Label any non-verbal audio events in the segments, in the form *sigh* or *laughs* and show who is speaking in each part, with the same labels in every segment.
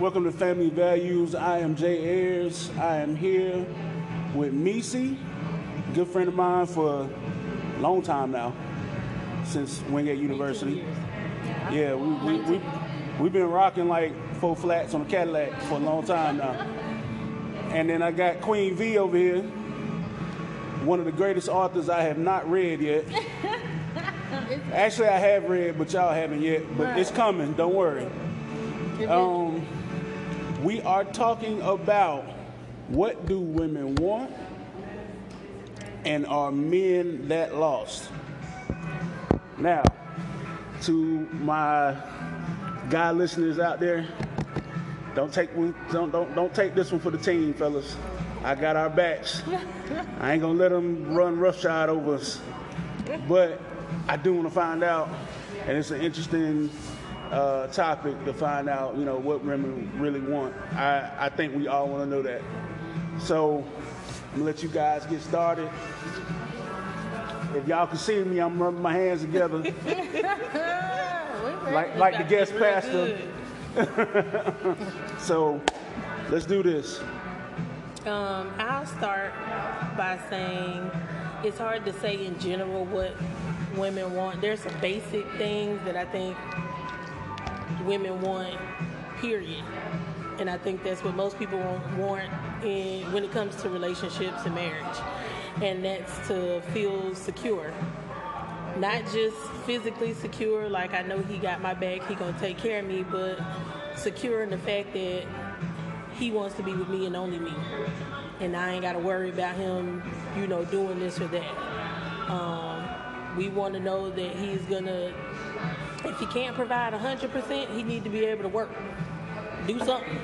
Speaker 1: Welcome to Family Values. I am Jay Ayers. I am here with Misi, good friend of mine for a long time now, since Wingate University. Yeah, we, we, we, we've been rocking like four flats on a Cadillac for a long time now. And then I got Queen V over here, one of the greatest authors I have not read yet. *laughs* Actually, I have read, but y'all haven't yet. But it's coming. Don't worry. Um, we are talking about what do women want, and are men that lost? Now, to my guy listeners out there, don't take one, don't don't don't take this one for the team, fellas. I got our backs. *laughs* I ain't gonna let them run roughshod over us. But I do want to find out, and it's an interesting uh, topic to find out, you know, what women really want. I, I think we all want to know that. So I'm gonna let you guys get started. If y'all can see me, I'm rubbing my hands together *laughs* like like the guest pastor. *laughs* so let's do this.
Speaker 2: Um, I'll start by saying it's hard to say in general what women want. There's some basic things that I think women want, period. And I think that's what most people want in when it comes to relationships and marriage. And that's to feel secure. Not just physically secure, like I know he got my back, he gonna take care of me, but secure in the fact that he wants to be with me and only me. And I ain't gotta worry about him, you know, doing this or that. Um, we want to know that he's gonna if he can't provide 100% he need to be able to work. Do something.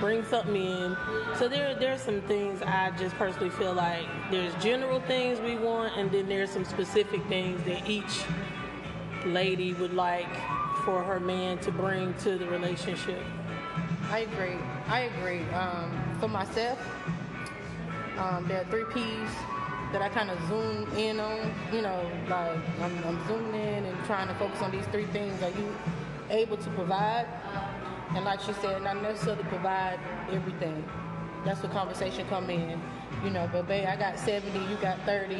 Speaker 2: Bring something in. So there there's some things i just personally feel like there's general things we want and then there's some specific things that each lady would like for her man to bring to the relationship.
Speaker 3: I agree. I agree. Um, for myself, um, there are three P's that I kind of zoom in on. You know, like I'm, I'm zooming in and trying to focus on these three things. Are you able to provide? And like she said, not necessarily provide everything. That's where conversation come in. You know, but babe, I got 70, you got 30.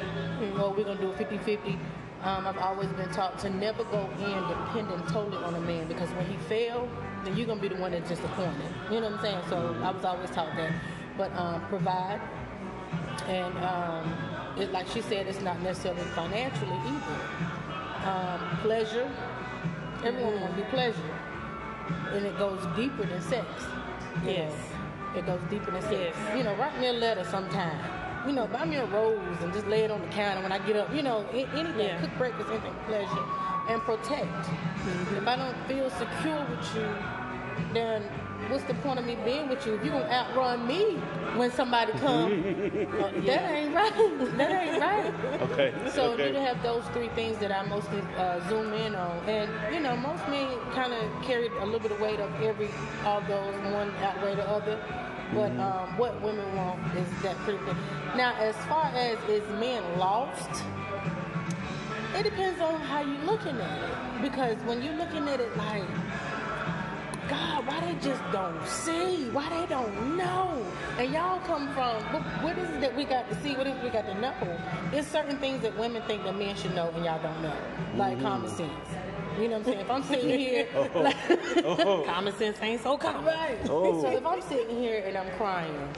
Speaker 3: Well, we're gonna do a 50-50. Um, I've always been taught to never go in dependent totally on a man because when he fail, then you're gonna be the one that's disappointed. You know what I'm saying? So I was always taught that. But um, provide, and um, it, like she said, it's not necessarily financially either. Um, pleasure, everyone wants to be pleasure, and it goes deeper than sex.
Speaker 2: Yes.
Speaker 3: know. it goes deeper than sex.
Speaker 2: Yes.
Speaker 3: You know, write me a letter sometime. You know, buy me a rose and just lay it on the counter when I get up. You know, anything,
Speaker 2: Yeah.
Speaker 3: cook breakfast, anything, pleasure, and protect. If I don't feel secure with you, then what's the point of me being with you? If you're gonna outrun me when somebody *laughs* comes, that ain't right. That ain't right.
Speaker 1: Okay.
Speaker 3: So
Speaker 1: okay.
Speaker 3: you have those three things that I mostly uh, zoom in on, and you know, most men kind of carry a little bit of weight of every all those one outweigh the other. But um, what women want is that pretty thing. Now, as far as is men lost, it depends on how you're looking at it. Because when you're looking at it like, God, why they just don't see? Why they don't know? And y'all come from what, what is it that we got to see? What is it we got to know? There's certain things that women think that men should know and y'all don't know, like mm-hmm. common sense. You know what I'm saying? If I'm sitting here, *laughs* oh. like, oh. *laughs*
Speaker 2: common sense ain't so common
Speaker 3: right.
Speaker 1: Oh.
Speaker 3: So if oh. I'm sitting here and I'm crying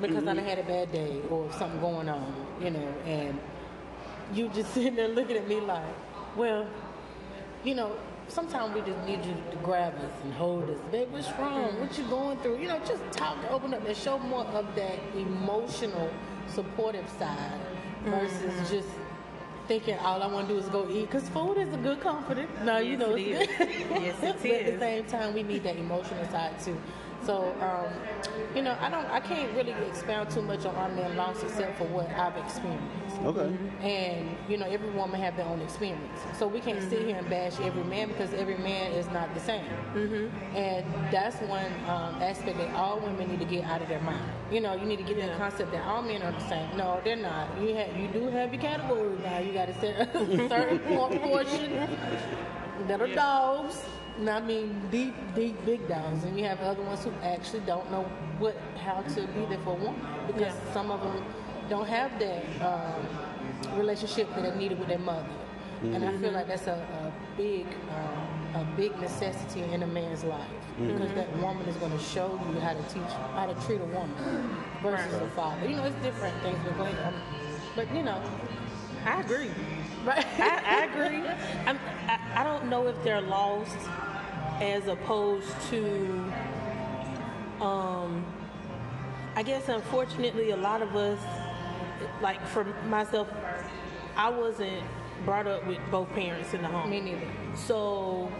Speaker 3: because I had a bad day or something going on, you know, and you just *laughs* sitting there looking at me like, well, you know, sometimes we just need you to grab us and hold us. Babe, what's wrong? What you going through? You know, just talk, open up, and show more of that emotional, supportive side versus just thinking all I want to do is go eat. Because food is a good comforter. No, you know,
Speaker 2: it is. Yes, it *laughs*
Speaker 3: but at the same time, we need that emotional side too. So, um, you know, I don't, I can't really expound too much on our men loss except for what I've experienced.
Speaker 1: Okay.
Speaker 3: And you know, every woman have their own experience, so we can't sit here and bash every man because every man is not the same. Mm-hmm. And that's one um, aspect that all women need to get out of their mind. You know, you need to get that concept that all men are the same. No, they're not. You have, you do have your categories now. You got to set a *laughs* certain portion that are dogs, No, I mean deep, deep big dogs, and you have other ones who actually don't know what how to be there for a woman because
Speaker 2: Yeah.
Speaker 3: some of them don't have that um, relationship that they needed with their mother, and I feel like that's a, a big, uh, a big necessity in a man's life because that woman is going to show you how to teach how to treat a woman versus a father. You know, it's different things, but going, um, but you know,
Speaker 2: I agree.
Speaker 3: right?
Speaker 2: I, I agree. *laughs* I'm, I, I don't know if they're lost as opposed to, um, I guess unfortunately, a lot of us, like for myself, I wasn't brought up with both parents in the home.
Speaker 3: Me neither.
Speaker 2: So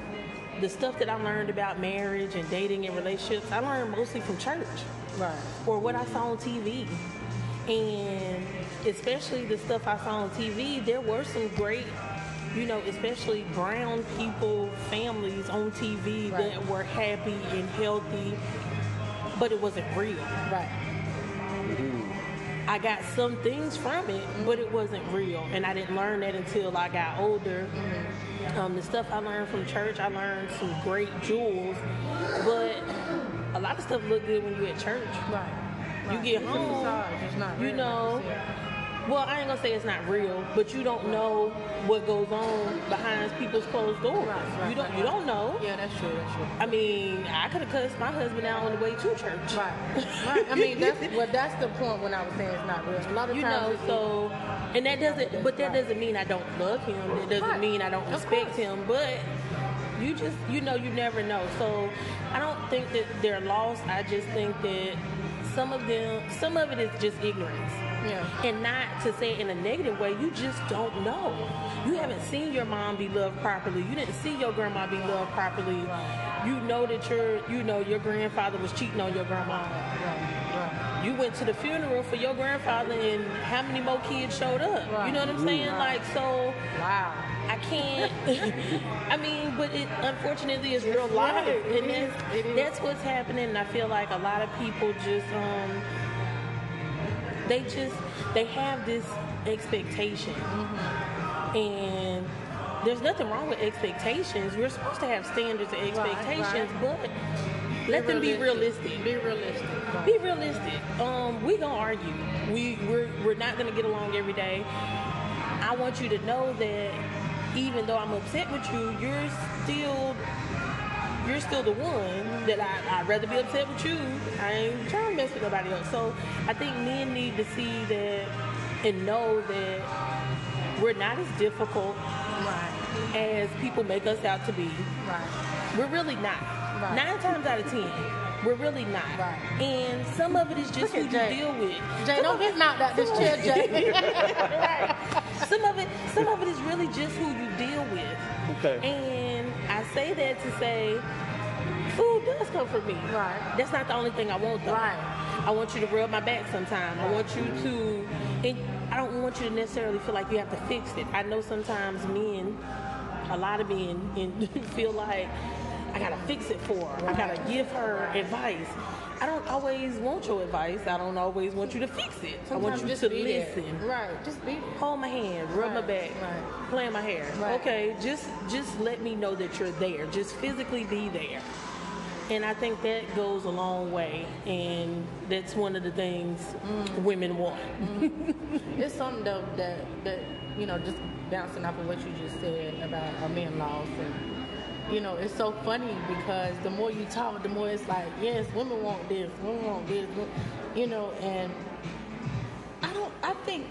Speaker 2: the stuff that I learned about marriage and dating and relationships, I learned mostly from church
Speaker 3: Right.
Speaker 2: or what I saw on TV. And especially the stuff I saw on TV, there were some great, you know, especially brown people, families on TV
Speaker 3: Right.
Speaker 2: that were happy and healthy, but it wasn't real.
Speaker 3: Right.
Speaker 2: I got some things from it, but it wasn't real. And I didn't learn that until I got older. Um, the stuff I learned from church, I learned some great jewels, but a lot of stuff look good when you're at church.
Speaker 3: Right.
Speaker 2: You get home,
Speaker 3: it's not
Speaker 2: you know. Well, I ain't gonna say it's not real, but you don't know what goes on behind people's closed doors.
Speaker 3: Right, right,
Speaker 2: you don't. You don't know.
Speaker 3: Yeah, that's true. That's true.
Speaker 2: I mean, I could have cussed my husband out on the way to church.
Speaker 3: Right. Right. I mean, that's well, that's the point when I was saying it's not real. A lot of
Speaker 2: You
Speaker 3: times,
Speaker 2: know, so and that doesn't. But that doesn't mean I don't love him. That doesn't mean I don't respect him. But you just, you know, you never know. So I don't think that they're lost. I just think that some of them, some of it is just ignorance.
Speaker 3: Yeah.
Speaker 2: And not to say it in a negative way, you just don't know. You haven't seen your mom be loved properly. You didn't see your grandma be loved properly. You know that your, you know, your grandfather was cheating on your grandma.
Speaker 3: Right.
Speaker 2: You went to the funeral for your grandfather, and how many more kids showed up? You know what I'm saying?
Speaker 3: Right.
Speaker 2: Like, so
Speaker 3: Wow.
Speaker 2: I can't. *laughs* I mean, but it unfortunately is real life,
Speaker 3: right. It
Speaker 2: and
Speaker 3: is.
Speaker 2: that's, that's what's happening. And I feel like a lot of people just um, they just they have this expectation,
Speaker 3: Mm-hmm.
Speaker 2: and there's nothing wrong with expectations. We're supposed to have standards and expectations, but let them be realistic.
Speaker 3: Be realistic. Right.
Speaker 2: Be realistic. Um, we gonna argue. We we're we're not gonna get along every day. I want you to know that even though I'm upset with you, you're still you're still the one that I, I'd rather be upset with you. I ain't trying to mess with nobody else. So I think men need to see that and know that we're not as difficult
Speaker 3: Right.
Speaker 2: as people make us out to be.
Speaker 3: Right.
Speaker 2: We're really not.
Speaker 3: Right.
Speaker 2: Nine times out of ten, we're really not.
Speaker 3: Right.
Speaker 2: And some of it is just who
Speaker 3: at
Speaker 2: you deal with.
Speaker 3: Jay,
Speaker 2: Some
Speaker 3: don't
Speaker 2: of
Speaker 3: get knocked out this chair, *laughs* Jay.
Speaker 2: right. Some of it, some of it is really just who you deal with.
Speaker 1: Okay.
Speaker 2: And I say that to say, food does come from me.
Speaker 3: Right.
Speaker 2: That's not the only thing I want though.
Speaker 3: Right.
Speaker 2: I want you to rub my back sometime. I want you to, I don't want you to necessarily feel like you have to fix it. I know sometimes men, a lot of men, *laughs* feel like I gotta fix it for her. I gotta give her advice. I don't always want your advice. I don't always want you to fix it. I want you
Speaker 3: just
Speaker 2: to
Speaker 3: be there.
Speaker 2: listen
Speaker 3: Right. Just be there.
Speaker 2: hold my hand, rub my back,
Speaker 3: right.
Speaker 2: play my hair.
Speaker 3: Right.
Speaker 2: Okay, just just let me know that you're there. Just physically be there. And I think that goes a long way, and that's one of the things
Speaker 3: Mm.
Speaker 2: women want.
Speaker 3: It's something though that that you know just bouncing off of what you just said about a man loss and you know it's so funny because the more you talk the more it's like yes women want this women want this you know and I don't I think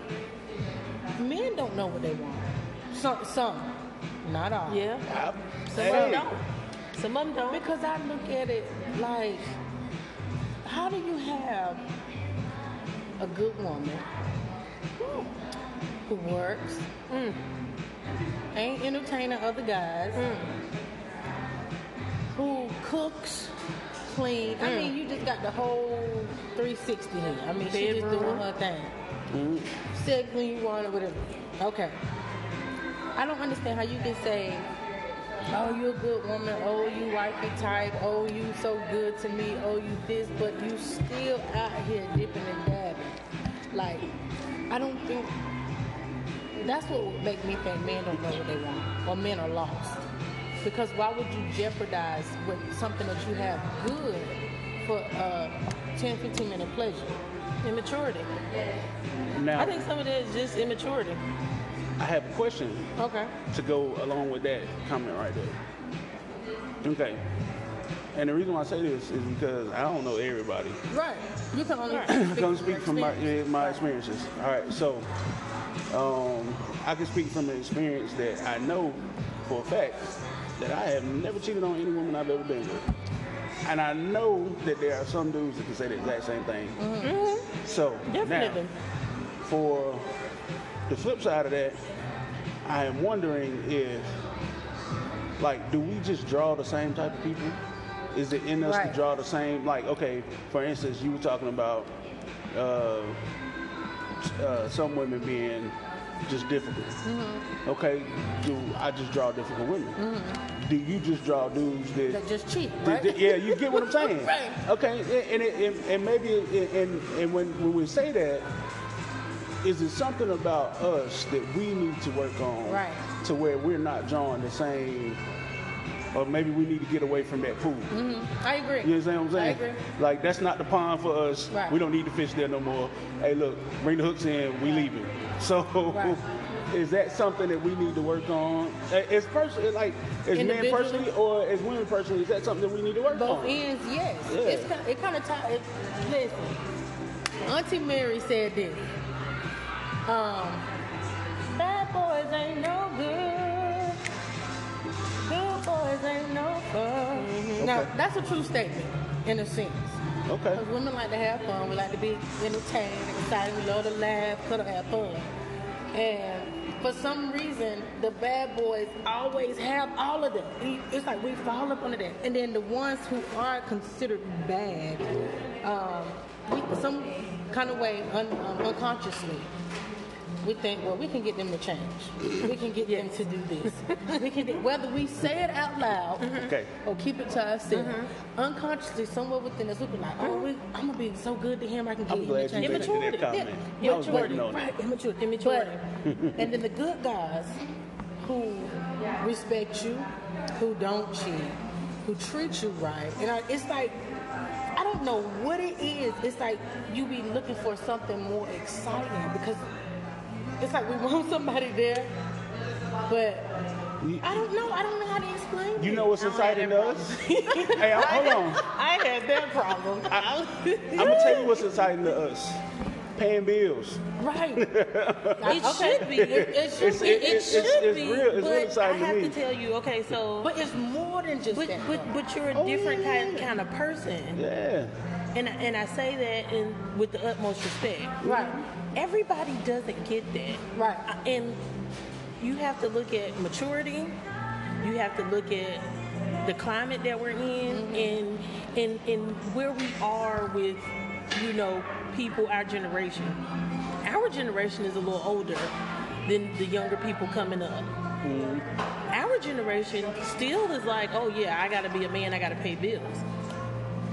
Speaker 3: men don't know what they want some some not all
Speaker 2: Yeah,
Speaker 1: I-
Speaker 2: some of
Speaker 1: hey,
Speaker 2: them don't. Some of them don't.
Speaker 3: because I look at it like how do you have a good woman who works
Speaker 2: Mm.
Speaker 3: ain't entertaining other guys,
Speaker 2: Mm.
Speaker 3: Who cooks, clean. I
Speaker 2: Mm.
Speaker 3: mean, you just got the whole 360 here. I mean, she just doing her thing. Said when you want or whatever. Okay. I don't understand how you can say, oh, you're a good woman, oh, you wifey type, oh, you so good to me, oh, you this, but you still out here dipping and dabbing. Like, I don't think that's what would make me think men don't know what they want or men are lost. Because why would you jeopardize with something that you have good for uh, 10, 15 minute pleasure?
Speaker 2: Immaturity.
Speaker 1: Now,
Speaker 2: I think some of that is just immaturity.
Speaker 1: I have a question
Speaker 3: Okay.
Speaker 1: to go along with that comment right there. Okay. And the reason why I say this is because I don't know everybody.
Speaker 3: Right. You can only
Speaker 2: Right.
Speaker 3: speak
Speaker 1: speak from my yeah, my experiences. All right, so um, I can speak from an experience that I know for a fact that I have never cheated on any woman I've ever been with, and I know that there are some dudes that can say the exact same thing. So
Speaker 2: Definitely.
Speaker 1: now, for the flip side of that, I am wondering if, like, do we just draw the same type of people? Is it in us
Speaker 3: Right.
Speaker 1: to draw the same? Like, okay, for instance, you were talking about uh, uh, some women being just difficult.
Speaker 3: Mm-hmm.
Speaker 1: Okay, do I just draw difficult women? Do you just draw dudes that
Speaker 3: That just cheat,
Speaker 1: Th-
Speaker 3: right?
Speaker 1: th- Yeah, you get what I'm saying. *laughs*
Speaker 3: Right.
Speaker 1: Okay, and, it, and, and maybe, and, and when, when we say that, is it something about us that we need to work on
Speaker 3: Right.
Speaker 1: to where we're not drawing the same, or maybe we need to get away from that pool?
Speaker 3: I agree.
Speaker 1: You understand what I'm saying?
Speaker 3: I agree.
Speaker 1: Like, that's not the pond for us.
Speaker 3: Right.
Speaker 1: We don't need to fish there no more. Hey, look, bring the hooks in, we leaving. *laughs* So,
Speaker 3: Right.
Speaker 1: is that something that we need to work on? As personally, like, as men personally or as women personally, is that something that we need to work
Speaker 3: Both
Speaker 1: on?
Speaker 3: ends, yes.
Speaker 1: Yeah.
Speaker 3: It's it kind of tie. It, listen, Auntie Mary said this. Um, bad boys ain't no good. Good boys ain't no fun. Now
Speaker 1: Okay.
Speaker 3: that's a true statement in a sense.
Speaker 1: Okay.
Speaker 3: Because women like to have fun. We like to be entertained, excited. We love to laugh, cuddle, have fun. And for some reason, the bad boys always have all of them. It's like we fall up under that. And then the ones who are considered bad, um, we, some kind of way, un, um, unconsciously, we think, well, we can get them to change. We can get them to do this. we can, do- whether we say it out loud
Speaker 1: Okay.
Speaker 3: or keep it to ourselves. Mm-hmm. Unconsciously, somewhere within us, we be like, oh, we, I'm gonna be so good to him. I can get
Speaker 1: I'm
Speaker 3: him
Speaker 1: glad
Speaker 3: to
Speaker 1: you
Speaker 3: change.
Speaker 1: mentioned that
Speaker 2: Immaturity.
Speaker 1: comment.
Speaker 3: Yeah,
Speaker 1: I was waiting on.
Speaker 3: Right, immaturity.
Speaker 2: Immaturity. *laughs*
Speaker 3: But, and then the good guys who respect you, who don't cheat, who treat you right, and I, it's like. I don't know what it is. It's like you be looking for something more exciting because it's like we want somebody there, but
Speaker 1: You-
Speaker 3: I don't know. I don't know how to explain.
Speaker 1: You
Speaker 3: it.
Speaker 1: know what's
Speaker 2: I don't
Speaker 1: exciting to us? hey, I- hold on. *laughs*
Speaker 2: I had that problem.
Speaker 1: I'm gonna tell you what's exciting to us. Paying bills.
Speaker 3: Right. *laughs*
Speaker 2: It
Speaker 3: Okay.
Speaker 2: should be.
Speaker 3: It, it should
Speaker 1: It's-
Speaker 3: be.
Speaker 1: it-
Speaker 2: It
Speaker 1: it's-
Speaker 2: should
Speaker 1: it's
Speaker 2: be.
Speaker 1: real- it's
Speaker 2: but
Speaker 1: real exciting
Speaker 2: I
Speaker 1: to
Speaker 2: have
Speaker 1: me.
Speaker 2: to tell you. Okay, so
Speaker 3: but it's more than just
Speaker 2: but
Speaker 3: that.
Speaker 2: but, but you're a
Speaker 1: Oh,
Speaker 2: different
Speaker 1: yeah.
Speaker 2: kind kind of person,
Speaker 1: Yeah.
Speaker 2: and I- and I say that in with the utmost respect.
Speaker 3: right.
Speaker 2: Everybody doesn't get that.
Speaker 3: Right.
Speaker 2: And you have to look at maturity. You have to look at the climate that we're in mm-hmm. and and and where we are with you know people our generation. Our generation is a little older than the younger people coming up. Mm-hmm. Our generation still is like, oh yeah, I gotta be a man, I gotta pay bills.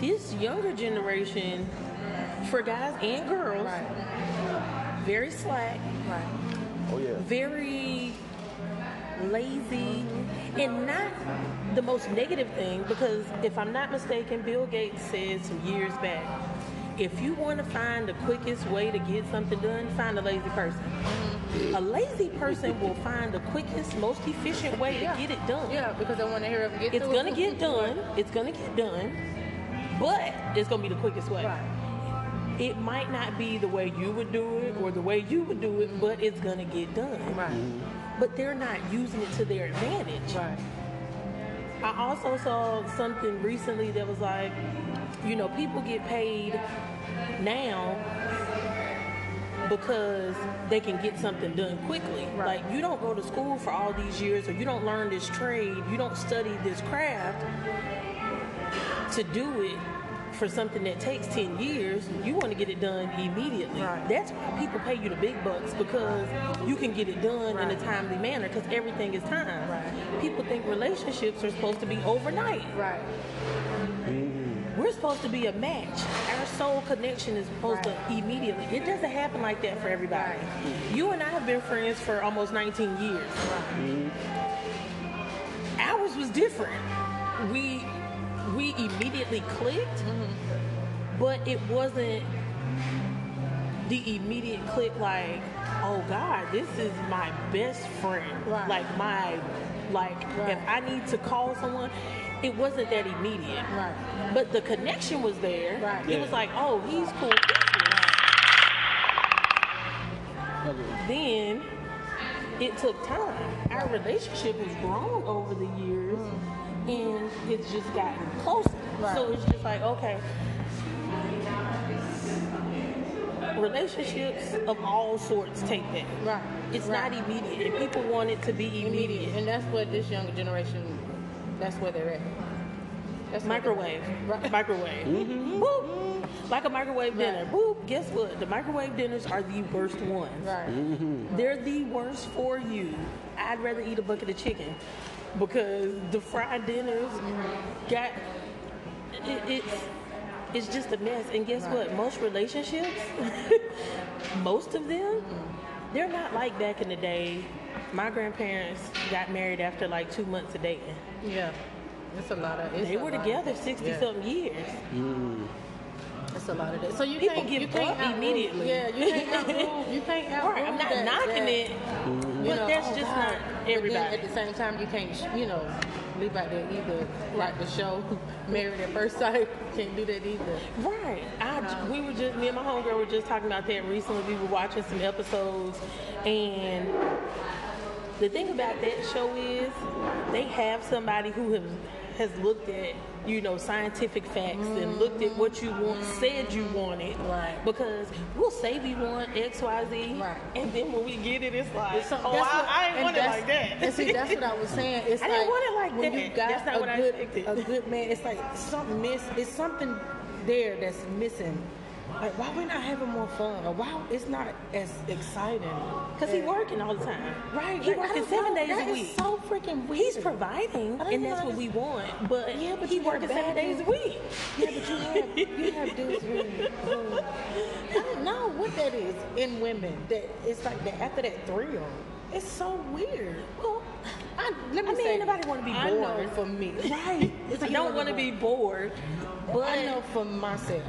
Speaker 2: This younger generation, for guys and girls,
Speaker 3: Right.
Speaker 2: Very slack,
Speaker 3: Right.
Speaker 1: Oh yeah.
Speaker 2: very lazy, and not the most negative thing because if I'm not mistaken, Bill Gates said some years back, if you want to find the quickest way to get something done, find a lazy person. A lazy person will *laughs* find the quickest, most efficient way to get it done.
Speaker 3: Yeah, because they want to hear it get
Speaker 2: It's gonna
Speaker 3: it.
Speaker 2: get done. It's gonna get done, but it's gonna be the quickest way.
Speaker 3: Right.
Speaker 2: It might not be the way you would do it or the way you would do it, but it's gonna get done.
Speaker 3: Right. Mm-hmm.
Speaker 2: But they're not using it to their advantage.
Speaker 3: Right.
Speaker 2: I also saw something recently that was like, you know, people get paid now because they can get something done quickly.
Speaker 3: Right.
Speaker 2: Like you don't go to school for all these years or you don't learn this trade, you don't study this craft to do it for something that takes 10 years, you want to get it done immediately.
Speaker 3: Right.
Speaker 2: That's why people pay you the big bucks because you can get it done in a timely manner because everything is time.
Speaker 3: Right.
Speaker 2: People think relationships are supposed to be overnight.
Speaker 3: Right. Mm-hmm.
Speaker 2: We're supposed to be a match. Our soul connection is supposed
Speaker 3: Right.
Speaker 2: to immediately. It doesn't happen like that for everybody. You and I have been friends for almost 19 years. Mm-hmm. Ours was different. We we immediately clicked,
Speaker 3: Mm-hmm.
Speaker 2: but it wasn't the immediate click like, oh God, this is my best friend.
Speaker 3: Right.
Speaker 2: Like my like
Speaker 3: Right.
Speaker 2: if I need to call someone, it wasn't that immediate.
Speaker 3: Right.
Speaker 2: But the connection was there.
Speaker 3: Right.
Speaker 2: It
Speaker 1: Yeah.
Speaker 2: was like, oh, he's cool. Then it took time. Our relationship has grown over the years and it's just gotten closer.
Speaker 3: Right.
Speaker 2: So it's just like, okay. Relationships of all sorts take that.
Speaker 3: Right.
Speaker 2: It's
Speaker 3: Right.
Speaker 2: not immediate. And people want it to be
Speaker 3: immediate,
Speaker 2: immediate.
Speaker 3: and that's what this younger generation. That's where they're at. That's where they're-
Speaker 2: Microwave.
Speaker 3: Right. *laughs*
Speaker 2: Microwave. Mm-hmm. Boop. Like a microwave dinner.
Speaker 3: Right.
Speaker 2: Boop. Guess what? The microwave dinners are the worst ones.
Speaker 3: Right. Mm-hmm.
Speaker 2: They're the worst for you. I'd rather eat a bucket of chicken because the fried dinners got it, it's it's just a mess. And guess what? Most relationships, *laughs* most of them, they're not like back in the day. My grandparents got married after like two months of dating.
Speaker 3: Yeah. It's a lot of.
Speaker 2: They were together sixty
Speaker 3: Yeah.
Speaker 2: something years. Mm.
Speaker 3: It's a lot of that. So you
Speaker 2: People
Speaker 3: can't
Speaker 2: give
Speaker 3: you can't
Speaker 2: up
Speaker 3: outrule-
Speaker 2: immediately.
Speaker 3: Yeah, you can't. *laughs* You can't outrule
Speaker 2: Right, I'm not
Speaker 3: that-
Speaker 2: knocking
Speaker 3: that,
Speaker 2: it, mm-hmm.
Speaker 3: you
Speaker 2: but
Speaker 3: know,
Speaker 2: that's
Speaker 3: oh,
Speaker 2: just
Speaker 3: God.
Speaker 2: not everybody.
Speaker 3: at the same time, you can't, you know, leave out there either. Like the show, *laughs* Married at First Sight, *laughs* can't do that either.
Speaker 2: Right. I, uh-huh. we were just me and my homegirl were just talking about that recently. We were watching some episodes, and the thing about that show is they have somebody who have, has looked at you know scientific facts and mm-hmm. looked at what you want, said you wanted.
Speaker 3: Right.
Speaker 2: Because we'll say we want X, Y, Z,
Speaker 3: Right.
Speaker 2: and then when we get it, it's like,
Speaker 3: So
Speaker 2: oh, I,
Speaker 3: what-
Speaker 2: I ain't want it like that.
Speaker 3: And see, that's what I was saying. *laughs* It's
Speaker 2: I
Speaker 3: like
Speaker 2: didn't want it like
Speaker 3: when
Speaker 2: that.
Speaker 3: you got
Speaker 2: That's not
Speaker 3: a
Speaker 2: what I
Speaker 3: good,
Speaker 2: expected.
Speaker 3: a good man. It's like something miss. It's something there that's missing. Like why we not having more fun? Or why it's not as exciting?
Speaker 2: Because he working all the time.
Speaker 3: Right,
Speaker 2: He
Speaker 3: like,
Speaker 2: working seven
Speaker 3: know.
Speaker 2: days a
Speaker 3: is
Speaker 2: week.
Speaker 3: so freaking weird.
Speaker 2: He's providing, and that's what we want. But
Speaker 3: Yeah, but
Speaker 2: he working seven days a week.
Speaker 3: Yeah, but you have you have *laughs* dudes who, who I don't know what that is in women. That it's like that after that thrill, it's so weird. Well, I, let me
Speaker 2: I mean,
Speaker 3: say,
Speaker 2: nobody wanna be
Speaker 3: I know
Speaker 2: bored.
Speaker 3: for me, *laughs*
Speaker 2: Right.
Speaker 3: It's
Speaker 2: I
Speaker 3: like
Speaker 2: don't want to be bored, but
Speaker 3: I know for myself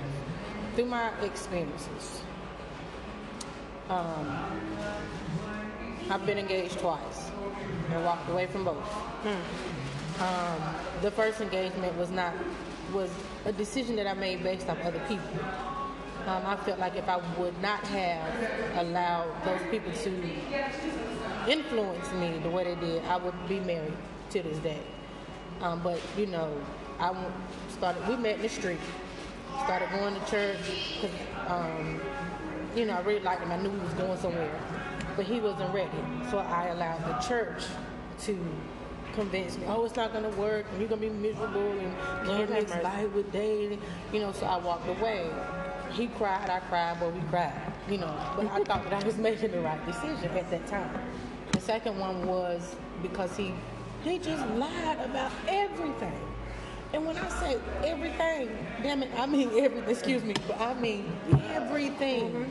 Speaker 3: through my experiences. Um, I've been engaged twice and walked away from both. Um, the first engagement was not was a decision that I made based on other people. Um, I felt like if I would not have allowed those people to influence me the way they did, I would be married to this day. Um, but you know, I started. We met in the street. Started going to church because um, you know I really liked him. I knew he was going somewhere, but he wasn't ready. So I allowed the church to convince me. Oh, it's not gonna work, and you're gonna be miserable, and
Speaker 2: Lord
Speaker 3: can't mix
Speaker 2: have mercy.
Speaker 3: life with dating. You know, so I walked away. He cried, I cried, but we cried. You know, but I thought that I was *laughs* making the right decision at that time. The second one was because he he just lied about everything. And when I say everything, damn it, I mean everything, excuse me, but I mean everything.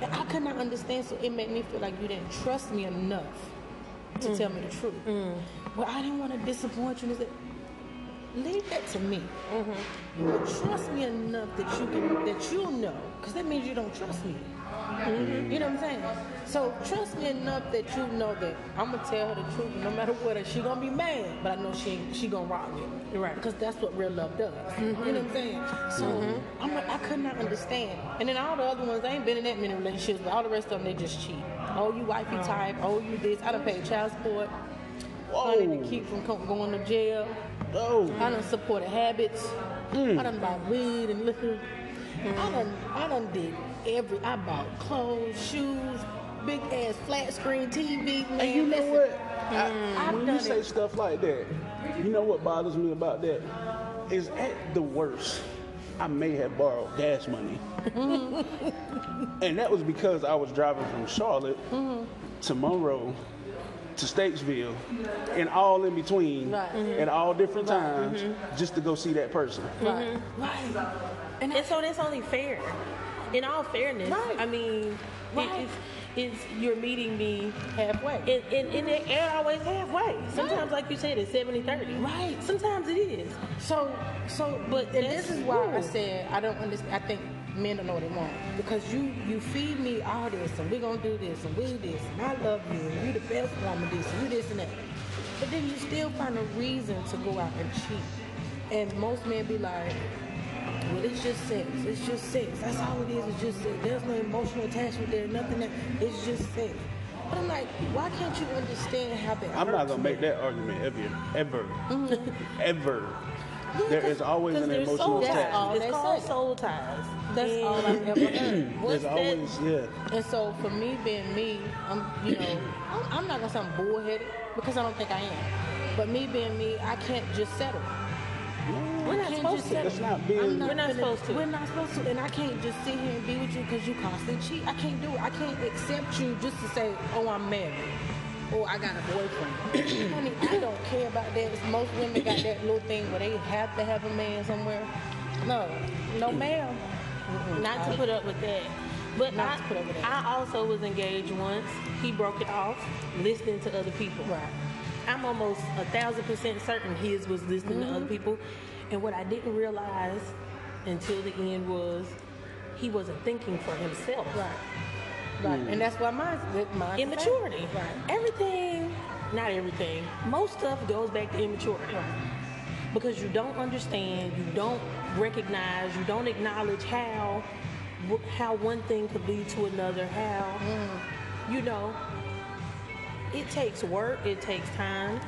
Speaker 3: And I could not understand, so it made me feel like you didn't trust me enough to tell me the truth. Mm. Well, I didn't want to disappoint you. Said, Leave that to me. Mm-hmm. But trust me enough that you can, that you'll know, because that means you don't trust me. Mm-hmm. You know what I'm saying? So trust me enough that you know that I'm gonna tell her the truth, no matter what. and She gonna be mad, but I know she ain't- she gonna rock me.
Speaker 2: Right.
Speaker 3: Because that's what real love does. Mm-hmm. You know what I'm saying? So mm-hmm. I'm like, I could not understand. And then all the other ones, I ain't been in that many relationships, but all the rest of them, they just cheat. Oh, you wifey oh. type. Oh, you this. I done paid child support. Whoa. Money to keep from going to jail.
Speaker 1: Oh,
Speaker 3: I done supported habits. Mm. I done bought weed and liquor. I mm. done, I done did every. I bought clothes, shoes, big ass flat screen TV. Man,
Speaker 1: and you know
Speaker 3: listen,
Speaker 1: what? I, mm.
Speaker 3: I've
Speaker 1: when
Speaker 3: done
Speaker 1: you say
Speaker 3: it.
Speaker 1: stuff like that, you know what bothers me about that is at the worst, I may have borrowed gas money, *laughs* and that was because I was driving from Charlotte mm-hmm. to Monroe to Statesville, and all in between,
Speaker 3: Right. Mhm.
Speaker 1: at all different times, mm-hmm. just to go see that person.
Speaker 3: Right, right. And
Speaker 2: And so that's only fair. In all fairness,
Speaker 3: Right.
Speaker 2: I mean,
Speaker 3: Right.
Speaker 2: it, it's, it's you're meeting me
Speaker 3: halfway.
Speaker 2: and, and, and it ain't always halfway. Sometimes, like you said, it's 70 30.
Speaker 3: Right.
Speaker 2: Sometimes it is.
Speaker 3: So, so,
Speaker 2: But
Speaker 3: and this is why I said I don't understand. I think men don't know what they want because you you feed me all this and we're gonna do this and we do this and I love you and you the best woman this and you this and that. But then you still find a reason to go out and cheat. And most men be like, well, it's just sex. It's just sex. That's all it is. It's just sex. There's no emotional attachment there. Nothing. That, it's just sex. But I'm like, why can't you understand how that?
Speaker 1: I'm not gonna
Speaker 3: me?
Speaker 1: make that argument ever, ever, *laughs* ever.
Speaker 3: Yeah,
Speaker 1: There
Speaker 3: 'cause-
Speaker 1: is always
Speaker 2: 'Cause
Speaker 1: an emotional
Speaker 2: soul
Speaker 3: That's
Speaker 2: ties.
Speaker 3: all
Speaker 1: attachment.
Speaker 3: they
Speaker 2: It's called
Speaker 3: say.
Speaker 2: soul ties.
Speaker 3: That's
Speaker 2: And
Speaker 3: all I've ever heard. *clears throat*
Speaker 2: what's
Speaker 1: There's
Speaker 2: that-
Speaker 1: always yeah.
Speaker 3: And so for me being me, I'm you know *clears throat* I'm, I'm not gonna say I'm bullheaded because I don't think I am. But me being me, I can't just settle.
Speaker 2: We're not supposed to.
Speaker 3: settle.
Speaker 1: That's not being-
Speaker 3: I'm
Speaker 2: We're not
Speaker 3: gonna-
Speaker 2: supposed to.
Speaker 3: We're not supposed to, and I can't just sit here and be with you because you constantly cheat. I can't do it. I can't accept you just to say, oh, I'm married. Or I got a boyfriend. *coughs* Honey, I don't care about that. Most women got that little thing where they have to have a man somewhere. No, no, ma'am.
Speaker 2: Not to put up with that. But
Speaker 3: Not
Speaker 2: I,
Speaker 3: to put up with that.
Speaker 2: I also was engaged once. He broke it off, listening to other people.
Speaker 3: Right.
Speaker 2: I'm almost a thousand percent certain his was listening to
Speaker 3: Mm-hmm.
Speaker 2: other people. And what I didn't realize until the end was he wasn't thinking for himself.
Speaker 3: Right. Right. Mm. And that's why my, mine
Speaker 2: Immaturity.
Speaker 3: Right.
Speaker 2: Everything, not everything, most stuff goes back to immaturity. Right. Because you don't understand, you don't recognize, you don't acknowledge how how one thing could lead to another, how mm. you know it takes work, it takes time.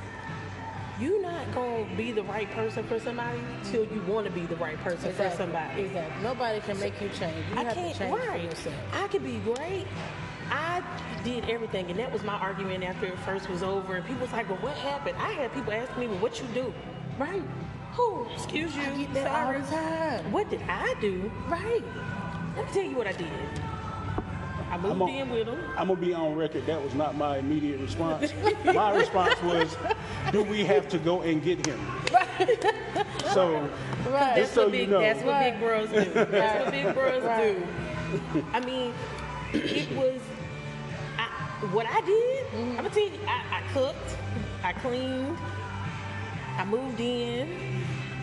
Speaker 2: You're not gonna be the right person for somebody till you want to be the right person for somebody.
Speaker 3: Exactly. Nobody can make you change. You
Speaker 2: I
Speaker 3: have
Speaker 2: can't
Speaker 3: to change for
Speaker 2: right.
Speaker 3: yourself.
Speaker 2: I could be great. I did everything, and that was my argument after it first was over. And people was like, "Well, what happened?" I had people ask me, "Well, what you do?"
Speaker 3: Right.
Speaker 2: Who? Excuse you.
Speaker 3: I get that all
Speaker 2: Sorry. What did I do?
Speaker 3: Right.
Speaker 2: Let me tell you what I did. I moved
Speaker 1: I'm on-
Speaker 2: in with him.
Speaker 1: I'm gonna be on record. That was not my immediate response. *laughs* my response was, "Do we have to go and get him?" So,
Speaker 3: Right.
Speaker 2: That's
Speaker 1: so
Speaker 2: what
Speaker 1: you
Speaker 2: big.
Speaker 1: know,
Speaker 2: That's what big bros do. That's what big bros
Speaker 3: Right.
Speaker 2: do. I mean, it was. I, what I did.
Speaker 3: Mm-hmm.
Speaker 2: I'm gonna tell you. I, I cooked. I cleaned. I moved in.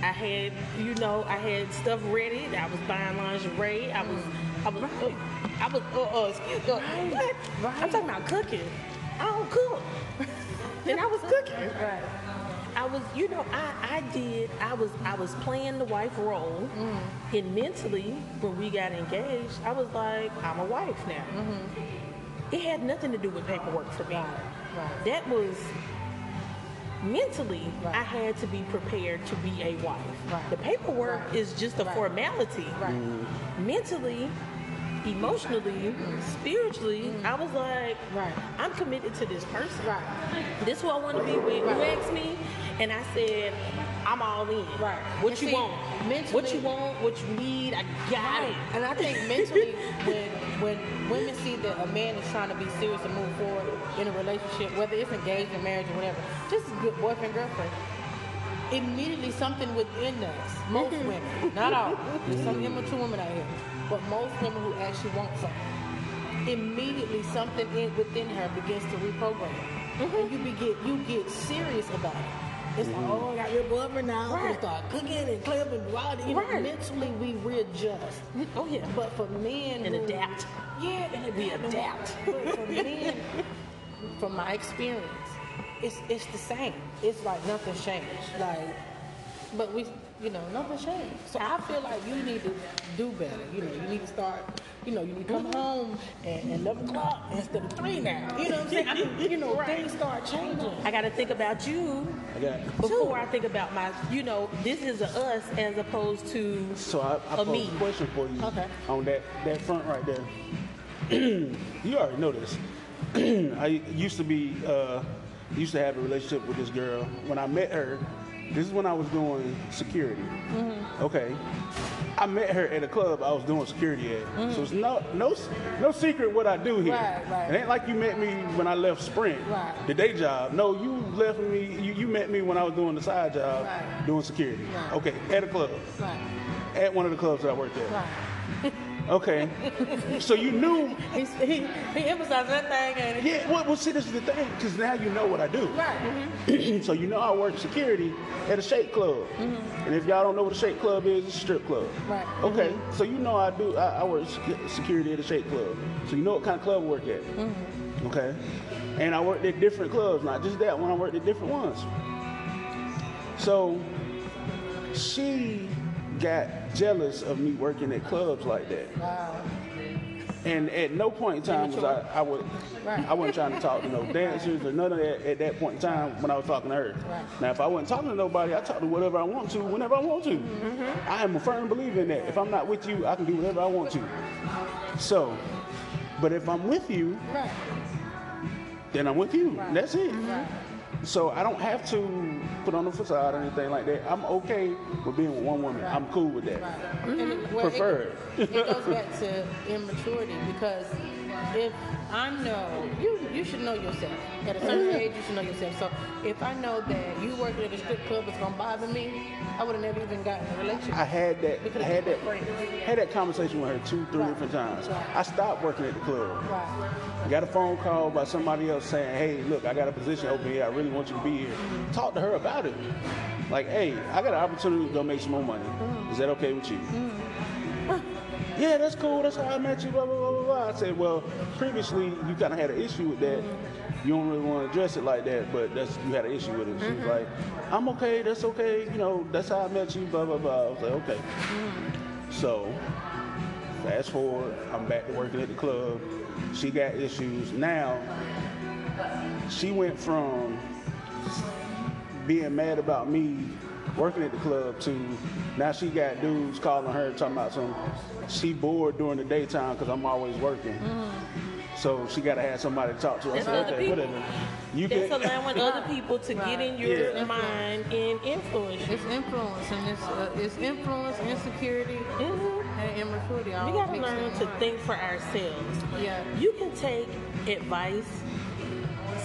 Speaker 2: I had, you know, I had stuff ready. I was buying lingerie. I was, I was, I was, uh, uh, excuse me, what? I'm talking about cooking. I don't cook, *laughs* and I was cooking.
Speaker 3: Right.
Speaker 2: I was, you know, I, I did, I was, I was playing the wife role, Mm. and mentally, when we got engaged, I was like, I'm a wife now. Mm-hmm. It had nothing to do with paperwork for me.
Speaker 3: Right.
Speaker 2: That was mentally,
Speaker 3: Right.
Speaker 2: I had to be prepared to be a wife.
Speaker 3: Right.
Speaker 2: The paperwork
Speaker 3: Right.
Speaker 2: is just a
Speaker 3: Right.
Speaker 2: formality.
Speaker 3: Right.
Speaker 2: Mentally, emotionally, spiritually, I was like,
Speaker 3: Right.
Speaker 2: I'm committed to this person.
Speaker 3: Right.
Speaker 2: This is who I want to be with. You
Speaker 3: Right.
Speaker 2: asked me, and I said, I'm all in.
Speaker 3: Right.
Speaker 2: What
Speaker 3: And
Speaker 2: you
Speaker 3: see,
Speaker 2: want?
Speaker 3: mentally-
Speaker 2: what you want? What you need? I got
Speaker 3: Right.
Speaker 2: it.
Speaker 3: And I think *laughs* mentally, when when women see that a man is trying to be serious and move forward in a relationship, whether it's engaged in marriage or whatever, just a good boyfriend girlfriend, immediately something within us, most mm-hmm. women, not all, there's some immature women out here, but most women who actually want something, immediately something in, within her begins to reprogram, mm-hmm. and you begin you get serious about it. It's like, mm-hmm. oh, I got your boyfriend now.
Speaker 2: Right.
Speaker 3: start cooking and clipping and wild.
Speaker 2: Right.
Speaker 3: mentally we readjust. Mm-hmm.
Speaker 2: Oh yeah.
Speaker 3: But for men
Speaker 2: And
Speaker 3: who-
Speaker 2: adapt.
Speaker 3: yeah, and
Speaker 2: We
Speaker 3: adapt.
Speaker 2: adapt.
Speaker 3: But for men, from my experience, it's it's the same. It's like nothing's changed. Like, but we, you know, nothing's changed. So I feel like you need to do better. You know, you need to start. You know, you need to come home at eleven o'clock instead of three now. You know what I'm saying? I mean, you know, *laughs*
Speaker 2: Right.
Speaker 3: things start changing.
Speaker 2: I got to think about you
Speaker 1: I got.
Speaker 2: before I think about my. You know, this is a us as opposed to
Speaker 1: So I, I
Speaker 2: A
Speaker 1: pose
Speaker 2: me.
Speaker 1: a question for you
Speaker 3: Okay.
Speaker 1: on that, that front right there. *clears throat* you already know this. *clears throat* I used to be uh, used to have a relationship with this girl. When I met her, this is when I was doing security.
Speaker 2: Mm-hmm.
Speaker 1: Okay. I met her at a club I was doing security at. So it's no no no secret what I do here.
Speaker 3: Mm-hmm. Right, right.
Speaker 1: It ain't like you met me when I left Sprint,
Speaker 3: Right.
Speaker 1: the day job. No, you left me. You, you met me when I was doing the side job,
Speaker 3: Right.
Speaker 1: doing security.
Speaker 3: Right.
Speaker 1: Okay, at a club
Speaker 3: Right.
Speaker 1: at one of the clubs that I worked at.
Speaker 3: Right.
Speaker 1: Okay. so you knew.
Speaker 3: He, he, he emphasized that thing, and
Speaker 1: Yeah. Well, well see, this is the thing, because now you know what I do.
Speaker 3: right. Mm-hmm. *clears throat*
Speaker 1: so you know I work security at a shake club. Mm-hmm. And if y'all don't know what a shake club is, it's a strip club.
Speaker 3: Right. Mm-hmm.
Speaker 1: Okay. So you know I do. I, I work security at a shake club. So you know what kind of club I work at. Okay. And I worked at different clubs, not just that one. I worked at different ones. So she got jealous of me working at clubs like that.
Speaker 3: Wow.
Speaker 1: And at no point in time was I, I would
Speaker 3: Right.
Speaker 1: I wasn't trying to talk to no *laughs* dancers or none of that at that point in time when I was talking to her.
Speaker 3: Right.
Speaker 1: Now if I wasn't talking to nobody, I talk to whatever I want to, whenever I want to.
Speaker 3: Mm-hmm.
Speaker 1: I am a firm believer in that. If I'm not with you, I can do whatever I want to. So, but if I'm with you,
Speaker 3: Right.
Speaker 1: then I'm with you. That's it.
Speaker 3: Right.
Speaker 1: So I don't have to put on a facade or anything like that. I'm okay with being with one woman. I'm cool with that.
Speaker 3: Right. It, well,
Speaker 1: Preferred.
Speaker 3: It, it goes back to immaturity because if I know you, you should know yourself. At a certain age, you should know yourself. So if I know that you working at a strip club is gonna bother me, I would have never even gotten a relationship.
Speaker 1: I had that
Speaker 3: Because
Speaker 1: had that
Speaker 3: friends.
Speaker 1: had that conversation with her two, three
Speaker 3: Right.
Speaker 1: different times.
Speaker 3: Right.
Speaker 1: I stopped working at the club.
Speaker 3: right.
Speaker 1: Got a phone call by somebody else saying, "Hey, look, I got a position open here. I really want you to be here." Talk to her about it. Like, "Hey, I got an opportunity to go make some more money. Mm. Is that okay with you?" Mm. Yeah, that's cool. That's how I met you. Blah blah blah blah. blah. I said, "Well, previously you kind of had an issue with that. You don't really want to address it like that, but that's you had an issue with it." She was mm-hmm. like, "I'm okay. That's okay. You know, that's how I met you." Blah blah blah. I was like, "Okay." Mm-hmm. So, fast forward, I'm back to working at the club. She got issues. Now, she went from being mad about me working at the club to now she got dudes calling her talking about some she bored during the daytime because I'm always working. So she got to have somebody to talk to. I
Speaker 2: That's
Speaker 1: said,
Speaker 2: other
Speaker 1: okay,
Speaker 2: people.
Speaker 1: whatever. You
Speaker 2: That's
Speaker 1: can.
Speaker 2: allowing other people to get in your
Speaker 1: Yeah.
Speaker 2: mind and influence you.
Speaker 3: It's influence and it's uh, it's influence, insecurity,
Speaker 2: Mhm.
Speaker 3: and immaturity.
Speaker 2: We gotta learn to
Speaker 3: one.
Speaker 2: think for ourselves.
Speaker 3: Yeah.
Speaker 2: You can take advice.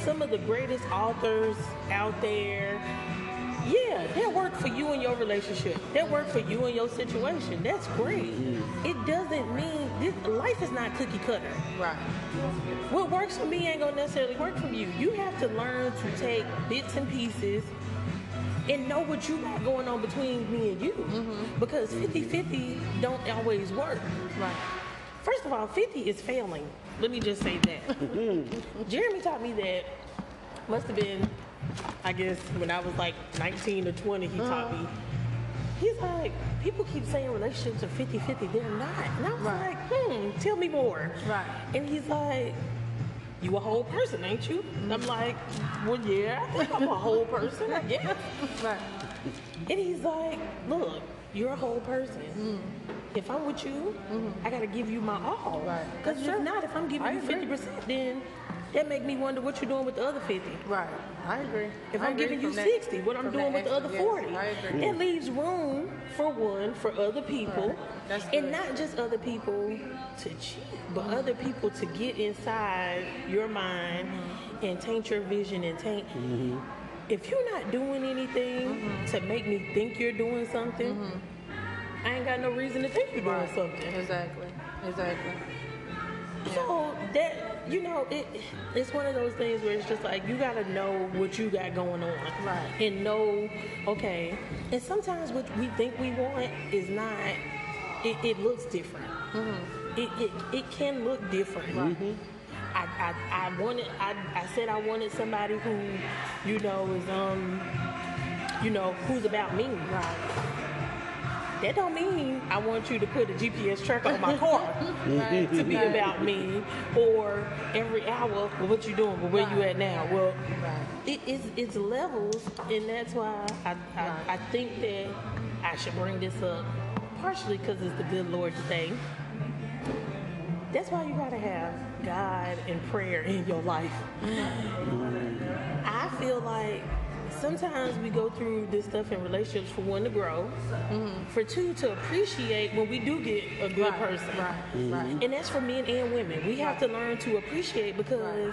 Speaker 2: Some of the greatest authors out there, yeah, that work for you in your relationship. That work for you in your situation. That's great. Mm-hmm. It doesn't mean this, life is not cookie cutter.
Speaker 3: Right.
Speaker 2: What works for me ain't gonna necessarily work for you. You have to learn to take bits and pieces and know what you got going on between me and you. Mm-hmm. Because 50 50 don't always work.
Speaker 3: Right.
Speaker 2: First of all, 50 is failing. Let me just say that. *laughs* Jeremy taught me that, must have been, I guess, when I was like 19 or 20, he taught me. Uh-huh. He's like, people keep saying relationships are 50 50. They're not. And I was
Speaker 3: Right.
Speaker 2: like, hmm, tell me more.
Speaker 3: Right.
Speaker 2: And he's like, you a whole person, ain't you? I'm like, well, yeah, I think I'm a whole person, I guess. *laughs*
Speaker 3: Right.
Speaker 2: And he's like, look, you're a whole person. Mm-hmm. If I'm with you, mm-hmm. I gotta give you my all.
Speaker 3: Right.
Speaker 2: Because
Speaker 3: That's
Speaker 2: if not, if I'm giving
Speaker 3: I
Speaker 2: you
Speaker 3: agree.
Speaker 2: 50%, then that make me wonder what you're doing with the other 50.
Speaker 3: Right. I agree.
Speaker 2: If
Speaker 3: I
Speaker 2: I'm
Speaker 3: agree
Speaker 2: giving you
Speaker 3: that-
Speaker 2: 60, what I'm doing with the other
Speaker 3: extra-
Speaker 2: 40.
Speaker 3: Yes, I agree.
Speaker 2: That leaves room for one, for other people.
Speaker 3: Right.
Speaker 2: And not just other people to cheat, but other people to get inside your mind
Speaker 3: Mm-hmm.
Speaker 2: and taint your vision and taint. If you're not doing anything
Speaker 3: Mm-hmm.
Speaker 2: to make me think you're doing something, I ain't got no reason to think you're doing
Speaker 3: Right.
Speaker 2: something.
Speaker 3: Exactly. Exactly.
Speaker 2: So that you know, it it's one of those things where it's just like you gotta know what you got going on,
Speaker 3: Right.
Speaker 2: And know, okay. And sometimes what we think we want is not. It, it looks different. It, it it can look different. I, I, I wanted I, I said I wanted somebody who, you know, is um you know, who's about me. Right. That don't mean I want you to put a GPS tracker on my car *laughs*
Speaker 3: Right.
Speaker 2: to be
Speaker 3: Right.
Speaker 2: about me or every hour well, what you doing well, where you at now well
Speaker 3: Right.
Speaker 2: it, it's, it's levels and that's why I, I,
Speaker 3: Right.
Speaker 2: I think that I should bring this up partially because it's the good Lord's thing that's why you gotta have God and prayer in your life mm-hmm. I feel like sometimes we go through this stuff in relationships for one to grow, mm-hmm. for two to appreciate when we do get a good
Speaker 3: Right.
Speaker 2: person.
Speaker 3: Right. Right. Mm-hmm.
Speaker 2: And that's for men and women. We have to learn to appreciate because,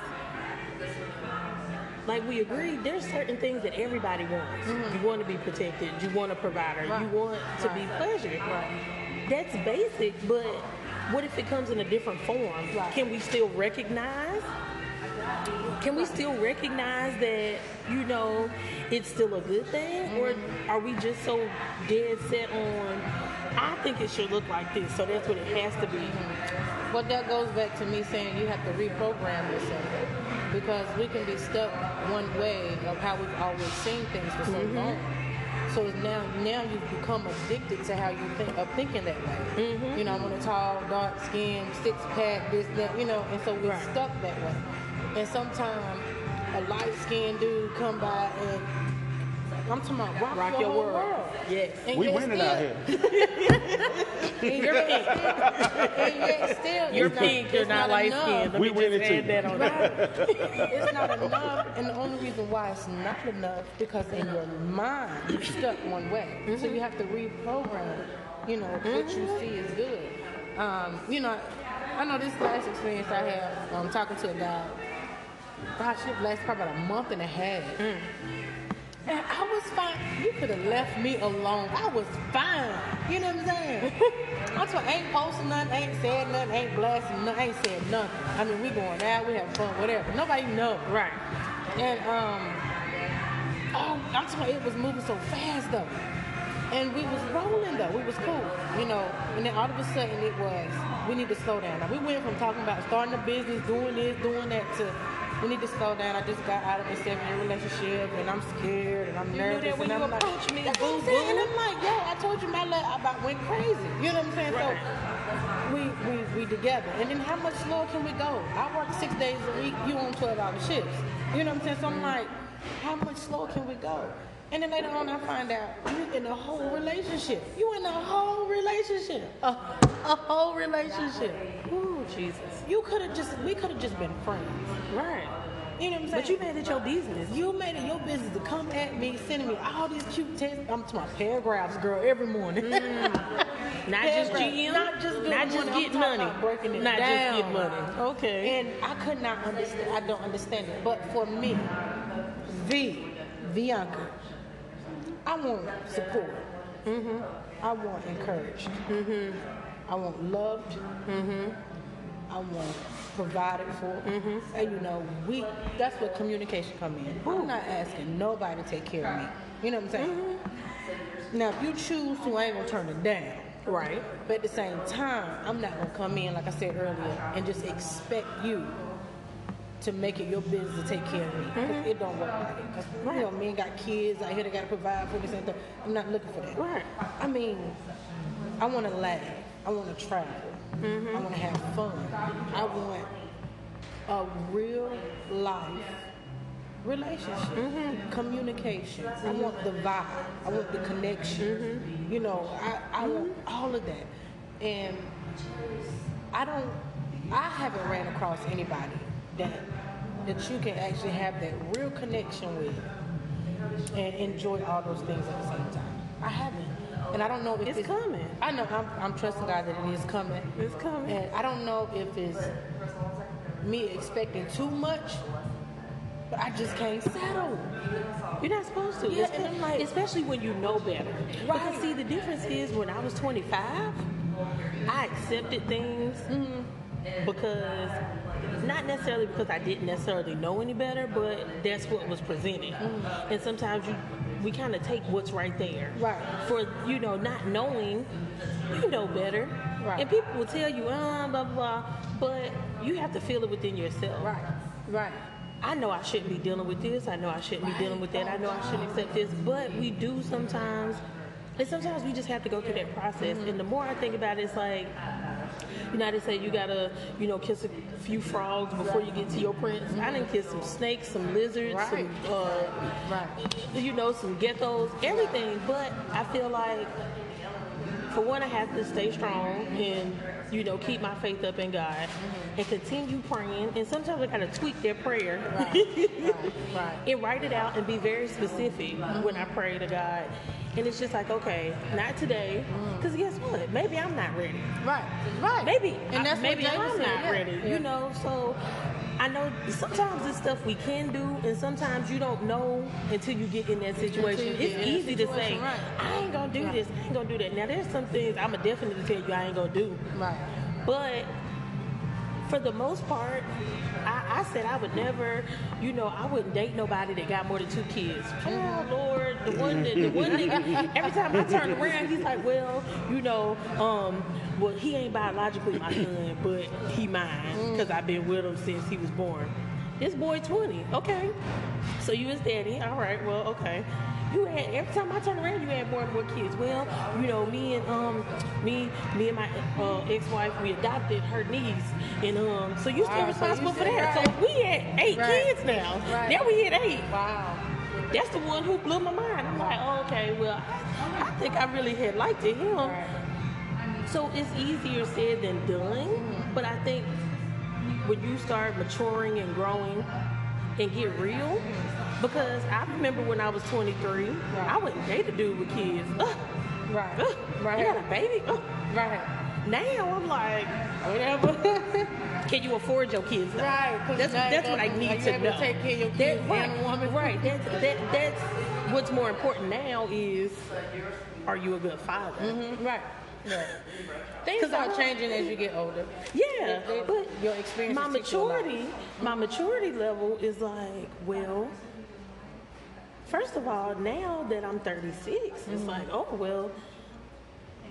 Speaker 2: like we agreed, there's certain things that everybody wants. Mm-hmm. You want to be protected. You want a provider. You want to be pleasured.
Speaker 3: Right.
Speaker 2: That's basic, but what if it comes in a different form? Can we still recognize? Can we still recognize that you know it's still a good thing, or mm-hmm. are we just so dead set on? I think it should look like this, so that's what it has to be. Mm-hmm.
Speaker 3: But that goes back to me saying you have to reprogram yourself because we can be stuck one way of how we've always seen things for so mm-hmm. long. So now, now you've become addicted to how you think of thinking that way. You know, I want a tall, dark skin, six pack, this, that, you know, and so we're
Speaker 2: Right.
Speaker 3: stuck that way. And sometimes a light skinned dude come by and I'm talking about rock,
Speaker 2: Rock
Speaker 3: your,
Speaker 2: your world.
Speaker 3: world.
Speaker 2: Yes.
Speaker 3: And
Speaker 1: We
Speaker 3: yet
Speaker 1: winning
Speaker 3: still-
Speaker 1: out here. *laughs*
Speaker 3: And you're pink. and yet still,
Speaker 2: You're
Speaker 3: it's
Speaker 2: pink.
Speaker 3: Not,
Speaker 2: You're
Speaker 3: it's
Speaker 2: not light
Speaker 3: enough.
Speaker 2: skinned. Let
Speaker 1: We
Speaker 2: me
Speaker 1: winning
Speaker 2: just add
Speaker 1: too.
Speaker 2: that on there. *laughs*
Speaker 3: it's not enough, and the only reason why it's not enough because in your mind you're stuck one way. So you have to reprogram. You know what you see is good. Um, you know, I know this last experience I had um, talking to a guy. Gosh, it lasted probably about a month and a half. And I was fine. You could have left me alone. I was fine. You know what I'm saying? *laughs* I'm talking, ain't posting nothing, ain't said nothing, ain't blasting nothing, ain't said nothing. I mean, we going out, we have fun, whatever. Nobody know.
Speaker 2: Right.
Speaker 3: And um, oh, I'm talking, it was moving so fast though. And we was rolling though. We was cool, you know. And then all of a sudden it was, we need to slow down. Now we went from talking about starting a business, doing this, doing that to we need to slow down. I just got out of a seven year relationship and I'm scared and I'm
Speaker 2: knew
Speaker 3: nervous.
Speaker 2: that when
Speaker 3: and
Speaker 2: you
Speaker 3: I'm like,
Speaker 2: approached me,
Speaker 3: That's what I'm
Speaker 2: boo,
Speaker 3: saying. And. I'm like, yo, I told you my life about went crazy. You know what I'm saying?
Speaker 2: Right.
Speaker 3: So we, we we together. And then how much slower can we go? I work six days a week, you on twelve hour shifts. You know what I'm saying? So I'm mm-hmm. like, how much slower can we go? And then later on I find out you're in a whole relationship. You in a whole relationship. A, a whole relationship.
Speaker 2: Ooh, Jesus.
Speaker 3: You could have just we could have just been friends.
Speaker 2: Right.
Speaker 3: You know what I'm saying?
Speaker 2: But you made it your business.
Speaker 3: You made it your business to come at me, sending me all these cute texts. I'm um, to my paragraphs, girl, every morning. Mm. *laughs*
Speaker 2: Not just. GM.
Speaker 3: Not just
Speaker 2: Not just
Speaker 3: money.
Speaker 2: Get money.
Speaker 3: about breaking it
Speaker 2: Not
Speaker 3: down.
Speaker 2: just get money. Okay.
Speaker 3: And I could not understand. I don't understand it. But for me, V, Bianca, I want support.
Speaker 2: Mm-hmm.
Speaker 3: I want encouraged. I want loved.
Speaker 2: Mm-hmm.
Speaker 3: I want provided for.
Speaker 2: Mm-hmm.
Speaker 3: And you know, we that's where communication come in. I'm not asking nobody to take care of me. You know what I'm saying?
Speaker 2: Mm-hmm.
Speaker 3: Now if you choose to, I ain't gonna turn it down.
Speaker 2: right.
Speaker 3: But at the same time, I'm not gonna come in like I said earlier and just expect you to make it your business to take care of me. 'Cause mm-hmm. It don't work like that. 'Cause, you know, men got kids out here. They gotta provide for this and that. I'm not looking for that.
Speaker 2: Right.
Speaker 3: I mean, I want to laugh. I want to travel. Mm-hmm. I want to have fun. I want a real life relationship, mm-hmm. communication. I want the vibe. I want the connection. You know, I, I want all of that. And I don't, I haven't ran across anybody that that you can actually have that real connection with and enjoy all those things at the same time. I haven't. And I don't know if
Speaker 2: It's coming.
Speaker 3: I know I'm, I'm trusting God that it is coming.
Speaker 2: It's coming.
Speaker 3: And I don't know if it's me expecting too much, but I just can't settle.
Speaker 2: You're not supposed to.
Speaker 3: Yeah,
Speaker 2: Espe-
Speaker 3: and I'm like-
Speaker 2: especially when you know better.
Speaker 3: Right.
Speaker 2: Because see, the difference is when I was 25, I accepted things
Speaker 3: Mm-hmm.
Speaker 2: because not necessarily because I didn't necessarily know any better, but that's what was presented.
Speaker 3: Mm-hmm.
Speaker 2: And sometimes you we kind of take what's right there.
Speaker 3: Right.
Speaker 2: For you know, not knowing, you know better.
Speaker 3: Right.
Speaker 2: And people will tell you, uh, blah blah blah, but you have to feel it within yourself.
Speaker 3: Right, right.
Speaker 2: I know I shouldn't be dealing with this. I know I shouldn't be dealing with that. I know I shouldn't accept this. But we do sometimes, and sometimes we just have to go through that process. And the more I think about it, it's like, you know, how they say you gotta, you know, kiss a few frogs before you get to your prince. I didn't kiss some snakes, some lizards,
Speaker 3: Right.
Speaker 2: some, uh,
Speaker 3: Right.
Speaker 2: you know, some geckos, everything. But I feel like, for one, I have to stay strong and, you know, keep my faith up in God mm-hmm. and continue praying. And sometimes I gotta tweak their prayer *laughs*
Speaker 3: Right, right.
Speaker 2: and write it out and be very specific when I mm-hmm. pray to God. And it's just like, okay, not today, mm. because guess what? Maybe I'm not ready.
Speaker 3: Right, right.
Speaker 2: Maybe,
Speaker 3: and that's
Speaker 2: I, maybe I'm not
Speaker 3: yeah.
Speaker 2: ready.
Speaker 3: Yeah.
Speaker 2: You know, so I know sometimes it's stuff we can do, and sometimes you don't know until you get in that situation. It's
Speaker 3: that
Speaker 2: easy to say,
Speaker 3: right.
Speaker 2: I ain't gonna do this, I ain't gonna do that. Now there's some things I'ma definitely tell you I ain't gonna do.
Speaker 3: Right.
Speaker 2: But for the most part, I, I said I would never, you know, I wouldn't date nobody that got more than two kids. Oh Lord, the one that the one nigga, every time I turn around, he's like, well, you know, um, well, he ain't biologically my son, but he mine because I've been with him since he was born. This boy 20, okay. So you his daddy, all right, well, okay. You had every time I turn around, you had more and more kids. Well, you know, me and um, me, me and my uh, ex-wife, we adopted her niece, and um, so you still
Speaker 3: Wow, so
Speaker 2: responsible
Speaker 3: you
Speaker 2: for that. So we had eight
Speaker 3: Right.
Speaker 2: kids now.
Speaker 3: Right.
Speaker 2: Now we had eight.
Speaker 3: Wow.
Speaker 2: That's the one who blew my mind. I'm like, oh, okay, well, I, I think I really had liked it him. So it's easier said than done. But I think when you start maturing and growing and get real, because I remember when I was 23, I wouldn't date a dude with kids. Ugh,
Speaker 3: Right.
Speaker 2: ugh,
Speaker 3: Right.
Speaker 2: You got a baby? Ugh.
Speaker 3: Right.
Speaker 2: Now I'm like, whatever. *laughs* Can you afford your kids? though?
Speaker 3: Right,
Speaker 2: That's, that's what I need to know.
Speaker 3: to take care of your
Speaker 2: That-
Speaker 3: kids and
Speaker 2: right,
Speaker 3: woman?
Speaker 2: Right. That's, that, that's what's more important now is, are you a good father?
Speaker 3: Mm-hmm. Right. Right. Things
Speaker 2: I
Speaker 3: changing as you get older.
Speaker 2: Yeah, but
Speaker 3: your experience.
Speaker 2: my
Speaker 3: teach you a lot.
Speaker 2: maturity, my maturity level is like, well, first of all, now that I'm 36, it's
Speaker 3: Mm-hmm.
Speaker 2: like, oh well,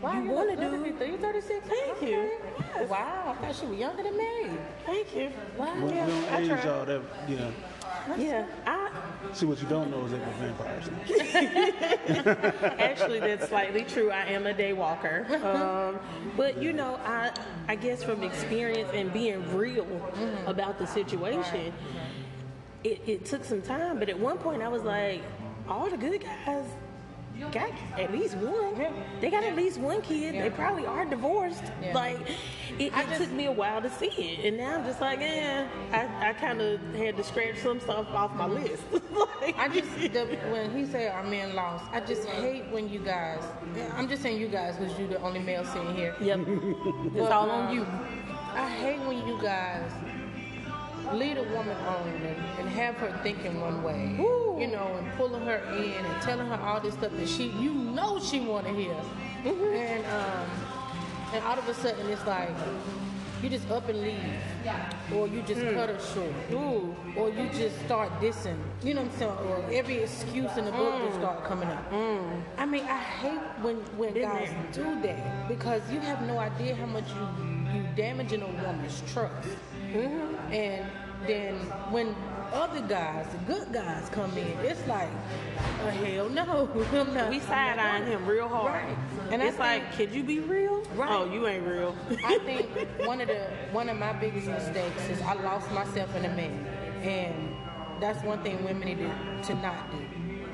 Speaker 3: Wow,
Speaker 2: You
Speaker 3: you
Speaker 2: wanna do-
Speaker 3: good. 30, 36?
Speaker 2: Thank you. Yes.
Speaker 3: Wow, I thought she was younger than me.
Speaker 2: thank you.
Speaker 3: Wow.
Speaker 1: We, we
Speaker 2: Yeah,
Speaker 1: don't
Speaker 2: I
Speaker 1: age
Speaker 2: try.
Speaker 1: all that, you know.
Speaker 2: Yeah, I
Speaker 1: See, what you don't know is that we're vampires. *laughs*
Speaker 2: actually that's slightly true. I am a day walker, *laughs* um, but you know, I I guess from experience and being real about the situation, it, it took some time. But at one point, I was like, all the good guys got at least one.
Speaker 3: Yeah.
Speaker 2: They got at least one kid. They probably are divorced.
Speaker 3: Yeah.
Speaker 2: Like, it, it
Speaker 3: just-
Speaker 2: took me a while to see it, and now I'm just like, eh. I, I kind of had to scratch some stuff off my list. *laughs* like,
Speaker 3: I just the, when he said our men lost, I just hate when you guys. I'm just saying you guys because you're the only male sitting here.
Speaker 2: Yep. *laughs* It's all on
Speaker 3: um,
Speaker 2: you.
Speaker 3: I hate when you guys lead a woman on and, and have her thinking one way,
Speaker 2: Ooh.
Speaker 3: you know, and pulling her in and telling her all this stuff that she, you know, she want to hear,
Speaker 2: Mm-hmm.
Speaker 3: and um, and all of a sudden it's like you just up and leave, or you just
Speaker 2: Mm.
Speaker 3: cut her short, Ooh. or you just start dissing, you know what I'm saying, or every excuse in the book
Speaker 2: Mm.
Speaker 3: just start coming up. I mean, I hate when when
Speaker 2: Been
Speaker 3: guys
Speaker 2: there.
Speaker 3: do that because you have no idea how much you you damaging a woman's trust.
Speaker 2: Mm-hmm.
Speaker 3: And then when other guys, the good guys, come in, it's like, oh, hell no, *laughs* I'm not.
Speaker 2: We side eyeing him real hard.
Speaker 3: Right.
Speaker 2: And
Speaker 3: I
Speaker 2: it's like, could you be real?
Speaker 3: Right.
Speaker 2: Oh, you ain't real.
Speaker 3: I think one of the one of my biggest mistakes is I lost myself in a man, and that's one thing women need to, to not do.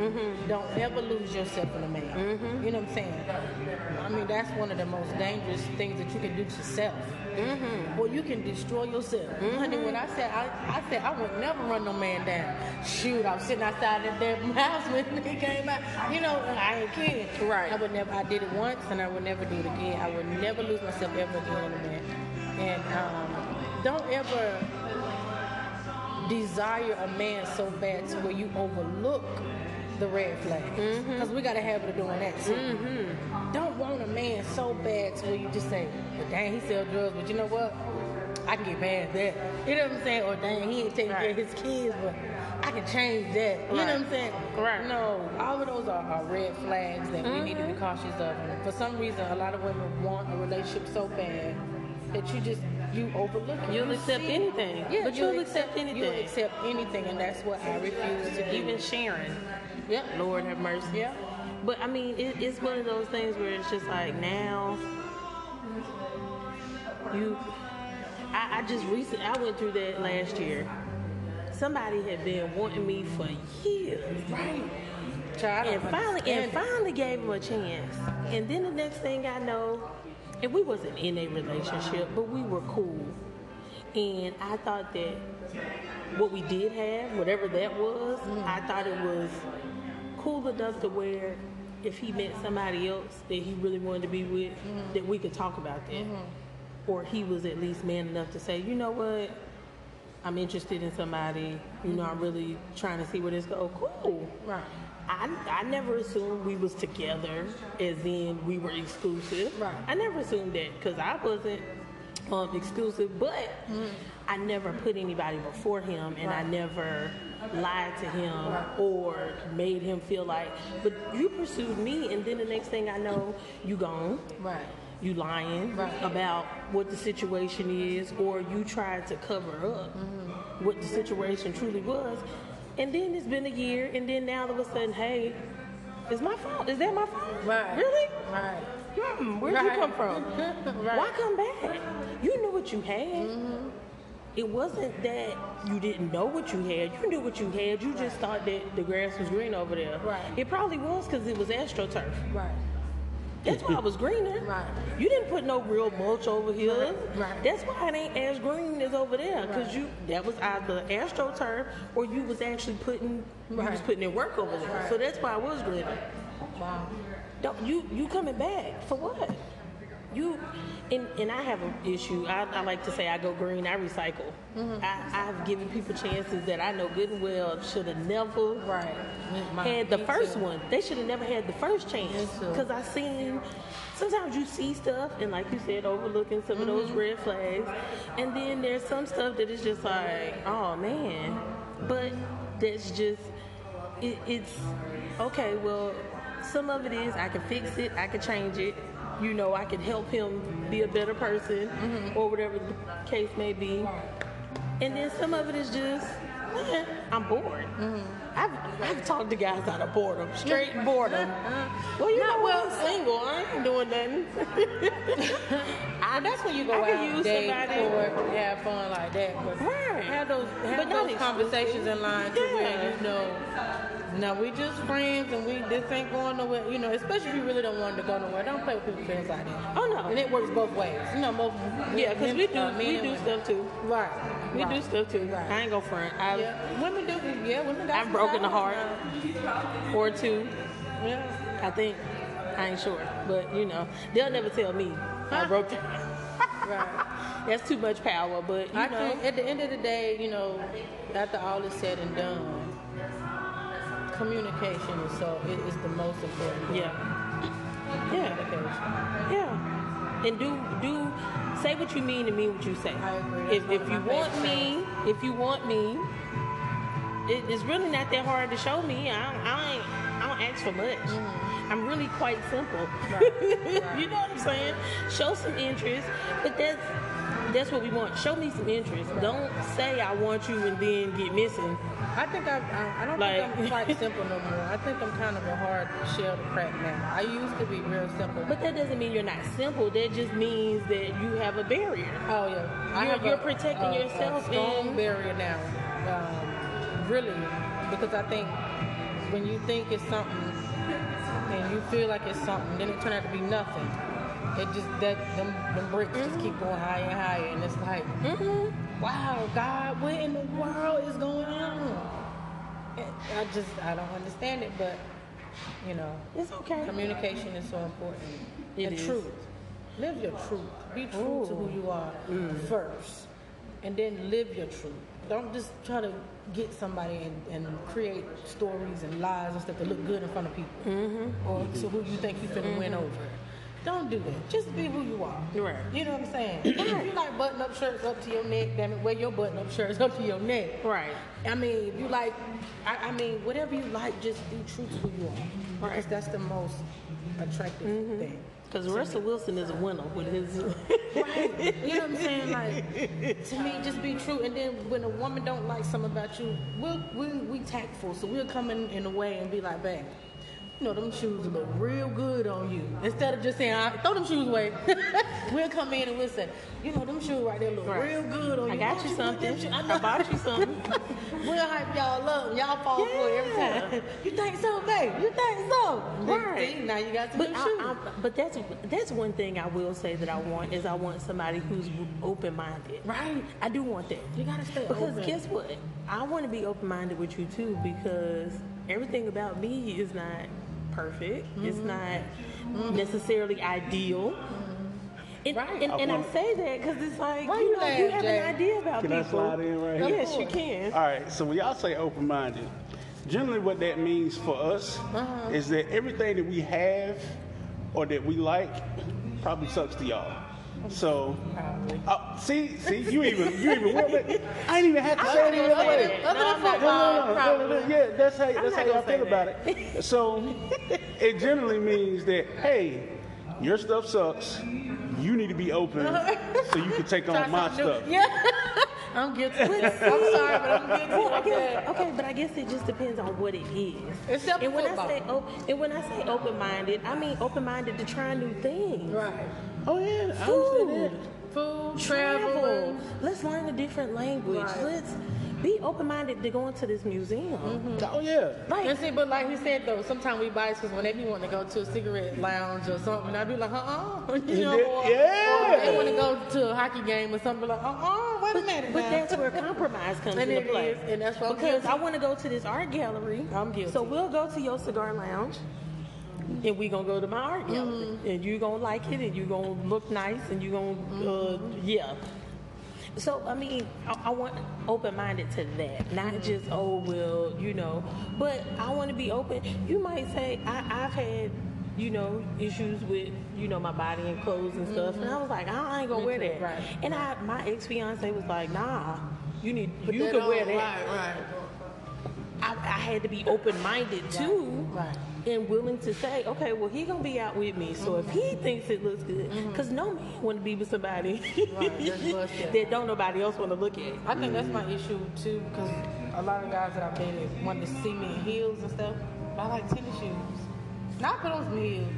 Speaker 2: Mm-hmm.
Speaker 3: Don't ever lose yourself in a man. You know what I'm saying? I mean, that's one of the most dangerous things that you can do to self.
Speaker 2: Mm-hmm.
Speaker 3: Or you can destroy yourself. Honey, when I said I, I said I would never run no man down. Shoot, I was sitting outside in that damn *laughs* house when he came out. You know, I ain't kidding.
Speaker 2: Right.
Speaker 3: I would never. I did it once, and I would never do it again. I would never lose myself ever again in a man. And um, don't ever desire a man so bad to where you overlook the red flags. Mm-hmm. Because we got a habit of doing that too. Mm-hmm. Don't want a man so bad to where you just say, well, dang, he sell drugs, but you know what? I can get past that. You know what I'm saying? Or dang, he ain't taking care of his kids, but I can change that. You know what I'm saying?
Speaker 2: Right.
Speaker 3: No, all of those are, are red flags that we need to be mm-hmm. cautious of. And for some reason, a lot of women want a relationship so bad that you just you overlook it.
Speaker 2: You'll
Speaker 3: You
Speaker 2: accept
Speaker 3: see-
Speaker 2: anything.
Speaker 3: Yeah,
Speaker 2: But you'll accept anything.
Speaker 3: You'll accept anything, and that's what I refuse to do.
Speaker 2: Even Sharon.
Speaker 3: Yep.
Speaker 2: Lord have mercy.
Speaker 3: Yeah.
Speaker 2: But I mean, it, it's one of those things where it's just like now, you. I, I just recently I went through that last year. Somebody had been wanting me for years,
Speaker 3: Right. Child,
Speaker 2: and finally, and finally gave him a chance. And then the next thing I know, and we wasn't in a relationship, but we were cool. And I thought that what we did have, whatever that was, mm-hmm. I thought it was cool enough to where if he met somebody else that he really wanted to be with, mm-hmm. that we could talk about that. Mm-hmm. Or he was at least man enough to say, you know what, I'm interested in somebody. You know, I'm mm-hmm. really trying to see where this goes. Cool.
Speaker 3: Right.
Speaker 2: I, I never assumed we was together, as in we were exclusive.
Speaker 3: Right.
Speaker 2: I never assumed that because I wasn't um, exclusive, but I never put anybody before him, and I never lied to him or made him feel like. But you pursued me, and then the next thing I know, you gone.
Speaker 3: Right.
Speaker 2: You lying
Speaker 3: Right.
Speaker 2: about what the situation is, or you tried to cover up
Speaker 3: Mm-hmm.
Speaker 2: what the situation truly was. And then it's been a year, and then now all of a sudden, hey, it's my fault. Is that my fault?
Speaker 3: Right.
Speaker 2: Really?
Speaker 3: Right.
Speaker 2: Hmm, where'd you come from? *laughs*
Speaker 3: Right.
Speaker 2: Why come back? You knew what you had. It wasn't that you didn't know what you had. You knew what you had. You just thought that the grass was green over there.
Speaker 3: Right.
Speaker 2: It probably was because it was astroturf.
Speaker 3: Right.
Speaker 2: That's why it was greener.
Speaker 3: Right.
Speaker 2: You didn't put no real mulch over here.
Speaker 3: Right, right.
Speaker 2: That's why it ain't as green as over there.
Speaker 3: Right.
Speaker 2: Cause you that was either astroturf or you was actually putting you was putting in work over there.
Speaker 3: Right.
Speaker 2: So that's why it was greener.
Speaker 3: Wow.
Speaker 2: Don't you you coming back for what? You and and I have an issue. I, I like to say I go green. I recycle.
Speaker 3: Mm-hmm.
Speaker 2: I, I've given people chances that I know good and well should have never
Speaker 3: Right.
Speaker 2: Had the
Speaker 3: me
Speaker 2: first
Speaker 3: too.
Speaker 2: one. They should have never had the first chance because I seen. Sometimes you see stuff and, like you said, overlooking some of
Speaker 3: Mm-hmm.
Speaker 2: those red flags, and then there's some stuff that is just like, oh man, but that's just it, it's okay. Well, some of it is I can fix it, I can change it. You know, I can help him be a better person,
Speaker 3: Mm-hmm.
Speaker 2: or whatever the case may be. And then some of it is just, I'm bored. I've, I've talked to guys out of boredom, straight *laughs* boredom. Well, you're
Speaker 3: Not
Speaker 2: know,
Speaker 3: well-
Speaker 2: I'm single. I ain't doing nothing. *laughs*
Speaker 3: And that's when you go
Speaker 2: I
Speaker 3: out,
Speaker 2: use
Speaker 3: date,
Speaker 2: somebody-
Speaker 3: court, have fun like that. But
Speaker 2: Right.
Speaker 3: have those, have
Speaker 2: But
Speaker 3: those conversations in line to where you know, no, we just friends and we this ain't going nowhere. You know, especially if you really don't want to go nowhere. Don't play with people's feelings like that.
Speaker 2: Oh, no.
Speaker 3: And it works both ways. You know, both.
Speaker 2: yeah, because we do
Speaker 3: uh,
Speaker 2: we do stuff too.
Speaker 3: Right.
Speaker 2: We
Speaker 3: right.
Speaker 2: do stuff too.
Speaker 3: Right.
Speaker 2: I ain't gonna front. I've,
Speaker 3: Yeah, women do. Yeah, women. got
Speaker 2: I've broken the
Speaker 3: powers
Speaker 2: heart
Speaker 3: now.
Speaker 2: or two.
Speaker 3: Yeah.
Speaker 2: I think. I ain't sure, but you know, they'll never tell me I broke. The,
Speaker 3: Right. *laughs*
Speaker 2: that's too much power, but you
Speaker 3: I
Speaker 2: know.
Speaker 3: think at the end of the day, you know, after all is said and done, communication is so it is the most important. thing.
Speaker 2: Yeah. Yeah. Yeah. And do do say what you mean and mean what you say.
Speaker 3: I agree.
Speaker 2: If if you want me, if you want me, it, it's really not that hard to show me. I, I ain't I don't ask for much. Mm-hmm. I'm really quite simple. *laughs* you know what I'm saying? Show some interest, but that's that's what we want. Show me some interest. Don't say I want you and then get missing.
Speaker 3: I think I, I, I don't
Speaker 2: Like-
Speaker 3: think I'm quite *laughs* simple no more. I think I'm kind of a hard shell to crack now. I used to be real simple.
Speaker 2: But that doesn't mean you're not simple. That just means that you have a barrier.
Speaker 3: oh yeah, I
Speaker 2: You're- you're
Speaker 3: a-
Speaker 2: protecting
Speaker 3: a-
Speaker 2: yourself
Speaker 3: A strong
Speaker 2: and-
Speaker 3: barrier now, um, really, because I think when you think it's something and you feel like it's something, then it turns out to be nothing. It just that them, them bricks just keep going higher and higher, and it's like,
Speaker 2: Mm-hmm.
Speaker 3: wow, God, what in the world is going on? I just I don't understand it, but you know,
Speaker 2: It's okay.
Speaker 3: communication is so important.
Speaker 2: It
Speaker 3: and
Speaker 2: is.
Speaker 3: truth. Live your truth. Be true to who you are
Speaker 2: Mm.
Speaker 3: first, and then live your truth. Don't just try to get somebody and, and create stories and lies and stuff that look good in front of people,
Speaker 2: Mm-hmm.
Speaker 3: or to who you think you finna win over. Don't do that. Just be who you are.
Speaker 2: Right.
Speaker 3: You know what I'm saying? *clears throat* if you like button up shirts up to your neck, damn it, wear your button up shirts up to your neck.
Speaker 2: Right.
Speaker 3: I mean, if you like, I, I mean, whatever you like, just be true to who you are. Because that's the most attractive mm-hmm. thing.
Speaker 2: Because Russell Wilson is a winner with his.
Speaker 3: Right. *laughs* You know what I'm saying? Like, to me, just be true. And then when a woman don't like something about you, we'll, we we tactful. So we'll come in in a way and be like, babe, you know, them shoes look real good on you. Instead of just saying, "I- throw them shoes away. *laughs* we'll come in and we'll say, you know, them shoes right there look
Speaker 2: Right.
Speaker 3: real good on you.
Speaker 2: I got you something.
Speaker 3: shoes-"
Speaker 2: I bought you something. *laughs*
Speaker 3: We'll hype y'all up. Y'all fall for it every time. *laughs* You think so, babe? You think so?
Speaker 2: Right.
Speaker 3: Now you got some
Speaker 2: But I,
Speaker 3: shoes.
Speaker 2: I, but that's that's one thing I will say that I want is I want somebody who's open minded.
Speaker 3: Right.
Speaker 2: I do want that.
Speaker 3: You gotta stay
Speaker 2: Because
Speaker 3: open.
Speaker 2: guess what? I want to be open minded with you too because everything about me is not perfect. It's
Speaker 3: Mm-hmm.
Speaker 2: not necessarily ideal. And,
Speaker 3: Right.
Speaker 2: and, and I
Speaker 1: Okay.
Speaker 2: say that because it's like
Speaker 3: Why
Speaker 2: you
Speaker 3: you
Speaker 2: know
Speaker 3: laugh,
Speaker 2: you have
Speaker 3: Jay?
Speaker 2: an idea about
Speaker 1: Can I
Speaker 2: people.
Speaker 1: slide in right here?
Speaker 2: Yes, you can.
Speaker 1: All right, so when y'all say open minded, generally what that means for us
Speaker 3: Uh-huh.
Speaker 1: is that everything that we have or that we like probably sucks to y'all. So, uh, see, see, you even, you even, went back. I ain't even had to
Speaker 2: I'm
Speaker 1: say
Speaker 2: not
Speaker 1: it
Speaker 2: gonna say
Speaker 1: way.
Speaker 2: that.
Speaker 3: Other
Speaker 2: No,
Speaker 3: than football,
Speaker 1: No, no, no, no, no, yeah, that's how that's how y'all
Speaker 2: gonna
Speaker 1: feel about it. So it generally means that hey, your stuff sucks. You need to be open so you can take *laughs* on my stuff.
Speaker 3: Yeah. *laughs* I'm guilty. I'm sorry, but I'm guilty
Speaker 2: Well, I guess, okay, but I guess it just depends on what it is.
Speaker 3: Except
Speaker 2: and when
Speaker 3: football.
Speaker 2: I say oh, and when I say open-minded, I mean open-minded to try new things.
Speaker 3: Right.
Speaker 1: Oh yeah, I understand
Speaker 2: Food.
Speaker 3: Food,
Speaker 2: travel.
Speaker 3: travel.
Speaker 2: Let's learn a different language.
Speaker 3: Right.
Speaker 2: Let's be open-minded to going to this museum.
Speaker 1: Oh yeah.
Speaker 2: Like,
Speaker 3: And see, but like we said though, sometimes we bias because when they be wanting to go to a cigarette lounge or something, I'd be like, uh uh *laughs* you know,
Speaker 1: Yeah,
Speaker 3: or,
Speaker 1: yeah.
Speaker 3: or if they want to go to a hockey game or something, like, uh uh wait a
Speaker 2: but,
Speaker 3: minute.
Speaker 2: but
Speaker 3: now.
Speaker 2: that's where compromise comes
Speaker 3: And
Speaker 2: into
Speaker 3: it
Speaker 2: play.
Speaker 3: is, and that's what I'm
Speaker 2: because. I want to go to this art gallery.
Speaker 3: I'm guilty.
Speaker 2: So we'll go to your cigar lounge. And we gonna go to my art gallery,
Speaker 3: Mm-hmm.
Speaker 2: and you gonna like it, and you gonna look nice, and you gonna, uh,
Speaker 3: Mm-hmm.
Speaker 2: yeah. So I mean, I, I want open-minded to that, not
Speaker 3: Mm-hmm.
Speaker 2: just oh well, you know. But I want to be open. You might say I, I've had, you know, issues with you know my body and clothes and stuff, and I was like, I ain't gonna wear that.
Speaker 3: right.
Speaker 2: And I, my ex fiance was like, Nah, you need,
Speaker 3: Put
Speaker 2: you can wear that.
Speaker 3: Right, right.
Speaker 2: I, I had to be open-minded too,
Speaker 3: right.
Speaker 2: And willing to say, okay, well, he gonna be out with me. So if he thinks it looks good, because no man want to be with somebody
Speaker 3: Mm-hmm. Right, just bust it.
Speaker 2: that don't nobody else want to look at.
Speaker 3: I think that's my issue too, because a lot of guys that I've dated want to see me in heels and stuff. But I like tennis shoes. Not I *laughs* put on heels,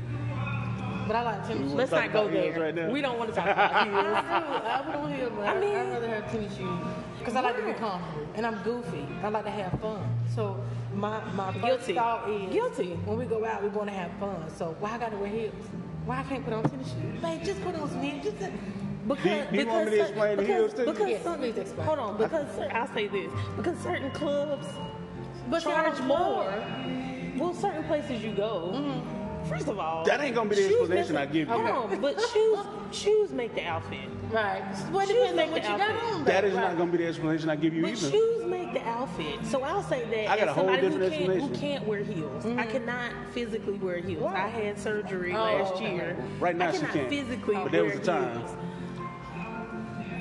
Speaker 3: but I like tennis shoes.
Speaker 2: Let's not go there.
Speaker 1: right now?
Speaker 2: we don't want to talk about
Speaker 3: I
Speaker 2: heels.
Speaker 3: do. I put on heels, but I,
Speaker 2: I mean-
Speaker 3: I'd rather have tennis shoes because I like to be comfortable and I'm goofy. I like to have fun. So my my first
Speaker 2: Guilty.
Speaker 3: thought is
Speaker 2: Guilty.
Speaker 3: When we go out, we want to have fun. So why I got to wear heels? Why I can't put on tennis shoes? Like just put on some heels. Just
Speaker 2: Because,
Speaker 1: Do you- do you want me to
Speaker 2: because-
Speaker 1: explain the heels to you?
Speaker 2: Because
Speaker 3: Yes,
Speaker 2: some-
Speaker 3: please explain.
Speaker 2: Hold on, because cer- I'll say this: because certain clubs
Speaker 3: but
Speaker 2: charge
Speaker 3: y'all
Speaker 2: more. Well, certain places you go.
Speaker 3: Mm-hmm.
Speaker 2: First of all,
Speaker 1: That ain't gonna be the explanation
Speaker 2: make
Speaker 1: I give you.
Speaker 2: Hold on, but shoes shoes make the outfit.
Speaker 3: Right. Well, it depends on what
Speaker 2: the
Speaker 3: you got on.
Speaker 1: That
Speaker 3: though.
Speaker 1: is not gonna be the explanation I give you
Speaker 2: But
Speaker 1: either.
Speaker 2: shoes make the outfit. So I'll say that
Speaker 1: I got
Speaker 2: as
Speaker 1: a whole
Speaker 2: somebody who
Speaker 1: different
Speaker 2: can't, who
Speaker 1: explanation.
Speaker 2: can't wear heels. I cannot physically wear heels. I had surgery
Speaker 3: Oh,
Speaker 2: last
Speaker 3: okay.
Speaker 2: year.
Speaker 1: Right now
Speaker 2: I
Speaker 1: she
Speaker 2: cannot
Speaker 1: can't.
Speaker 2: physically
Speaker 1: But there
Speaker 2: wear
Speaker 1: was a time.
Speaker 2: heels.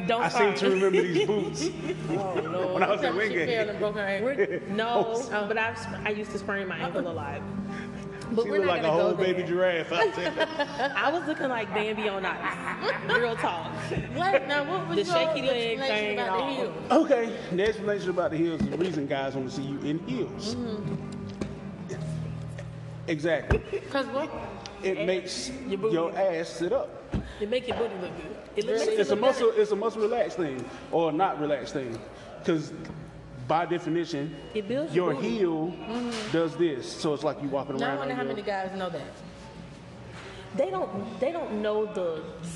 Speaker 2: Don't
Speaker 1: I seem
Speaker 2: start.
Speaker 1: to remember these boots *laughs*
Speaker 3: Oh,
Speaker 1: when I was
Speaker 3: Tell
Speaker 1: at
Speaker 3: me she
Speaker 1: Wingate.
Speaker 3: fell and broke her ankle.
Speaker 2: We're- *laughs* no, but I I used to sprain my ankle a lot. But
Speaker 1: She
Speaker 2: we're
Speaker 1: looked
Speaker 2: not
Speaker 1: like a whole
Speaker 2: go there.
Speaker 1: baby giraffe out there. *laughs*
Speaker 2: I was looking like Bambi on ice. Real talk.
Speaker 3: What? Now, what was
Speaker 2: The
Speaker 3: your
Speaker 2: shaky leg
Speaker 3: explanation
Speaker 2: thing
Speaker 3: about the
Speaker 2: and all.
Speaker 3: heels?
Speaker 1: Okay, the explanation about the heels is the reason guys want to see you in heels. Mm-hmm. Exactly.
Speaker 3: Because what?
Speaker 1: It makes
Speaker 2: Your
Speaker 1: your ass sit up.
Speaker 2: It make your booty look good. It looks
Speaker 3: Really?
Speaker 2: it
Speaker 1: It's a muscle.
Speaker 2: better.
Speaker 1: It's a muscle relaxed thing, or not relaxed thing, because by definition,
Speaker 2: It builds your
Speaker 1: your
Speaker 2: booty.
Speaker 1: heel mm-hmm. does this. So it's like you walking
Speaker 3: Now I wonder how
Speaker 1: your-
Speaker 3: many guys know that.
Speaker 2: They don't they don't know the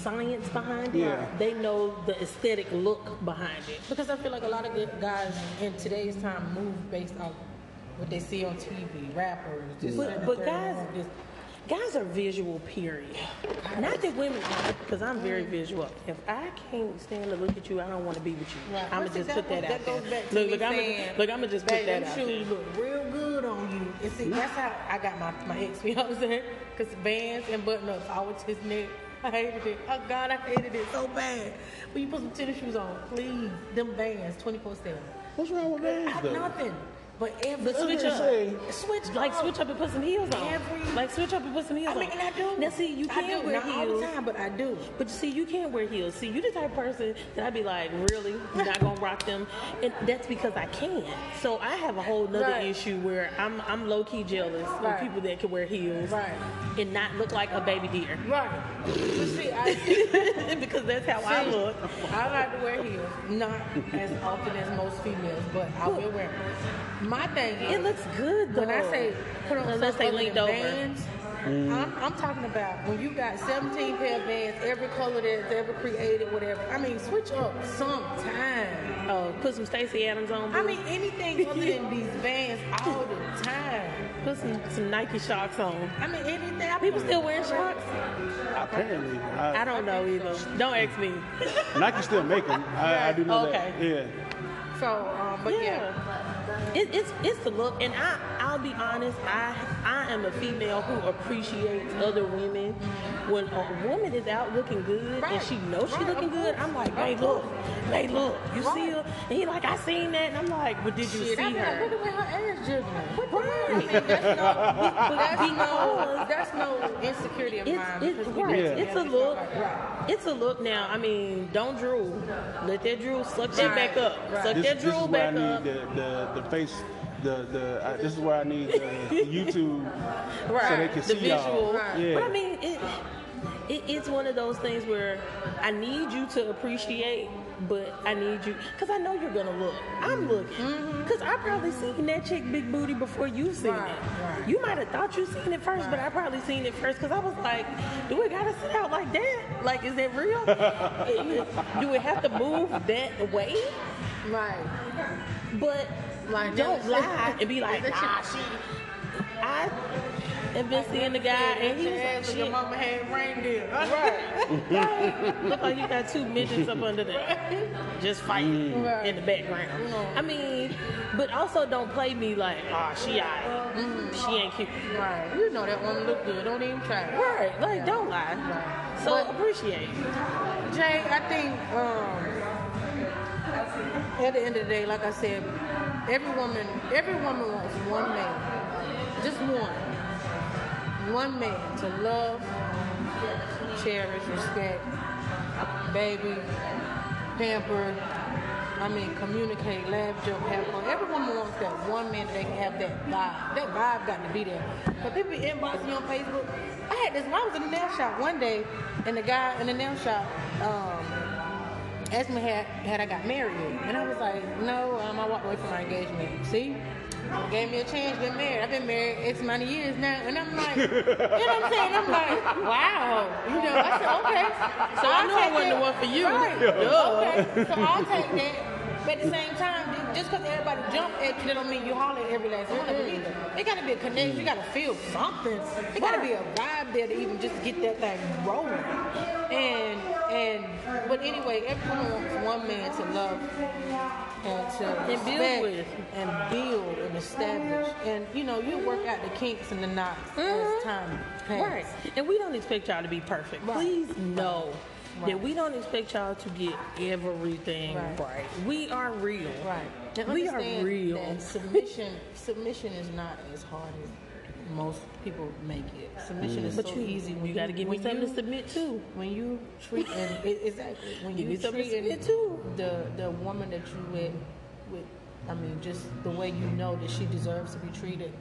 Speaker 2: science behind it.
Speaker 1: Yeah.
Speaker 2: They know the aesthetic look behind it.
Speaker 3: Because I feel like a lot of good guys in today's time move based off what they see on TV, rappers. This,
Speaker 2: But, but guys,
Speaker 3: and this.
Speaker 2: Guys are visual. Period. Not that women aren't, because I'm very mm. visual. If I can't stand to look at you, I don't want to be with you.
Speaker 3: Right.
Speaker 2: I'm gonna just put that,
Speaker 3: that
Speaker 2: out
Speaker 3: goes
Speaker 2: there.
Speaker 3: back to
Speaker 2: Look,
Speaker 3: me
Speaker 2: look, I'm
Speaker 3: saying,
Speaker 2: gonna, look, I'm gonna just put that
Speaker 3: them
Speaker 2: out
Speaker 3: shoes
Speaker 2: there.
Speaker 3: look real good on you. And see, that's how I got my, my ex *laughs* fiance. Because Vans and button ups always his neck. I hated it. Oh God, I hated it so bad. When you put some tennis shoes on, please, them Vans 24 7.
Speaker 1: What's wrong with that? though?
Speaker 3: Nothing. But every
Speaker 2: But switch up,
Speaker 1: say-
Speaker 2: switch like oh, switch up and put some heels on.
Speaker 3: Every-
Speaker 2: like switch up and put some heels
Speaker 3: I mean,
Speaker 2: on.
Speaker 3: and I do.
Speaker 2: Now see, you
Speaker 3: I
Speaker 2: can
Speaker 3: do.
Speaker 2: wear
Speaker 3: Not all
Speaker 2: heels.
Speaker 3: the time, but I do.
Speaker 2: But you see, you can't wear heels. See, you the type of person that I'd be like, really? You're not gonna rock them? And that's because I can. So I have a whole nother
Speaker 3: Right.
Speaker 2: issue where I'm I'm low key jealous
Speaker 3: Right.
Speaker 2: of people that can wear heels
Speaker 3: Right.
Speaker 2: and not look like a baby deer.
Speaker 3: Right. But see, I, *laughs*
Speaker 2: because that's how I look.
Speaker 3: I like to wear heels, not as often as most females, but I will wear them. My thing.
Speaker 2: It looks good though.
Speaker 3: when I say put on
Speaker 2: unless they
Speaker 3: something other
Speaker 2: linked over.
Speaker 3: Vans, I'm, I'm talking about when you got 17 pair of Vans, every color that's ever created, whatever. I mean, switch up sometime.
Speaker 2: Oh, put some Stacy Adams on.
Speaker 3: I mean, anything other than these Vans all the time.
Speaker 2: put some some Nike Shox on.
Speaker 3: I mean, anything. I
Speaker 2: People still wearing Shox?
Speaker 1: Apparently,
Speaker 2: I
Speaker 1: I,
Speaker 2: don't know either. Don't ask me.
Speaker 1: Nike still make them. I, I do know
Speaker 2: Okay.
Speaker 1: that. Yeah.
Speaker 3: So, um, but yeah.
Speaker 2: It, it's it's the look, and I I'll be honest. I I am a female who appreciates other women. When a woman is out looking good
Speaker 3: Right.
Speaker 2: and she knows she
Speaker 3: Right,
Speaker 2: looking good. I'm like, hey, look, hey, look, you see her? And he like, I seen that, and I'm like, but did you
Speaker 3: Shit,
Speaker 2: see
Speaker 3: be like,
Speaker 2: her?
Speaker 3: look at where her ass jiggling. What
Speaker 2: Right.
Speaker 3: I mean, that's *laughs* no, that's no, that's no insecurity of
Speaker 2: It's,
Speaker 3: mine.
Speaker 2: it's, right.
Speaker 1: Yeah.
Speaker 2: it's a look.
Speaker 3: Right.
Speaker 2: It's a look now. I mean, don't drool. Let that drool suck that back up.
Speaker 3: Right.
Speaker 2: Suck
Speaker 1: This,
Speaker 2: that
Speaker 1: this is
Speaker 2: drool
Speaker 1: where I
Speaker 2: back
Speaker 1: need
Speaker 2: up.
Speaker 1: the, the, the face, the, the, uh, this is where I need the, the *laughs* YouTube so they can
Speaker 2: the
Speaker 1: see y'all.
Speaker 2: visual.
Speaker 1: Yeah.
Speaker 2: But I mean, it, it, it's one of those things where I need you to appreciate, but I need you because I know you're gonna look. I'm looking because I probably seen that chick big booty before you seen
Speaker 3: Right,
Speaker 2: it.
Speaker 3: right.
Speaker 2: You might have thought you seen it first, but I probably seen it first because I was like, do it gotta sit out like that? Like, is that real? *laughs* do it have to move that way?
Speaker 3: Right.
Speaker 2: But
Speaker 3: Like,
Speaker 2: don't
Speaker 3: that-
Speaker 2: lie *laughs* and be like,
Speaker 3: that
Speaker 2: nah, she. I have been seeing the guy, and he was like,
Speaker 3: your
Speaker 2: shit.
Speaker 3: mama had reindeer. *laughs*
Speaker 2: Right. Look like you got two midgets up under there, just fighting
Speaker 3: Right.
Speaker 2: in the background. I mean, but also don't play me like, ah, she alright. She ain't cute.
Speaker 3: Right. You know that woman look good. Don't even try. it.
Speaker 2: Right. Like,
Speaker 3: Yeah.
Speaker 2: don't lie.
Speaker 3: Right.
Speaker 2: So
Speaker 3: But-
Speaker 2: appreciate.
Speaker 3: Jay, I think um, at the end of the day, like I said, every woman, every woman wants one man, just one, one man to love, cherish, respect, baby, pamper. I mean, communicate, laugh, joke, have fun. Every woman wants that one man that they can have that vibe. That vibe got to be there. But people inbox me on Facebook. I had this. When I was in the nail shop one day, and the guy in the nail shop um, asked me had had I got married yet, and I was like, no. Um, I walked away from my engagement. See, gave me a chance to get married. I've been married X amount of years now, and I'm like, you know what I'm saying? I'm like, wow. You know, I said, okay.
Speaker 2: So I it
Speaker 3: take
Speaker 2: wasn't
Speaker 3: that.
Speaker 2: the one for you.
Speaker 3: Right.
Speaker 2: Duh.
Speaker 3: Okay. So I'll take that. But at the same time, just because everybody jump at you, that don't mean you holler at every last one of them either. There got to be a connection. You got to mm. feel something. There got to be a vibe there to even just get that thing rolling. And and but anyway, everyone wants one man to love and to
Speaker 2: And build with.
Speaker 3: and build and establish. And you know, you work out the kinks and the knots as mm-hmm. time passes.
Speaker 2: Right. And we don't expect y'all to be perfect.
Speaker 3: Right.
Speaker 2: Please know
Speaker 3: Right.
Speaker 2: that we don't expect y'all to get everything
Speaker 3: Right.
Speaker 2: right. We are real.
Speaker 3: Right. And
Speaker 2: We are real.
Speaker 3: that submission submission is not as hard as most people make it. Submission is
Speaker 2: But
Speaker 3: so
Speaker 2: you,
Speaker 3: easy.
Speaker 2: When you got to give me something
Speaker 3: you,
Speaker 2: to submit to.
Speaker 3: When you treat and *laughs* it, exactly when
Speaker 2: Give
Speaker 3: you
Speaker 2: to
Speaker 3: treat
Speaker 2: submit to.
Speaker 3: the the woman that you with with I mean just the way you know that she deserves to be treated.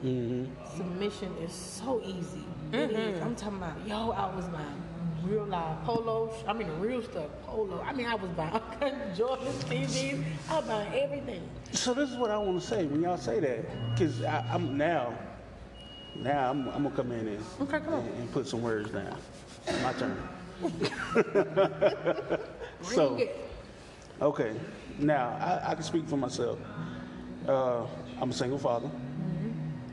Speaker 3: Submission is so easy.
Speaker 2: Mm-hmm.
Speaker 3: is. I'm talking about yo. I was buying real live polo. I mean the real stuff polo. I mean I was buying Jordan TVs. I was buying everything.
Speaker 1: So this is what I want to say when y'all say that, because I'm now, now I'm, I'm gonna come in and,
Speaker 3: Okay, come
Speaker 1: and, and put some words down. My turn. *laughs* *laughs* So, okay, now I, I can speak for myself. Uh, I'm a single father.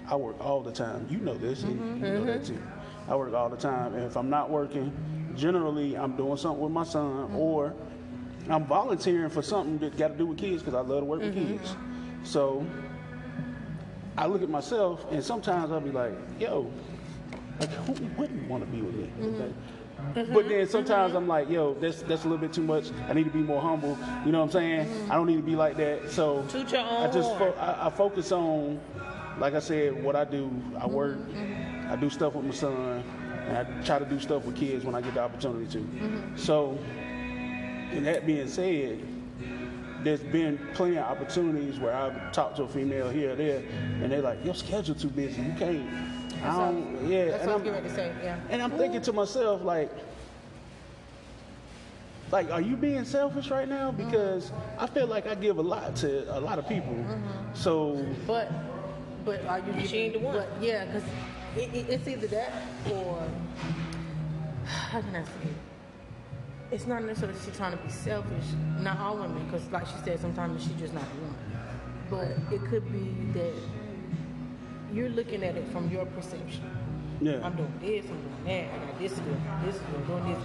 Speaker 1: I work all the time. You know this, and you know that too. I work all the time, and if I'm not working, generally I'm doing something with my son, or I'm volunteering for something that got to do with kids because I love to work with kids. So I look at myself, and sometimes I'll be like, "Yo, like who wouldn't want to be with me?" Okay? But then sometimes I'm like, "Yo, that's that's a little bit too much. I need to be more humble." You know what I'm saying? I don't need to be like that. So I just fo- I, I focus on, like I said, what I do. I work. I do stuff with my son, and I try to do stuff with kids when I get the opportunity to. Mm-hmm. So, and that being said, there's been plenty of opportunities where I've talked to a female here or there, and they're like, "Your schedule too busy. You can't." I don't. Yeah,
Speaker 3: That's
Speaker 1: and
Speaker 3: what I was
Speaker 1: I'm
Speaker 3: getting ready to say. Yeah.
Speaker 1: and I'm thinking to myself, like, like, are you being selfish right now? Mm-hmm. Because I feel like I give a lot to a lot of people. Mm-hmm. So
Speaker 3: But, but are you?
Speaker 2: She ain't the one.
Speaker 3: But yeah, because it, it, it's either that or how can I say? it? It's not necessarily she's trying to be selfish. Not all women, because like she said, sometimes she's just not the one. But it could be that you're looking at it from your perception.
Speaker 1: yeah,
Speaker 3: I'm doing this, I'm doing that, I got this to do, this to do, I'm doing this.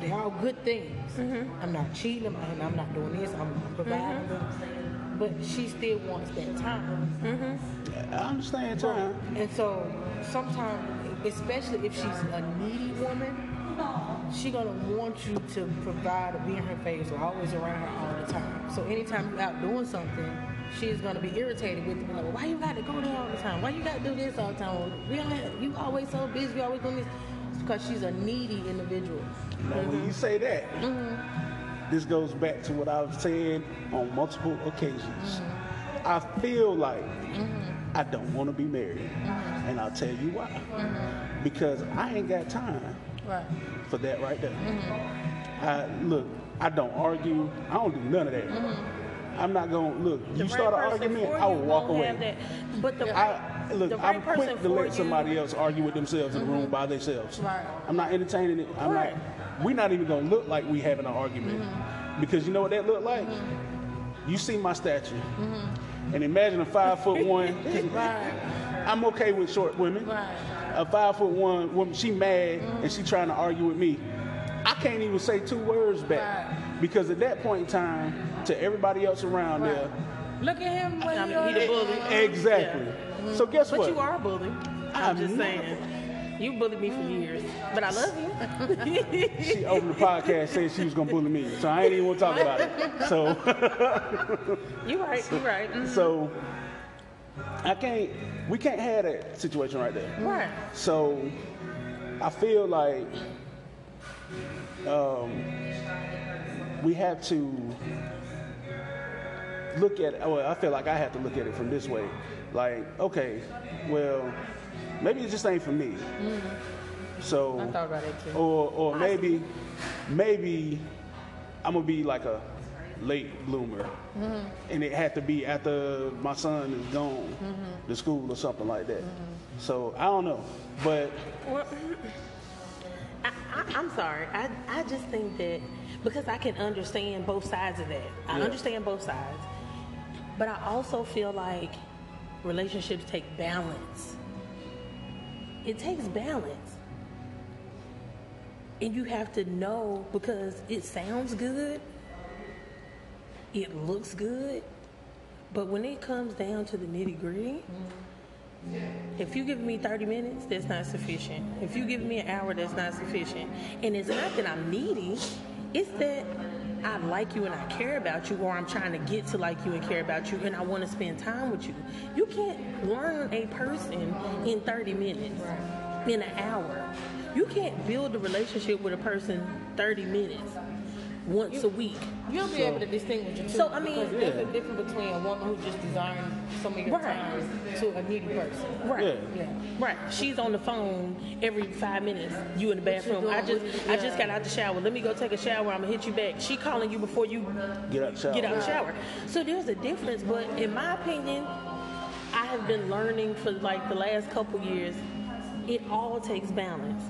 Speaker 3: They're all good things. Mm-hmm. I'm not cheating, I'm, I'm not doing this, I'm providing. I'm doing- but she still wants that time. Mm-hmm.
Speaker 1: I understand time.
Speaker 3: And so sometimes, especially if she's a needy woman, she gonna want you to provide or be in her face or always around her all the time. So anytime you out doing something, she's gonna be irritated with you. Like, why you got to go there all the time? Why you got to do this all the time? We have, you always so busy. You always doing this. It's because she's a needy individual.
Speaker 1: Now, when you say that, mm-hmm. this goes back to what I've said on multiple occasions. Mm-hmm. I feel like mm-hmm. I don't want to be married, and I'll tell you why. Mm-hmm. Because I ain't got time
Speaker 3: Right.
Speaker 1: for that right there. Mm-hmm. I look, I don't argue. I don't do none of that. Mm-hmm. I'm not gonna look. You
Speaker 2: The
Speaker 1: start
Speaker 2: right
Speaker 1: an argument, I will walk away.
Speaker 2: that. But the
Speaker 1: I look.
Speaker 2: the right
Speaker 1: I'm quick to let
Speaker 2: you-
Speaker 1: somebody else argue with themselves in the room by themselves.
Speaker 3: Right.
Speaker 1: I'm not entertaining it. I'm not. We're not even gonna look like we having an argument because you know what that look like. You see my stature, and imagine a five foot one. *laughs*
Speaker 3: Right.
Speaker 1: I'm okay with short women.
Speaker 3: Right.
Speaker 1: A five foot one woman, she mad and she trying to argue with me. I can't even say two words back
Speaker 3: Right.
Speaker 1: because at that point in time, to everybody else around
Speaker 3: Right.
Speaker 1: there,
Speaker 3: Look at him. What
Speaker 2: I mean, he the bully.
Speaker 1: exactly. So guess
Speaker 2: But
Speaker 1: what?
Speaker 2: you are a bully.
Speaker 1: I'm
Speaker 2: I'm just saying. You bullied me for years, but I love you. *laughs*
Speaker 1: She opened the podcast saying she was gonna bully me, so I ain't even want to talk about it. So, *laughs*
Speaker 2: you right. You right. Mhm.
Speaker 1: so I can't. We can't have that situation right there.
Speaker 2: Right.
Speaker 1: So I feel like um, we have to look at. Well, I feel like I have to look at it from this way. Like, okay, well, maybe it just ain't for me. So
Speaker 3: I thought about it too.
Speaker 1: or or maybe maybe I'm gonna be like a late bloomer, mm-hmm. and it had to be after my son is gone mm-hmm. to school or something like that. Mm-hmm. So I don't know, but
Speaker 2: Well, I, I, I'm sorry. I, I just think that because I can understand both sides of that. I
Speaker 1: Yeah.
Speaker 2: understand both sides. But I also feel like relationships take balance. It takes balance. And you have to know because it sounds good, it looks good, but when it comes down to the nitty gritty, if you give me 30 minutes, that's not sufficient. If you give me an hour, that's not sufficient. And it's not that I'm needy, it's that I like you and I care about you, or I'm trying to get to like you and care about you, and I want to spend time with you. You can't learn a person in 30 minutes, in an hour. You can't build a relationship with a person 30 minutes, once a week.
Speaker 3: You'll be able to distinguish the two.
Speaker 2: So, I mean-
Speaker 3: because there's a difference between a woman who's just desiring some of your
Speaker 2: Right.
Speaker 3: time to a needy person.
Speaker 2: Right.
Speaker 1: Yeah.
Speaker 3: Yeah.
Speaker 2: Right. She's on the phone every five minutes. You in the bathroom. I just I just got out the shower. Let me go take a shower. I'm gonna hit you back. She calling you before you
Speaker 1: get out the shower.
Speaker 2: get out the shower. So there's a difference. But in my opinion, I have been learning for like the last couple years. It all takes balance.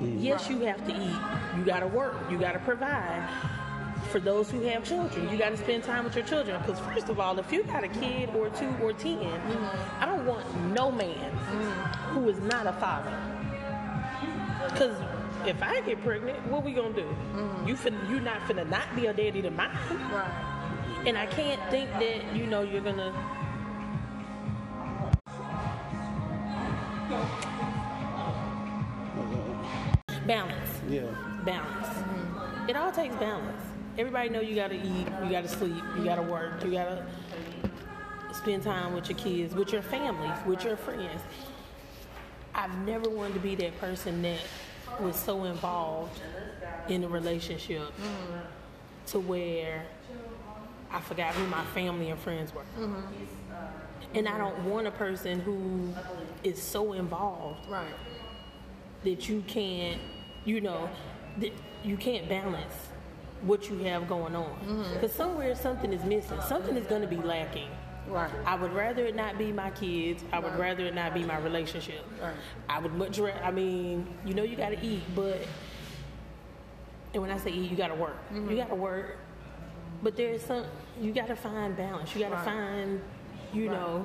Speaker 2: Mm-hmm. Yes, you have to eat. You gotta work. You gotta provide. For those who have children, you got to spend time with your children. Because first of all, if you got a kid or two or 10 mm-hmm. I don't want no man mm-hmm. who is not a father. Because if I get pregnant, what we gonna do? You fin- you not finna not be a daddy to mine.
Speaker 3: Right.
Speaker 2: And I can't think that you know you're gonna. Balance,
Speaker 1: Yeah.
Speaker 2: balance. It all takes balance. Everybody know you gotta eat, you gotta sleep, you gotta work, you gotta spend time with your kids, with your family, with your friends. I've never wanted to be that person that was so involved in a relationship to where I forgot who my family and friends were. Mm-hmm. And I don't want a person who is so involved
Speaker 3: Right.
Speaker 2: that you can't, you know, that you can't balance what you have going on. Mm-hmm. Because somewhere something is missing. Something is going to be lacking.
Speaker 3: Right.
Speaker 2: I would rather it not be my kids. I would rather it not be my relationship.
Speaker 3: Right.
Speaker 2: I would much rather, I mean, you know, you got to eat, but, and when I say eat, you got to work. You mm-hmm. got to work. But there's some, you got to find balance. You got to
Speaker 3: Right.
Speaker 2: find, you know,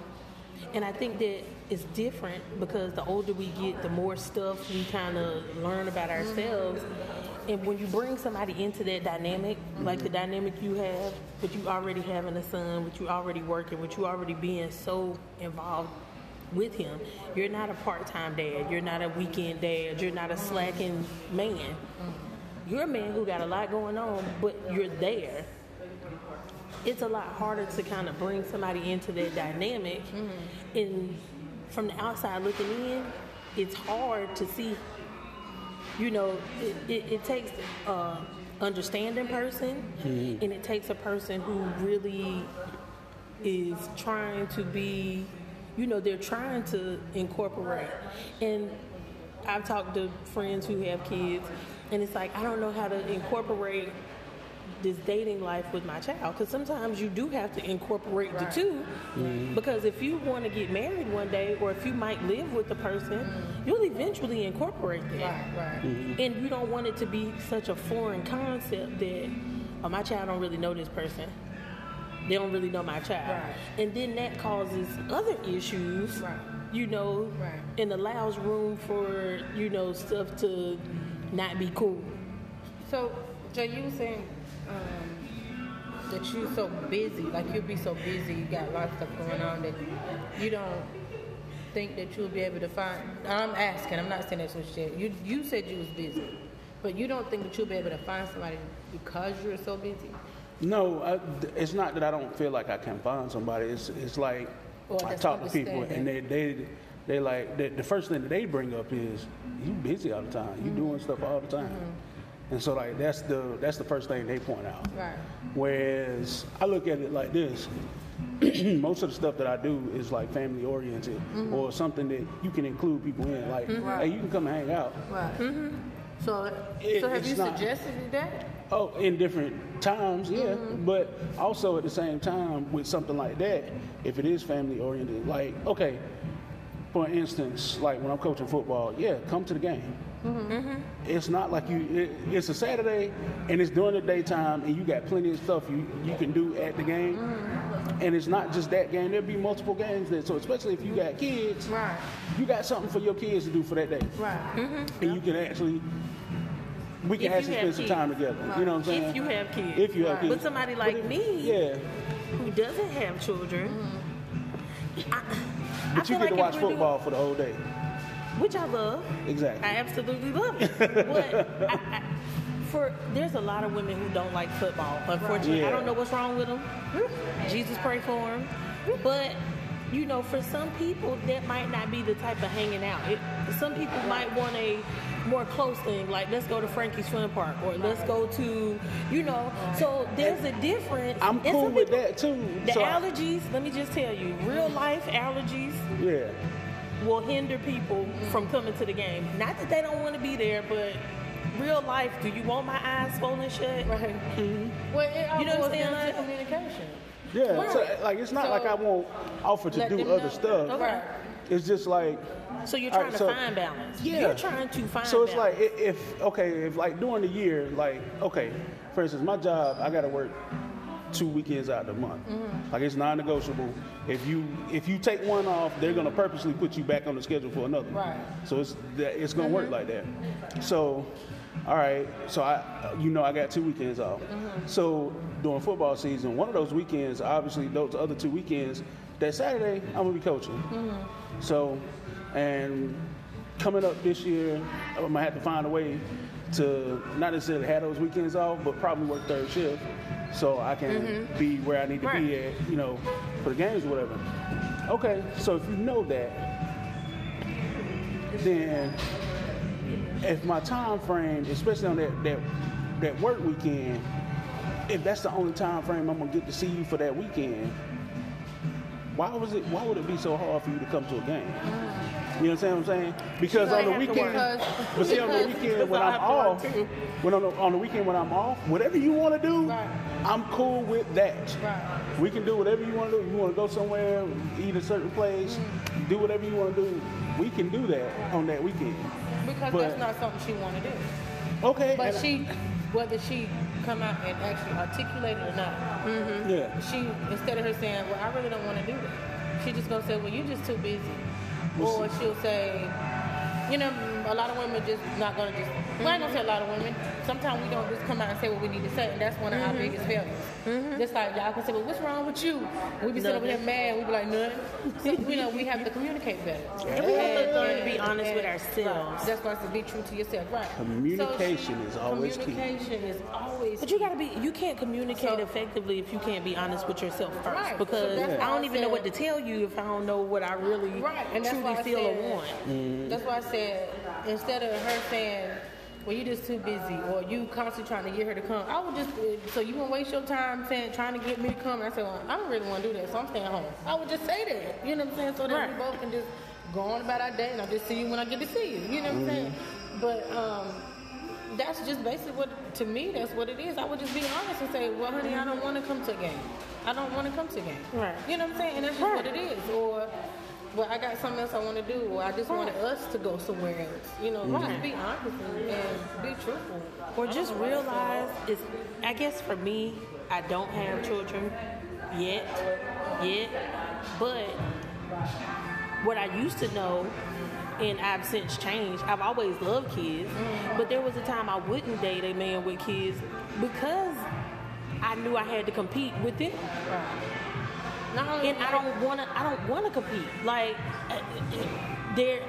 Speaker 2: And I think that it's different because the older we get, the more stuff we kind of learn about ourselves. And when you bring somebody into that dynamic, like the dynamic you have, but you already having a son, but you already working, but you already being so involved with him, you're not a part-time dad, you're not a weekend dad, you're not a slacking man. You're a man who got a lot going on, but you're there it's a lot harder to kind of bring somebody into that dynamic mm-hmm. and from the outside looking in it's hard to see you know it, it, it takes a understanding person mm-hmm. and it takes a person who really is trying to be you know they're trying to incorporate. And i've talked to friends who have kids and it's like i don't know how to incorporate this dating life with my child because sometimes you do have to incorporate the
Speaker 3: Right.
Speaker 2: 2 mm-hmm. because if you want to get married one day or if you might live with the person you'll eventually incorporate that
Speaker 3: Right, right. Mm-hmm.
Speaker 2: and you don't want it to be such a foreign concept that oh, my child don't really know this person. They don't really know my child. And then that causes other issues you know and allows room for you know stuff to not be cool.
Speaker 3: So, Jay, you were saying um, that you're so busy, like you'll be so busy, you got a lot of stuff going on that you don't think that you'll be able to find. I'm asking, I'm not saying that's what you said. You you said you was busy, but you don't think that you'll be able to find somebody because you're so busy.
Speaker 1: No, I, it's not that I don't feel like I can find somebody. It's it's like
Speaker 3: Or
Speaker 1: I talk to people and they they they like the, the first thing that they bring up is you busy all the time. You doing stuff all the time. And so like that's the that's the first thing they point out.
Speaker 3: Right.
Speaker 1: Whereas I look at it like this. *clears throat* Most of the stuff that I do is like family oriented mm-hmm. or something that you can include people in. Like, mm-hmm. hey, you can come and hang out.
Speaker 3: Right. Mm-hmm. So,
Speaker 1: It-
Speaker 3: so have you
Speaker 1: not-
Speaker 3: suggested that?
Speaker 1: Oh, in different times, yeah. But also at the same time, with something like that, if it is family oriented, like, okay, for instance, like when I'm coaching football, yeah, come to the game. Mm-hmm. It's not like you, it, it's a Saturday and it's during the daytime and you got plenty of stuff you, you can do at the game. Mm-hmm. And it's not just that game, there'll be multiple games there. So, especially if you got kids,
Speaker 3: Right.
Speaker 1: you got something for your kids to do for that day.
Speaker 3: Right. Mm-hmm.
Speaker 1: And you can actually, we can
Speaker 2: If
Speaker 1: actually spend some
Speaker 2: kids.
Speaker 1: time together. You know what I'm saying?
Speaker 2: if you have kids
Speaker 1: If you have kids.
Speaker 2: But somebody like
Speaker 1: if-
Speaker 2: me-
Speaker 1: Yeah.
Speaker 2: who doesn't have children I, I
Speaker 1: But you
Speaker 2: feel
Speaker 1: get
Speaker 2: like
Speaker 1: to watch football for the whole day.
Speaker 2: Which I love.
Speaker 1: Exactly.
Speaker 2: I absolutely love it. *laughs* But I, I, for there's a lot of women who don't like football. Unfortunately, I
Speaker 1: Yeah.
Speaker 2: don't know what's wrong with them. Mm-hmm. Jesus pray for them. But you know, for some people, that might not be the type of hanging out. It, some people might want a more close thing, like let's go to Frankie's Swim Park, or let's go to, you know. So there's a difference.
Speaker 1: I'm cool
Speaker 2: some
Speaker 1: with that too.
Speaker 2: The
Speaker 1: So I-
Speaker 2: allergies, let me just tell you, real life allergies
Speaker 1: Yeah.
Speaker 2: Will hinder people from coming to the game. Not that they don't want to be there, but real life, do you want my eyes swollen shut?
Speaker 3: Right. *laughs* Mm-hmm. Well, it all
Speaker 2: You know what I'm saying, like-
Speaker 3: communication.
Speaker 1: Yeah. So, like it's not
Speaker 3: So-
Speaker 1: like I won't offer to do other
Speaker 3: know.
Speaker 1: stuff.
Speaker 2: Okay.
Speaker 1: It's just like
Speaker 2: So you're trying
Speaker 1: right,
Speaker 2: to
Speaker 1: so-
Speaker 2: find balance.
Speaker 1: Yeah.
Speaker 2: You're trying to find balance.
Speaker 1: So it's
Speaker 2: balance.
Speaker 1: like if okay, if like during the year, like okay, for instance, my job, I got to work two weekends out of the month.
Speaker 2: Mm-hmm.
Speaker 1: Like it's non-negotiable. If you if you take one off, they're gonna purposely put you back on the schedule for another.
Speaker 3: Right.
Speaker 1: So it's that- it's gonna
Speaker 2: Mm-hmm.
Speaker 1: work like that. So, all right. So I, you know, I got two weekends off.
Speaker 2: Mm-hmm.
Speaker 1: So during football season, one of those weekends, obviously those other two weekends, that Saturday I'm gonna be coaching.
Speaker 2: Mm-hmm.
Speaker 1: So, and coming up this year, I'm gonna have to find a way to not necessarily have those weekends off, but probably work third shift so I can be where I need to be
Speaker 2: Mm-hmm.
Speaker 1: At, you know, for the games or whatever. Okay, so if you know that, then if my time frame, especially on that that that work weekend, if that's the only time frame I'm gonna get to see you for that weekend, why was it? Why would it be so hard for you to come to a game? You know what I'm saying? Because on the weekend, but see on the weekend when I'm
Speaker 2: have to work
Speaker 1: off, when on the, on the weekend when I'm off, whatever you want to do,
Speaker 3: Right.
Speaker 1: I'm cool with that.
Speaker 3: Right.
Speaker 1: We can do whatever you want to do. You want to go somewhere, eat a certain place, mm. do whatever you want to do. We can do that on that weekend.
Speaker 3: Because
Speaker 1: But-
Speaker 3: that's not something she want to do.
Speaker 1: Okay.
Speaker 3: But she, whether she come out and actually articulate it or not, mm-hmm.
Speaker 1: yeah.
Speaker 3: she instead of her saying, "Well, I really don't want to do that," She just gonna say, "Well, you're just too busy," or she'll say, "You know, a lot of women just not gonna just." Well, I ain't gonna say a lot of women. Sometimes we don't just come out and say what we need to say, and that's one of our mm-hmm. biggest failures. Mm-hmm. Just like y'all can say, "Well, what's wrong with you?" We be sitting over here
Speaker 2: Nothing.
Speaker 3: mad. We be like, "Nothing." So, you know, we have to communicate better.
Speaker 2: And we have to learn to be honest with ourselves.
Speaker 3: Right. That's why I said be true to yourself. Right.
Speaker 1: Communication is always key.
Speaker 3: Communication is always.
Speaker 2: But you gotta be. You can't communicate
Speaker 3: So-
Speaker 2: effectively if you can't be honest with yourself first.
Speaker 3: Right.
Speaker 2: Because
Speaker 3: So that's
Speaker 2: I don't
Speaker 3: I
Speaker 2: even know what to tell you if I don't know what I really
Speaker 3: Right, and
Speaker 2: truly feel
Speaker 3: said,
Speaker 2: or want.
Speaker 3: That's why I said instead of her saying, "Well, you just too busy," or you constantly trying to get her to come, I would just uh, so you gonna waste your time saying trying to get me to come. And I said, "Well, I don't really want to do that, so I'm staying home." I would just say that, you know what I'm saying, so that
Speaker 2: Right.
Speaker 3: we both can just go on about our day, and I'll just see you when I get to see you. You know what I'm saying? But um, that's just basically what to me that's what it is. I would just be honest and say, "Well, honey, I don't want to come to a game. I don't want to come to a game."
Speaker 2: Right.
Speaker 3: You know what I'm saying? And that's just what it is. Or well, I got something else I want to do, or I just wanted us to go somewhere else. You know,
Speaker 2: Right.
Speaker 3: just be honest and, be truthful.
Speaker 2: Or just realize it's. I guess for me, I don't have children yet, yet, but what I used to know. And I've since changed. I've always loved kids, mm-hmm. but there was a time I wouldn't date a man with kids because I knew I had to compete with them.
Speaker 3: Only
Speaker 2: and I don't want to. I don't want to compete. Like uh, there,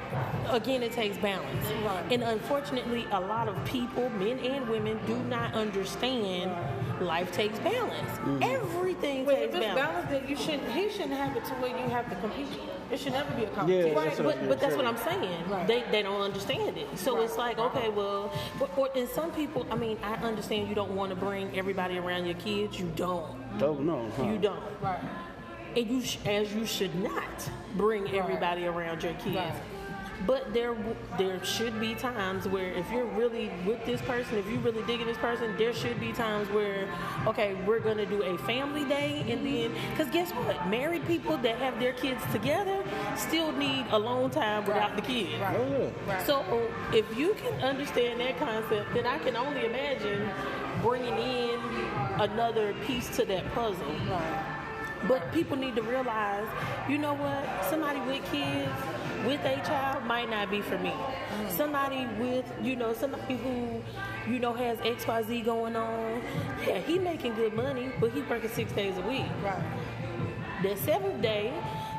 Speaker 2: again, it takes balance.
Speaker 3: Right.
Speaker 2: And unfortunately, a lot of people, men and women, do not understand. Life takes balance. Everything
Speaker 3: Well,
Speaker 2: takes
Speaker 3: if it's
Speaker 2: balance.
Speaker 3: balanced, then you shouldn't. He shouldn't have it to where you have to compete. It should never be a competition.
Speaker 1: Yeah,
Speaker 2: Right,
Speaker 1: that's what I was
Speaker 2: but, but that's
Speaker 1: gonna
Speaker 2: what I'm saying.
Speaker 3: Right.
Speaker 2: They, they don't understand it. So it's like, okay, well, but, or, and some people, I mean, I understand you don't want to bring everybody around your kids. You don't.
Speaker 1: Don't know. Huh?
Speaker 2: You don't.
Speaker 3: Right.
Speaker 2: And you sh- as you should not bring everybody around your kids.
Speaker 3: Right.
Speaker 2: But there w- there should be times where if you're really with this person, if you really digging this person, there should be times where okay, we're gonna do a family day, and then because mm-hmm. guess what, married people that have their kids together still need alone time without the kids.
Speaker 3: Right.
Speaker 1: Oh, yeah.
Speaker 3: Right.
Speaker 2: So if you can understand that concept, then I can only imagine bringing in another piece to that puzzle.
Speaker 3: Right.
Speaker 2: But people need to realize, you know what? Somebody with kids, with a child, might not be for me. Mm-hmm. Somebody with, you know, somebody who, you know, has X, Y, Z going on. Yeah, he making good money, but he working six days a week.
Speaker 3: Right.
Speaker 2: The seventh day,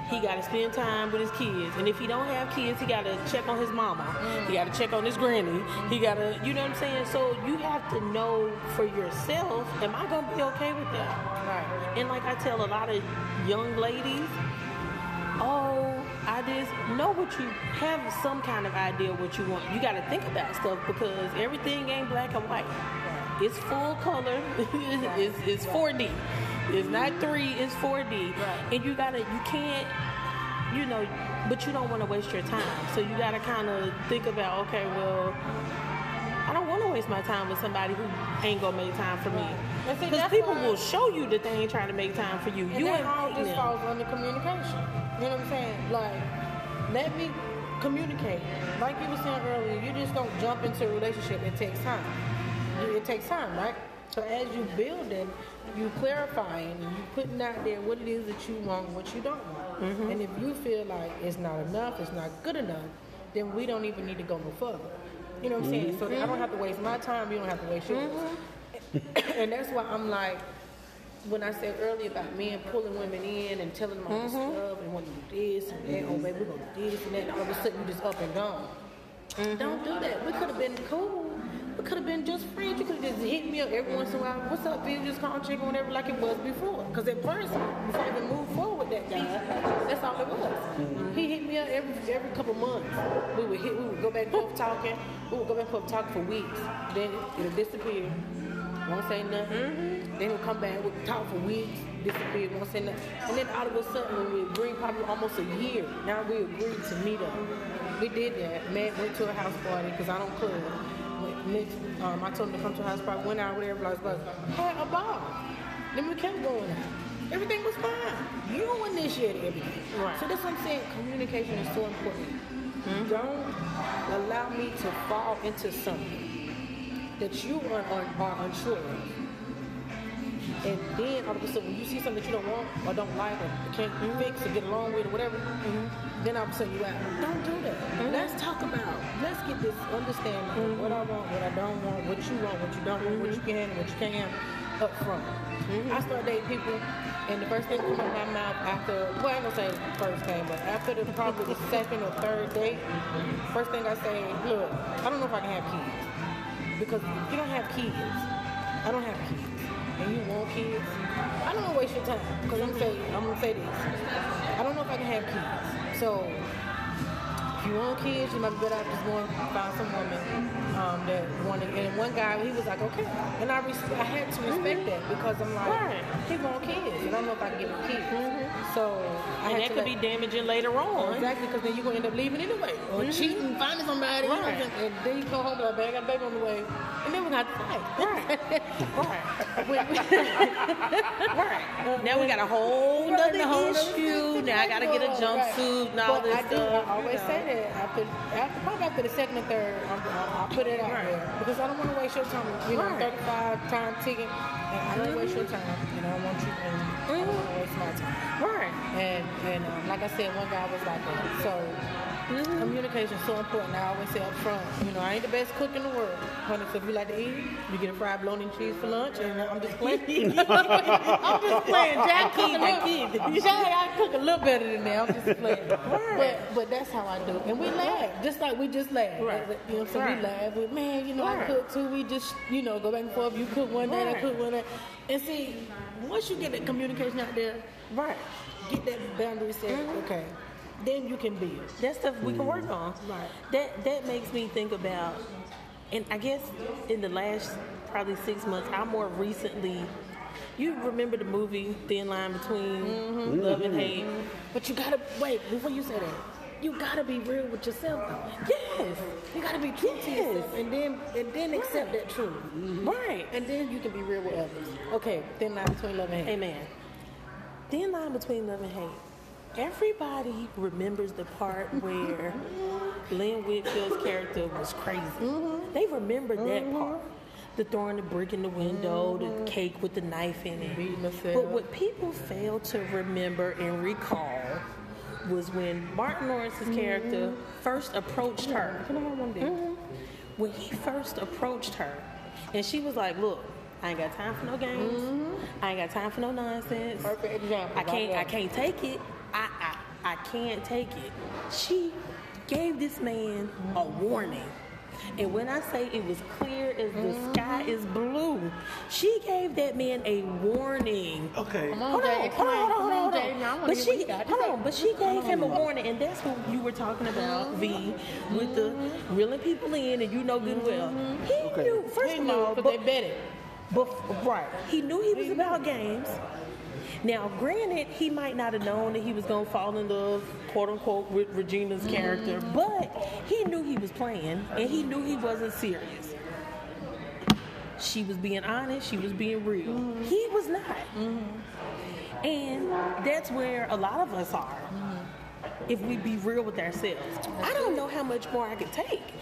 Speaker 2: he got to spend time with his kids. And if he don't have kids, he got to check on his mama. He got to check on his granny. He got to, you know what I'm saying? So you have to know for yourself, am I going to be okay with that?
Speaker 3: Right.
Speaker 2: And like I tell a lot of young ladies, oh, I just know what you have some kind of idea what you want. You got to think about stuff because everything ain't black and white. It's full color. *laughs* it's, it's 4D. It's not three. It's 4D.
Speaker 3: Right.
Speaker 2: And you gotta. You can't. You know. But you don't want to waste your time. So you gotta kind of think about. Okay, well. I don't want to waste my time with somebody who ain't gonna make time for me. Because people
Speaker 3: why-
Speaker 2: will show you that they ain't trying to make time for you.
Speaker 3: And
Speaker 2: you
Speaker 3: all just
Speaker 2: them.
Speaker 3: falls under communication. You know what I'm saying? Like, let me communicate. Like you were saying earlier, you just don't jump into a relationship. It takes time. It takes time, right? So as you building, you clarifying and you putting out there what it is that you want, what you don't want.
Speaker 2: Mm-hmm.
Speaker 3: And if you feel like it's not enough, it's not good enough, then we don't even need to go no further. You know what I'm saying? So I don't mm-hmm. have to waste my time. You don't have to waste yours. Mm-hmm. and that's why I'm like, when I said earlier about men pulling women in and telling them all this mm-hmm. stuff and wanting to do this and that, oh baby, we're gonna do this and that, and all of a sudden you just up and gone. Don't do that. We could have been cool. We could have been just friends. You could have just hit me up every once in a while. What's up, baby? Just call, check, or whatever, like it was before. Because at first, before I even moved forward with that guy, that's all it was. He hit me up every every couple months. We would hit. We would go back and forth talking. We would go back and forth talking for weeks. Then it'll disappear. Won't say nothing. Mm-hmm. Then we'll come back. We'll talk for weeks. Disappear. Won't say nothing. And then all of a sudden, when we agreed, probably almost a year. Now we agreed to meet up. We did that. Met, went to a house party because I don't club. Next, um, I told him to come to a house party. Went out, whatever. Blah blah. blah. Had a ball. Then we kept going out. Everything was fine. You initiated everything.
Speaker 2: Right.
Speaker 3: So that's what I'm saying. Communication is so important. Don't allow me to fall into something that you are, are, are unsure of. And then all of a sudden, when you see something that you don't want or don't like or can't mm-hmm. fix or get along with or whatever, mm-hmm. then all of a sudden you out. Don't do that. Mm-hmm. Let's talk about. Let's get this understanding of what I want, what I don't want, what you want, what you don't want, what you can handle, what you can't handle up front. I start dating people, and the first thing that come out of my mouth after, well, I ain't gonna say first thing, but after the probably the *laughs* second or third date, first thing I say, look, I don't know if I can have kids. Because you don't have kids, I don't have kids, and you want kids, I don't want to waste your time. Because I'm gonna say, I'm gonna say this, I don't know if I can have kids. So you want kids, you might be better off just going find some woman um, that wanted. And one guy, he was like, okay, and I res- I had to respect that because I'm like,
Speaker 2: Right.
Speaker 3: he want kids, and I don't know if I can give him kids. So I
Speaker 2: And that could
Speaker 3: let-
Speaker 2: be damaging later on.
Speaker 3: Exactly, because then you're gonna end up leaving anyway, or cheating, finding somebody,
Speaker 2: Right.
Speaker 3: and then you home like, "Babe, I got a baby on the way," and then we got to fight.
Speaker 2: Right. *laughs* *laughs* right. Now we got a whole
Speaker 3: Right,
Speaker 2: nother
Speaker 3: the whole nother
Speaker 2: issue. Now I gotta get a
Speaker 3: Right.
Speaker 2: jumpsuit and all
Speaker 3: But
Speaker 2: this
Speaker 3: I do,
Speaker 2: stuff.
Speaker 3: I always
Speaker 2: you know.
Speaker 3: say that after, after probably after the second or third, I'm, I, I put it out
Speaker 2: Right.
Speaker 3: there because I don't want to waste your time. You know,
Speaker 2: Right.
Speaker 3: 35, time ticking, and I don't want to waste your time. And I don't want you, and I don't want to waste my time.
Speaker 2: Right.
Speaker 3: And and um, like I said, one guy was like that. So Mm-hmm. communication is so important. I always say up front, you know, I ain't the best cook in the world. Honey, so if you like to eat, you get a fried bologna and cheese for lunch, and I'm just playing. *laughs* *laughs* I'm just playing. Jack cook a little, Jack, *laughs* I cook a little better than that. I'm just playing. But but that's how I do. And we laugh, just like we just laugh.
Speaker 2: Right.
Speaker 3: You know, so
Speaker 2: Right.
Speaker 3: we laugh. But man, you know, I
Speaker 2: Right.
Speaker 3: cook too. We just you know go back and forth. You cook one day, I
Speaker 2: Right.
Speaker 3: cook one day. And see, once you get that communication out there,
Speaker 2: Right.
Speaker 3: get that boundary set, mm-hmm. okay, then you can build.
Speaker 2: That's stuff we can work mm. on.
Speaker 3: Right.
Speaker 2: That that makes me think about, and I guess in the last probably six months, I more recently. You remember the movie Thin Line Between mm-hmm. Love and mm-hmm. Hate?
Speaker 3: But you gotta wait before you say that. You gotta be real with yourself. Though.
Speaker 2: Yes.
Speaker 3: You gotta be true to yourself, and then and then accept that truth, mm-hmm.
Speaker 2: Right.
Speaker 3: and then you can be real with others. Okay, thin line between love and hate.
Speaker 2: Amen. Thin line between love and hate. Everybody remembers the part where Lynn Whitfield's character was crazy. They remember that part. The throwing the brick in the window, the cake with the knife in it. But what people fail to remember and recall was when Martin Lawrence's character first approached her. Mhm. When he first approached her, and she was like, "Look, I ain't got time for no games. I ain't got time for no nonsense.
Speaker 3: Perfect example.
Speaker 2: I can't. I can't take it. I, I I can't take it." She gave this man a warning. And when I say it was clear as the mm-hmm. sky is blue, she gave that man a warning.
Speaker 1: Okay.
Speaker 3: Come on,
Speaker 2: Hold on, hold on, hold on, hold on.
Speaker 3: Now I wanna
Speaker 2: But she,
Speaker 3: what you got to
Speaker 2: hold on, but she gave him a warning, and that's what you were talking about, mm-hmm. V, with the mm-hmm. reeling people in, and you know good well. He
Speaker 1: Okay.
Speaker 2: knew, first
Speaker 3: He
Speaker 2: of all,
Speaker 3: but
Speaker 2: but,
Speaker 3: they bet it.
Speaker 2: but right, he knew he was about games. Now, granted, he might not have known that he was gonna fall in love, quote unquote, with Regina's character, mm-hmm. but he knew he was playing, and he knew he wasn't serious. She was being honest. She was being real. Mm-hmm. He was not. Mm-hmm. And that's where a lot of us are. If we be real with ourselves. I don't know how much more I could take.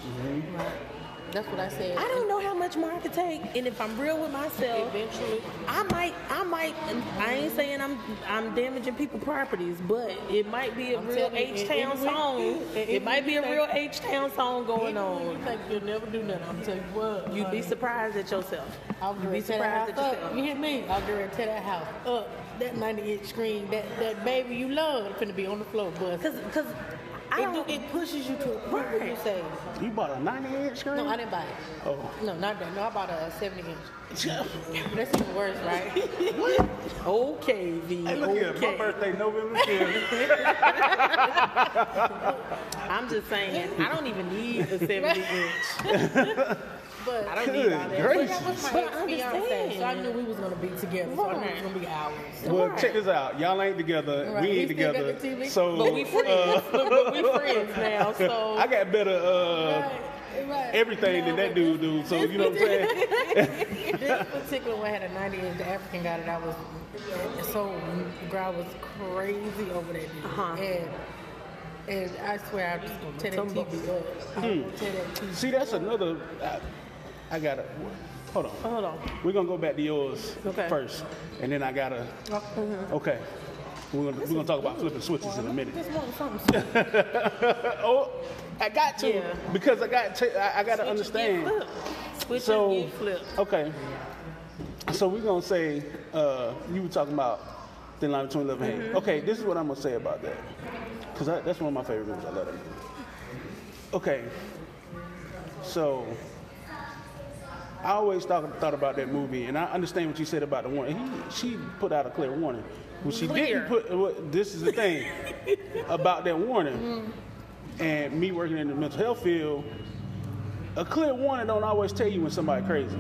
Speaker 3: That's what I said.
Speaker 2: I don't know how much more I could take. And if I'm real with myself,
Speaker 3: Eventually.
Speaker 2: I might, I might, I ain't saying I'm, I'm damaging people's properties, but it might be a
Speaker 3: I'm
Speaker 2: real H Town song. It might be a real H Town song going
Speaker 3: when you
Speaker 2: on.
Speaker 3: think you'll never do nothing, I'm telling you what.
Speaker 2: You'd be surprised at yourself.
Speaker 3: I'll
Speaker 2: You'd be
Speaker 3: ready to tear that
Speaker 2: surprised
Speaker 3: house
Speaker 2: at
Speaker 3: up.
Speaker 2: yourself.
Speaker 3: You hear me? I'll get ready to that house up. That 90 inch screen, that, that baby you love, finna be on the floor, bust.
Speaker 2: Cause, cause I
Speaker 3: It, do,
Speaker 2: don't.
Speaker 3: it pushes you to a point where you say,
Speaker 1: You bought a 90 inch screen?
Speaker 3: no, I didn't buy it.
Speaker 1: Oh.
Speaker 3: No, not that. No, I bought a 70 inch. *laughs* That's even worse, right?
Speaker 2: Okay, V.
Speaker 1: Hey, look here. My birthday, November *laughs* 5th.
Speaker 2: I'm just saying, I don't even need a 70 inch. *laughs*
Speaker 3: But
Speaker 2: I don't need
Speaker 1: Good
Speaker 2: all that.
Speaker 1: gracious.
Speaker 3: that was my ex
Speaker 2: I
Speaker 3: fiance, so I knew we was gonna be together. So I knew it
Speaker 2: Right.
Speaker 3: was gonna be hours.
Speaker 1: Well,
Speaker 2: Right.
Speaker 1: check this out. Y'all ain't together.
Speaker 3: Right.
Speaker 1: We
Speaker 3: We
Speaker 1: ain't
Speaker 3: still got
Speaker 1: together.
Speaker 3: the TV.
Speaker 1: So
Speaker 2: But we friends.
Speaker 1: uh, *laughs*
Speaker 2: but we friends now, so.
Speaker 1: I got better uh,
Speaker 3: Right, right.
Speaker 1: everything than
Speaker 3: No,
Speaker 1: that
Speaker 3: but
Speaker 1: dude do. So you know what I'm saying? *laughs*
Speaker 3: this particular one had a 90 inch. The African guy that I was so the girl was crazy over that dude.
Speaker 2: Uh-huh.
Speaker 3: And and I swear I'm just gonna tear that TV up. I'm gonna tear that TV.
Speaker 1: See, that's another. I, I gotta. hold on.
Speaker 2: Hold on.
Speaker 1: We're gonna go back to yours
Speaker 2: Okay.
Speaker 1: first, and then I gotta. Okay. We're gonna, we're gonna talk about flipping switches in a minute.
Speaker 3: Just want something. *laughs*
Speaker 1: Oh, I got to
Speaker 2: Yeah.
Speaker 1: because I got to, I, I got to understand. So okay, so we're gonna say uh, you were talking about thin line between love and hate.
Speaker 2: Mm-hmm.
Speaker 1: Okay, this is what I'm gonna say about that because that's one of my favorite movies. I love it. Okay, so I always thought thought about that movie, and I understand what you said about the warning. He, she put out a clear warning. What she
Speaker 2: Clear.
Speaker 1: didn't put. What, this is the thing about that warning,
Speaker 2: Mm-hmm.
Speaker 1: and me working in the mental health field. A clear warning don't always tell you when somebody crazy.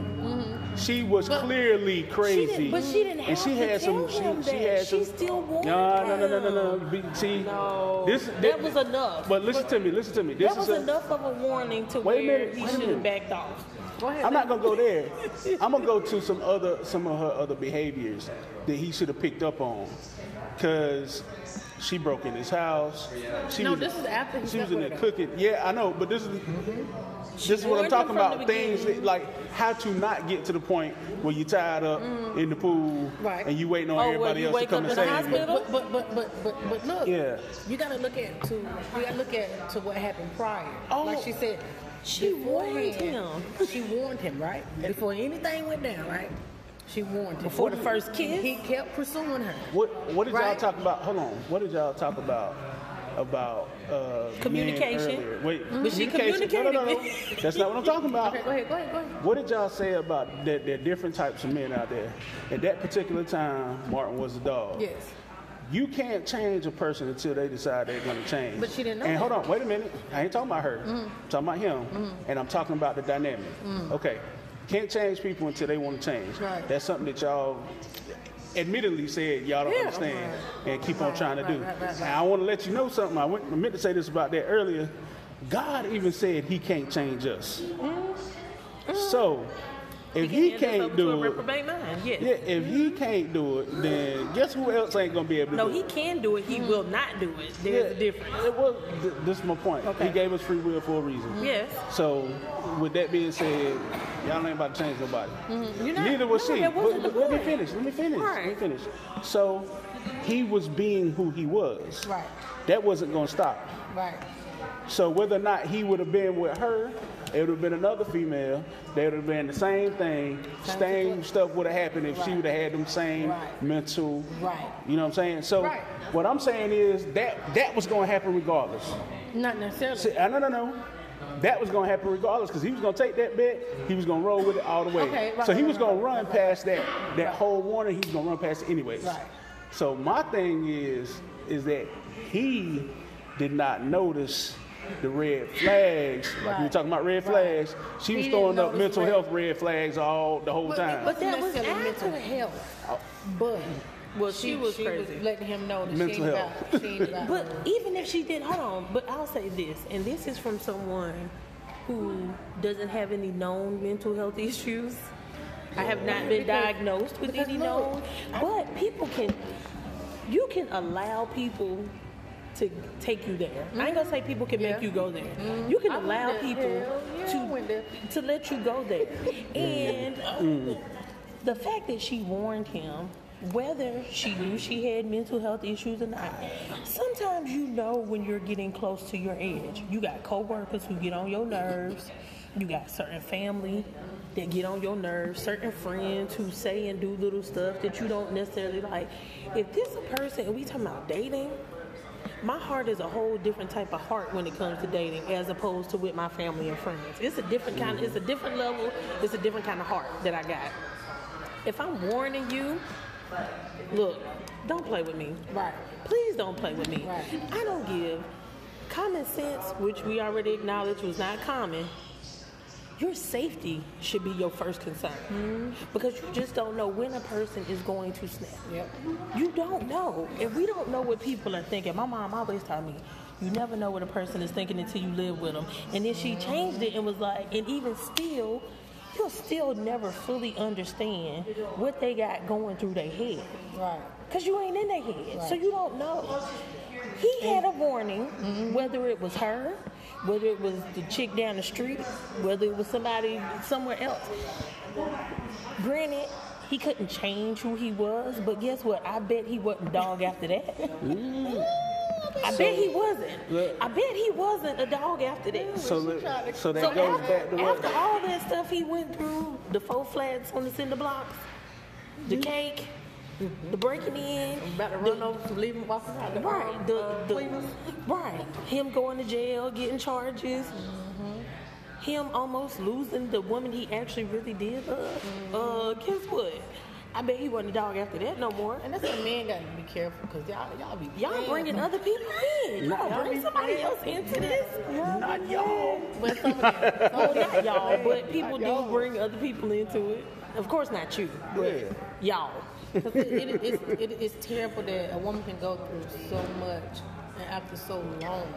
Speaker 1: She was clearly crazy,
Speaker 2: Mm-hmm. but she didn't
Speaker 1: and she
Speaker 2: to
Speaker 1: had some.
Speaker 2: tell
Speaker 1: She,
Speaker 2: him
Speaker 1: she
Speaker 2: that.
Speaker 1: had
Speaker 2: She
Speaker 1: some.
Speaker 2: still warned
Speaker 1: no, no, no, no, no, no. Be- See,
Speaker 2: No,
Speaker 1: this
Speaker 2: that was enough.
Speaker 1: But listen to me. Listen to me. This
Speaker 2: that was
Speaker 1: is a,
Speaker 2: enough of a warning to
Speaker 1: Wait a
Speaker 2: where
Speaker 1: minute,
Speaker 2: he should have backed off.
Speaker 3: Go ahead.
Speaker 1: I'm not gonna go there. *laughs* I'm gonna go to some other some of her other behaviors that he should have picked up on, cause she broke in his house. She
Speaker 3: No,
Speaker 1: was,
Speaker 3: this is after he
Speaker 1: she was in there cooking. Yeah, I know, but this is this is what I'm talking about. Things that, like how to not get to the point where you're tied up mm. in the pool
Speaker 3: Right.
Speaker 1: and you waiting on
Speaker 2: Oh, where
Speaker 1: everybody
Speaker 2: you
Speaker 1: else to
Speaker 2: wake
Speaker 1: come
Speaker 2: up
Speaker 1: and
Speaker 2: in the
Speaker 1: save you.
Speaker 2: hospital?
Speaker 3: But but but but but look.
Speaker 1: Yeah.
Speaker 3: You gotta look at to you gotta look at to what happened prior.
Speaker 1: Oh.
Speaker 3: Like she said,
Speaker 2: She warned
Speaker 3: beforehand, She warned him, right? Before anything went down, right? She warned him.
Speaker 2: Before the first kiss?
Speaker 3: He kept pursuing her.
Speaker 1: What what did y'all talk about? Hold on. What did y'all talk about? About uh, men
Speaker 2: Communication.
Speaker 1: earlier? Wait,
Speaker 2: But she
Speaker 1: communication. No, no, no, no. *laughs* That's not what I'm talking about.
Speaker 3: Okay, go ahead, go ahead, go ahead.
Speaker 1: What did y'all say about that? There are different types of men out there. At that particular time, Martin was a dog.
Speaker 3: Yes.
Speaker 1: You can't change a person until they decide they're going to change.
Speaker 3: But she didn't know
Speaker 1: And
Speaker 3: that.
Speaker 1: hold on, wait a minute. I ain't talking about her.
Speaker 3: Mm-hmm.
Speaker 1: I'm talking about him. Mm-hmm. And I'm talking about the dynamic. Mm-hmm. Okay. Can't change people until they want to change.
Speaker 3: Right.
Speaker 1: That's something that y'all admittedly said y'all don't
Speaker 3: Yeah.
Speaker 1: understand and keep on trying to
Speaker 3: right,
Speaker 1: do.
Speaker 3: right, right, right.
Speaker 1: And I want to let you know something. I, went, I meant to say this about that earlier. God even said he can't change us. Mm-hmm. So, if he,
Speaker 2: he
Speaker 1: can't do it.
Speaker 2: Yes.
Speaker 1: yeah, if he can't do it, then guess who else ain't gonna be able to
Speaker 2: No,
Speaker 1: do
Speaker 2: he
Speaker 1: it?
Speaker 2: can do it. He hmm. will not do it. There's a difference.
Speaker 1: It was, th- this is my point.
Speaker 2: Okay.
Speaker 1: He gave us free will for a reason. Hmm.
Speaker 2: Yes.
Speaker 1: So, with that being said, y'all ain't about to change nobody. Hmm.
Speaker 3: You're not.
Speaker 1: Neither was
Speaker 2: No,
Speaker 1: she.
Speaker 2: that
Speaker 1: But let me finish. Let me finish. Let me finish. So, he was being who he was.
Speaker 3: Right.
Speaker 1: That wasn't gonna stop.
Speaker 3: Right.
Speaker 1: So whether or not he would have been with her, it would have been another female. They would have been the same thing.
Speaker 3: Same
Speaker 1: Same stuff would have happened if she would have had them same
Speaker 3: Right.
Speaker 1: mental.
Speaker 3: Right.
Speaker 1: You know what I'm saying? So
Speaker 3: Right.
Speaker 1: what I'm saying is that that was going to happen regardless.
Speaker 3: Not necessarily.
Speaker 1: See, no, no, no. That was going to happen regardless because he was going to take that bet. He was going to roll with it all the way.
Speaker 3: Okay, right,
Speaker 1: so he
Speaker 3: right,
Speaker 1: was
Speaker 3: right,
Speaker 1: going to run
Speaker 3: right,
Speaker 1: past that that whole warning. He was going to run past it anyways.
Speaker 3: Right.
Speaker 1: So my thing is is that he did not notice the red flags. Like we were talking about red
Speaker 3: Right.
Speaker 1: flags. She
Speaker 3: He
Speaker 1: was
Speaker 3: didn't
Speaker 1: throwing up mental
Speaker 3: red-
Speaker 1: health red flags all the whole
Speaker 3: But,
Speaker 1: time.
Speaker 3: but that was
Speaker 2: necessarily
Speaker 3: mental health. But
Speaker 2: Well, she was crazy.
Speaker 3: letting him know that
Speaker 1: Mental
Speaker 3: she ain't
Speaker 1: health.
Speaker 3: about, she ain't about *laughs*
Speaker 2: But
Speaker 3: her.
Speaker 2: even if she did, hold on. But I'll say this, and this is from someone who doesn't have any known mental health issues. I have not been
Speaker 3: Because-
Speaker 2: diagnosed with
Speaker 3: because
Speaker 2: any known, but people can. You can allow people to take you there. I ain't gonna say people can
Speaker 3: Yeah.
Speaker 2: make you go there. Mm-hmm. You can
Speaker 3: I
Speaker 2: allow people
Speaker 3: yeah, I went there.
Speaker 2: to to let you go there, and uh, the fact that she warned him, whether she knew she had mental health issues or not, sometimes you know when you're getting close to your edge. You got coworkers who get on your nerves. You got certain family that get on your nerves, certain friends who say and do little stuff that you don't necessarily like. If this a person, and we talking about dating, my heart is a whole different type of heart when it comes to dating as opposed to with my family and friends. It's a different kind it's a different level, it's a different kind of heart that I got. If I'm warning you, look, don't play with me.
Speaker 3: Right.
Speaker 2: Please don't play with me.
Speaker 3: Right.
Speaker 2: I don't give common sense, which we already acknowledged was not common. Your safety should be your first concern mm-hmm. because you just don't know when a person is going to snap.
Speaker 3: Yep.
Speaker 2: You don't know. If we don't know what people are thinking, my mom always taught me, you never know what a person is thinking until you live with them. And then she changed it and was like, and even still, you'll still never fully understand what they got going through their head.
Speaker 3: Right.
Speaker 2: Because you ain't in their head. So you don't know. He had a warning, mm-hmm. whether it was her, whether it was the chick down the street, whether it was somebody somewhere else. Granted, he couldn't change who he was, but guess what? I bet he wasn't dog after that. I bet he wasn't.
Speaker 1: Look.
Speaker 2: I bet he wasn't a dog after that.
Speaker 1: So, that- so that
Speaker 2: So
Speaker 1: goes
Speaker 2: after,
Speaker 1: back to what?
Speaker 2: after all that stuff he went through, the four flats on the cinder blocks, the cake, the breaking in,
Speaker 3: About to run over, leave him walking out. the,
Speaker 2: right,
Speaker 3: um,
Speaker 2: the,
Speaker 3: uh,
Speaker 2: the right, him going to jail, getting charges,
Speaker 3: Mm-hmm.
Speaker 2: him almost losing the woman he actually really did love.
Speaker 3: Mm-hmm.
Speaker 2: Uh, guess what? I bet he wasn't a dog after that no more.
Speaker 3: And that's what men got to be careful because y'all, y'all be
Speaker 2: Y'all bringing other people in. Y'all
Speaker 3: Y'all
Speaker 2: bring somebody else into this.
Speaker 1: Not y'all.
Speaker 3: But some of them, some
Speaker 2: Oh,
Speaker 3: of
Speaker 2: not *laughs* y'all, but people do bring other people into it. Of course, not you, but y'all.
Speaker 3: It, it, it's, it, it's terrible that a woman can go through so much and after so long.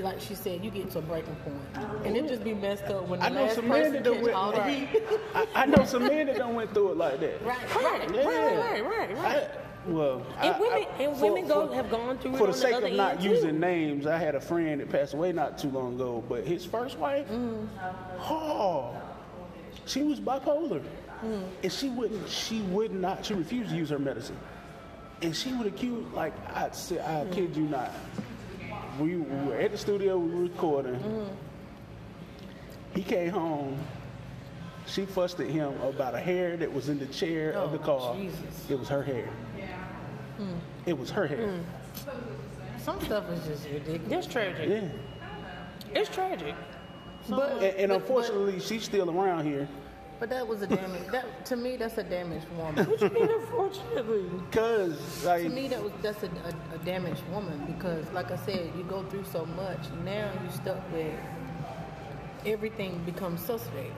Speaker 3: Like she said, you get to a breaking point, and it just be messed up when the
Speaker 1: I know
Speaker 3: last
Speaker 1: some men
Speaker 3: person
Speaker 1: that done went.
Speaker 3: all the heat.
Speaker 1: I, I know some men that done went through it like that.
Speaker 3: Right,
Speaker 2: Right,
Speaker 3: right.
Speaker 2: right, right, right, right.
Speaker 1: I, well,
Speaker 2: And
Speaker 1: I-
Speaker 2: women and
Speaker 1: for-
Speaker 2: women go
Speaker 1: for-
Speaker 2: have gone through it
Speaker 1: For the sake
Speaker 2: the
Speaker 1: of not using
Speaker 2: too.
Speaker 1: names, I had a friend that passed away not too long ago, but his first wife,
Speaker 2: Mm.
Speaker 1: oh, she was bipolar,
Speaker 2: Mm.
Speaker 1: and she wouldn't, she would not, she refused to use her medicine, and she would accuse, like I said, I
Speaker 2: Mm.
Speaker 1: kid you not, we, we were at the studio, we were recording.
Speaker 2: Mm.
Speaker 1: He came home. She fussed at him about a hair that was in the chair of the
Speaker 3: Oh,
Speaker 1: car.
Speaker 3: Jesus.
Speaker 1: It was her hair. Yeah. It was her hair.
Speaker 3: Some stuff is just ridiculous.
Speaker 2: That's tragic.
Speaker 1: Yeah.
Speaker 2: It's tragic.
Speaker 3: But
Speaker 1: And, and
Speaker 3: but-
Speaker 1: unfortunately, she's still around here
Speaker 3: but, that was a damage. That to me, that's a damaged woman.
Speaker 2: What you mean, unfortunately?
Speaker 1: because, like,
Speaker 3: to me, that was that's a, a, a damaged woman because, like I said, you go through so much. Now you stuck with everything becomes suspect.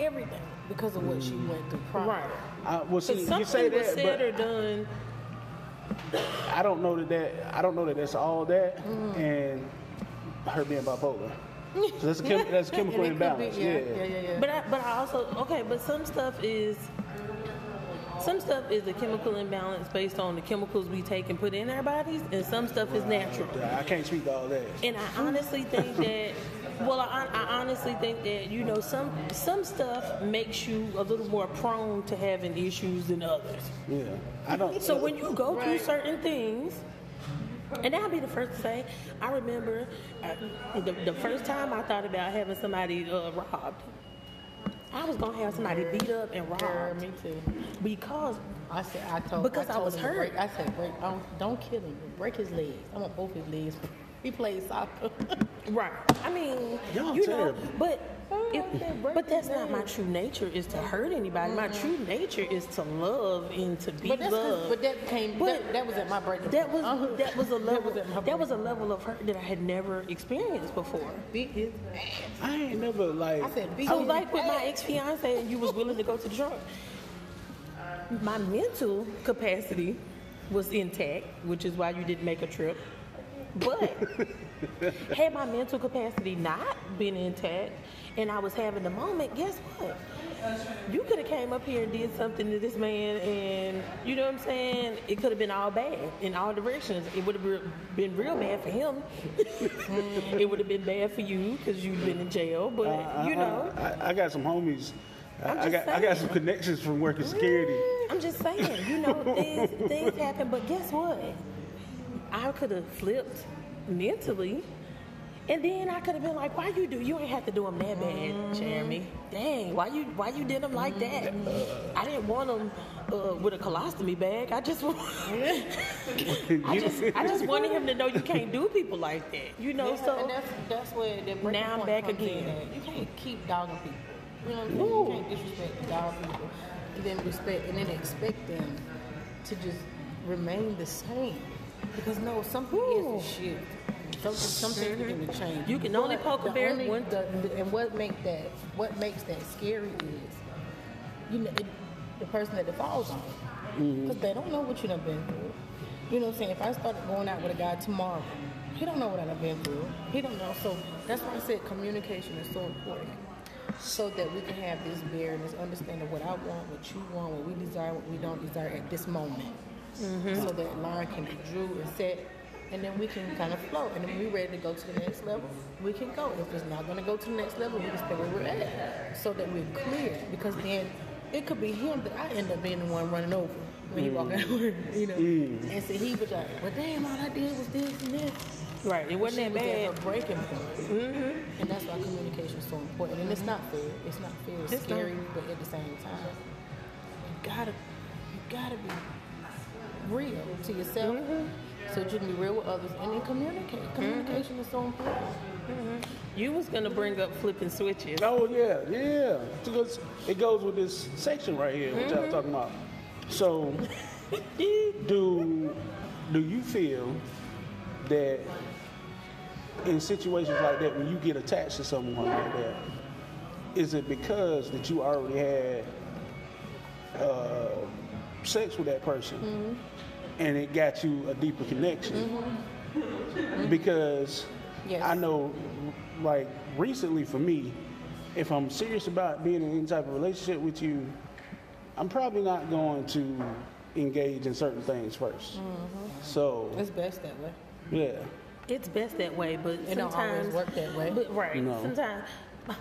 Speaker 3: Everything because of what she went through prior.
Speaker 2: Right.
Speaker 1: I, well, see, you say
Speaker 2: something was
Speaker 1: that,
Speaker 2: said or done.
Speaker 1: I don't know that that I don't know that that's all that,
Speaker 3: Mm.
Speaker 1: and her being bipolar. So that's a chem- *laughs* that's a chemical
Speaker 3: And it could be-
Speaker 1: imbalance.
Speaker 3: yeah,
Speaker 1: yeah.
Speaker 3: yeah, yeah, yeah.
Speaker 2: But I, but I also okay. But some stuff is some stuff is a chemical imbalance based on the chemicals we take and put in our bodies, and some stuff is natural.
Speaker 1: I can't speak to all that.
Speaker 2: And I honestly think *laughs* that, well, I, I honestly think that you know some some stuff makes you a little more prone to having issues than others.
Speaker 1: Yeah, I don't.
Speaker 2: So when you go through certain things, and I'll be the first to say, I remember uh, the, the first time I thought about having somebody uh, robbed. I was gonna have somebody beat up and
Speaker 3: Girl,
Speaker 2: robbed
Speaker 3: me too.
Speaker 2: because
Speaker 3: I said I told
Speaker 2: Because I
Speaker 3: told
Speaker 2: was
Speaker 3: him
Speaker 2: hurt.
Speaker 3: Break, I said break. Don't, don't kill him. Break his legs. I want both his legs. *laughs* He plays soccer.
Speaker 2: right. I mean,
Speaker 1: Y'all
Speaker 2: you know, but.
Speaker 3: Oh,
Speaker 2: It, but that's not my true nature. Is to hurt anybody. My true nature is to love and to be
Speaker 3: but
Speaker 2: loved.
Speaker 3: but that came.
Speaker 2: But
Speaker 3: that, that was at my breaking.
Speaker 2: That
Speaker 3: point.
Speaker 2: was
Speaker 3: Uh-huh.
Speaker 2: that was a level
Speaker 3: was
Speaker 2: that was a level of hurt that I had never experienced before.
Speaker 3: point. Beat his ass.
Speaker 1: I ain't never like.
Speaker 3: I said beat
Speaker 2: So
Speaker 3: his
Speaker 2: like with my ex fiance and you was willing to go to the trunk. My mental capacity was intact, which is why you didn't make a trip. But *laughs* had my mental capacity not been intact and I was having the moment, guess what? You could have came up here and did something to this man and you know what I'm saying? It could have been all bad in all directions. It would have been real bad for him. *laughs* it would have been bad for you because you'd been in jail, but you know.
Speaker 1: I, I got some homies. I,
Speaker 2: I'm
Speaker 1: I
Speaker 2: just
Speaker 1: got I got some connections from working security.
Speaker 2: Mm, I'm just saying, you know, *laughs* things things happen, but guess what? I could have flipped mentally, and then I could have been like, "Why you do? You ain't have to do them that bad, Jeremy. Dang, why you why you did them like that? I didn't want them uh, with a colostomy bag. I just *laughs* want, I just I just wanted him to know you can't do people like that. You know,
Speaker 3: Yeah,
Speaker 2: so
Speaker 3: and that's that's where the breaking
Speaker 2: Now I'm back again.
Speaker 3: You can't keep dogging people. You know what I'm saying? You can't disrespect dog people, and then respect, and then expect them to just remain the same. Because no, something is to shift. Something, something begin to change.
Speaker 2: You can only poke a bear
Speaker 3: only-
Speaker 2: once.
Speaker 3: the- the- and what make that what makes that scary is, you know, it, the person that it falls on, mm-hmm. because they don't know what you done been through. You know what I'm saying? If I started going out with a guy tomorrow, he don't know what I've been through. He don't know. So that's why I said communication is so important. So that we can have this bear and this understanding of what I want, what you want, what we desire, what we don't desire at this moment. Mm-hmm. so that line can be drew and set, and then we can kind of flow. And then we're ready to go to the next level, we can go. If it's not going to go to the next level, we can stay where we're at, so that we're clear. Because then it could be him that I end up being the one running over when you walk out of work, you know. Mm. And so he was like, "Well, damn, all I did was this and this."
Speaker 2: Right. It wasn't that
Speaker 3: She was
Speaker 2: bad.
Speaker 3: at her breaking point. Mm-hmm. And that's why communication is so important. And it's not fair. It's not fair. It's,
Speaker 2: It's
Speaker 3: scary, but at the same time, you gotta, you gotta be real to yourself, mm-hmm. So that you can be real with others, and then communicate. Mm-hmm. Communication is so important. Mm-hmm.
Speaker 2: You was gonna bring up flipping switches.
Speaker 1: Oh yeah, yeah. Because it goes with this section right here, which I'm mm-hmm. talking about. So, *laughs* do do you feel that in situations like that, when you get attached to someone like that, is it because that you already had uh, sex with that person, and it got you a deeper connection? Mm-hmm. Because
Speaker 3: Yes.
Speaker 1: I know, like recently for me, if I'm serious about being in any type of relationship with you, I'm probably not going to engage in certain things 1st mm-hmm. So
Speaker 3: It's best that way.
Speaker 1: yeah,
Speaker 2: It's best that way, but
Speaker 3: It don't
Speaker 2: sometimes
Speaker 3: always work that way.
Speaker 2: But right,
Speaker 1: No.
Speaker 2: sometimes *laughs*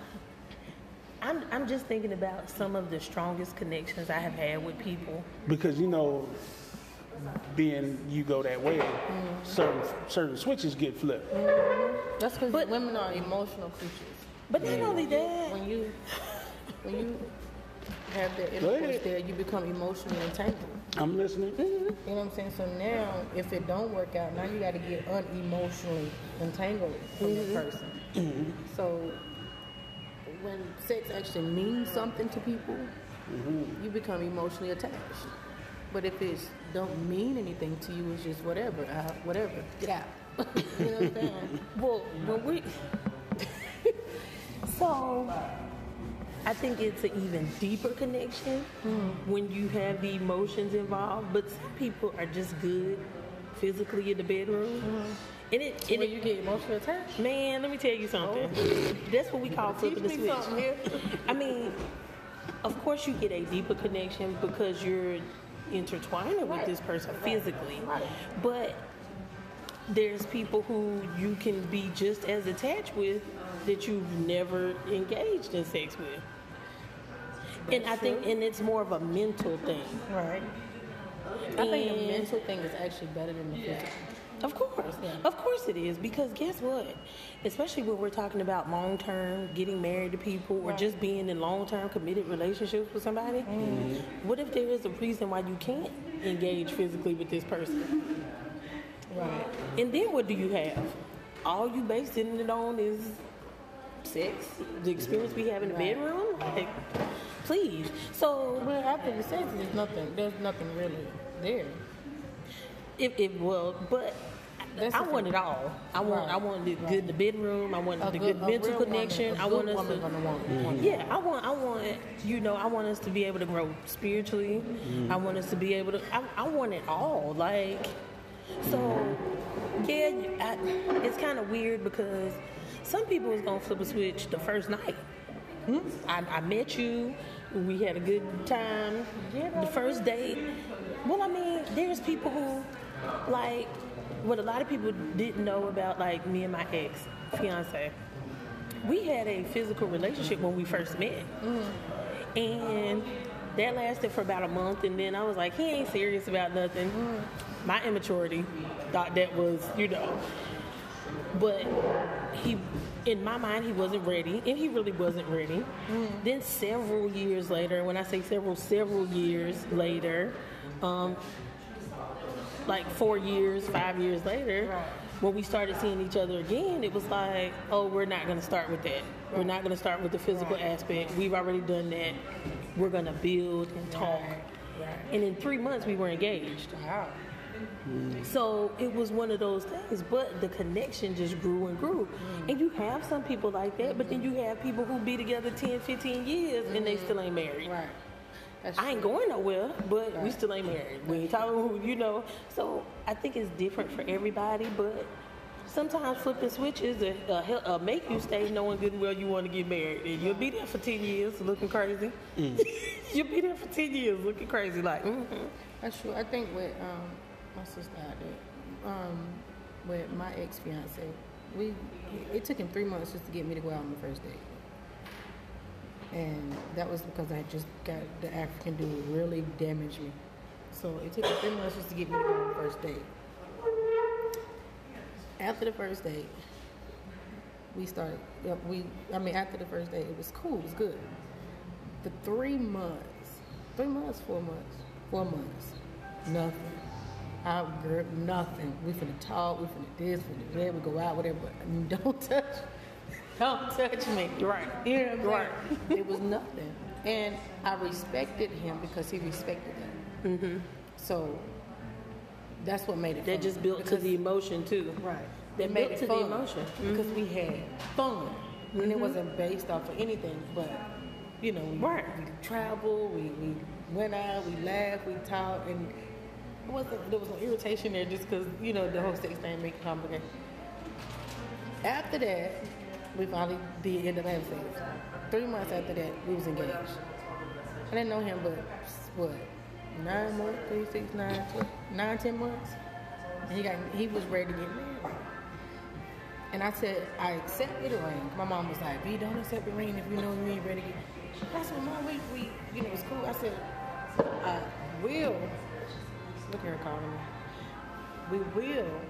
Speaker 2: I'm I'm just thinking about some of the strongest connections I have had with people.
Speaker 1: because you know, being you go that way, mm-hmm. certain certain switches get flipped. Mm-hmm.
Speaker 3: That's because
Speaker 2: But-
Speaker 3: women are emotional creatures.
Speaker 2: But not only that,
Speaker 3: When you, when you have that
Speaker 1: Go
Speaker 3: intercourse there, you become emotionally entangled.
Speaker 1: I'm listening.
Speaker 3: You know what I'm saying? So now, if it don't work out, now you got to get unemotionally entangled from the mm-hmm. person. So when sex actually means something to people, you become emotionally attached. But if it don't mean anything to you, it's just whatever, uh, whatever, get out. *laughs* you know what I'm saying?
Speaker 2: well, when we *laughs* so I think it's an even deeper connection when you have the emotions involved. But some people are just good physically in the bedroom, and it, and
Speaker 3: When
Speaker 2: it
Speaker 3: you get emotionally attached.
Speaker 2: Man, let me tell you something. That's what we call flipping the switch.
Speaker 3: here.
Speaker 2: I mean, of course you get a deeper connection because you're intertwining with this person physically.
Speaker 3: Right.
Speaker 2: But there's people who you can be just as attached with that you've never engaged in sex with. And I think and it's more of a mental thing.
Speaker 3: Right. I think the mental thing is actually better than the physical.
Speaker 2: Of course. Of course it is. Because guess what? Especially when we're talking about long term, getting married to people, or just being in long term committed relationships with somebody. Mm-hmm. What if there is a reason why you can't engage physically with this person?
Speaker 3: Right.
Speaker 2: And then what do you have? All you basing it on is sex, the experience we have in the
Speaker 3: Right.
Speaker 2: bedroom? Like, please. So
Speaker 3: Well, after the sex, there's nothing. There's nothing really there.
Speaker 2: If it well, but
Speaker 3: That's
Speaker 2: I want it all. I want
Speaker 3: Right.
Speaker 2: I want it good in the bedroom. I want
Speaker 3: A
Speaker 2: the
Speaker 3: good-
Speaker 2: good mental
Speaker 3: real woman,
Speaker 2: connection.
Speaker 3: a
Speaker 2: I want us to
Speaker 3: gonna want- want
Speaker 2: Yeah, I want I want you know, I want us to be able to grow spiritually.
Speaker 3: Mm-hmm.
Speaker 2: I want us to be able to I, I want it all. Like so yeah, I, it's kind of weird because some people is going to flip a switch the first night. I, I met you. We had a good time. The first date. Well, I mean, there's people who, like, what a lot of people didn't know about, like me and my ex fiance. We had a physical relationship when we first met, mm-hmm. and that lasted for about a month. And then I was like, he ain't serious about nothing. Mm-hmm. My immaturity thought that was, you know, but he in my mind he wasn't ready and he really wasn't ready mm. then several years later when i say several several years later um, like four years five years later when we started seeing each other again it was like oh we're not going to start with that. We're not going to start with the physical aspect. We've already done that. We're going to build and talk. And in three months we were engaged.
Speaker 3: Wow.
Speaker 2: so it was one of those things, but the connection just grew and grew. Mm-hmm. And you have some people like that, but then you have people who be together 10, 15 years and they still ain't married.
Speaker 3: Right. That's
Speaker 2: I ain't going nowhere, but we still ain't married. We ain't talking, *laughs* you know. So I think it's different for everybody, but sometimes flipping switches uh, make you stay knowing good and well you want to get married. And you'll be there for 10 years looking crazy. *laughs* you'll be there for 10 years looking crazy like, mm-hmm.
Speaker 3: That's true. I think with um, my sister out there, um, with my ex fiance, we it took him three months just to get me to go out on the first date, and that was because I just got the African dude really damaged me. So it took him three months just to get me to on the first date. After the first date, we started. We I mean after the first date, it was cool. It was good. The three months, three months, four months, four months, nothing. I girl, nothing. We finna talk. We finna this. We finna that. We go out. Whatever. But *laughs* don't touch. *laughs* Don't touch me.
Speaker 2: Right.
Speaker 3: You know what I'm
Speaker 2: Right.
Speaker 3: saying? It was nothing, and I respected him because he respected that.
Speaker 2: Mm-hmm.
Speaker 3: So that's what made it.
Speaker 2: That
Speaker 3: fun.
Speaker 2: just built to the emotion too.
Speaker 3: Right.
Speaker 2: That
Speaker 3: It made
Speaker 2: built
Speaker 3: it
Speaker 2: to the
Speaker 3: fun
Speaker 2: emotion.
Speaker 3: because we had fun, and it wasn't based off of anything. But you know, we,
Speaker 2: Right.
Speaker 3: we traveled, we, we went out, we laughed, we talked, and it wasn't there was no irritation there just because you know the whole sex thing made it complicated. After that, we finally did end up having sex. Three months after that, we was engaged. I didn't know him, but what nine months, three, six, nine, nine, ten months. And he got he was ready to get married. And I said, I accepted the ring. My mom was like, "B, don't accept the ring if you know you ain't ready." to get I said, "Mom, we, we, you know, it's cool." I said, "I will." Look here, her calling me. We will.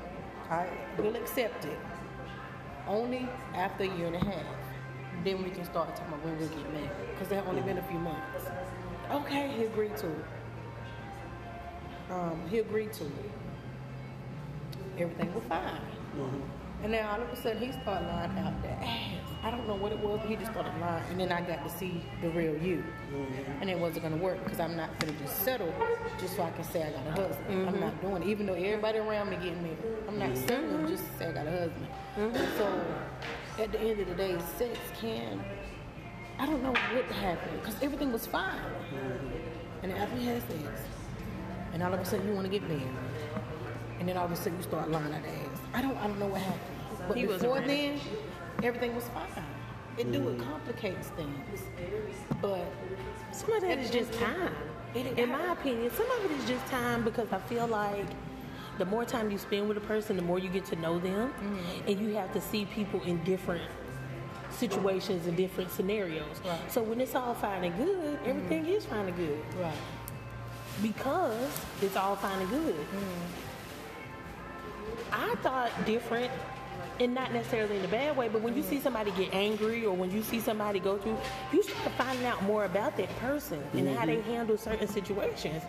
Speaker 3: I will accept it only after a year and a half. Then we can start talking about when we'll get married. Because there only been a few months. Okay, he agreed to it. Um, he agreed to it. Everything was fine. And then all of a sudden he started lying out the ass. I don't know what it was, but he just started lying. And then I got to see the real you. Mm-hmm. And it wasn't gonna work because I'm not gonna just settle just so I can say I got a husband. I'm mm-hmm. not doing it. Even though everybody around me getting married. I'm not mm-hmm. settling just to say I got a husband. So at the end of the day, sex can I don't know what happened because everything was fine. And then after we had sex, and all of a sudden you want to get married, and then all of a sudden you start lying the ass. I don't, I don't know what happened. But
Speaker 2: He
Speaker 3: before then, everything was fine. It do it complicates things, but
Speaker 2: Some of that is just time.
Speaker 3: It-
Speaker 2: In my opinion, some of it is just time because I feel like the more time you spend with a person, the more you get to know them,
Speaker 3: Mm-hmm.
Speaker 2: and you have to see people in different situations and different scenarios.
Speaker 3: Right. Mm-hmm.
Speaker 2: So when it's all fine and good, everything is fine and good
Speaker 3: right,
Speaker 2: because it's all fine and good. I thought different, and not necessarily in a bad way, but when you see somebody get angry or when you see somebody go through, you start finding out more about that person and how they mm-hmm. handle certain situations.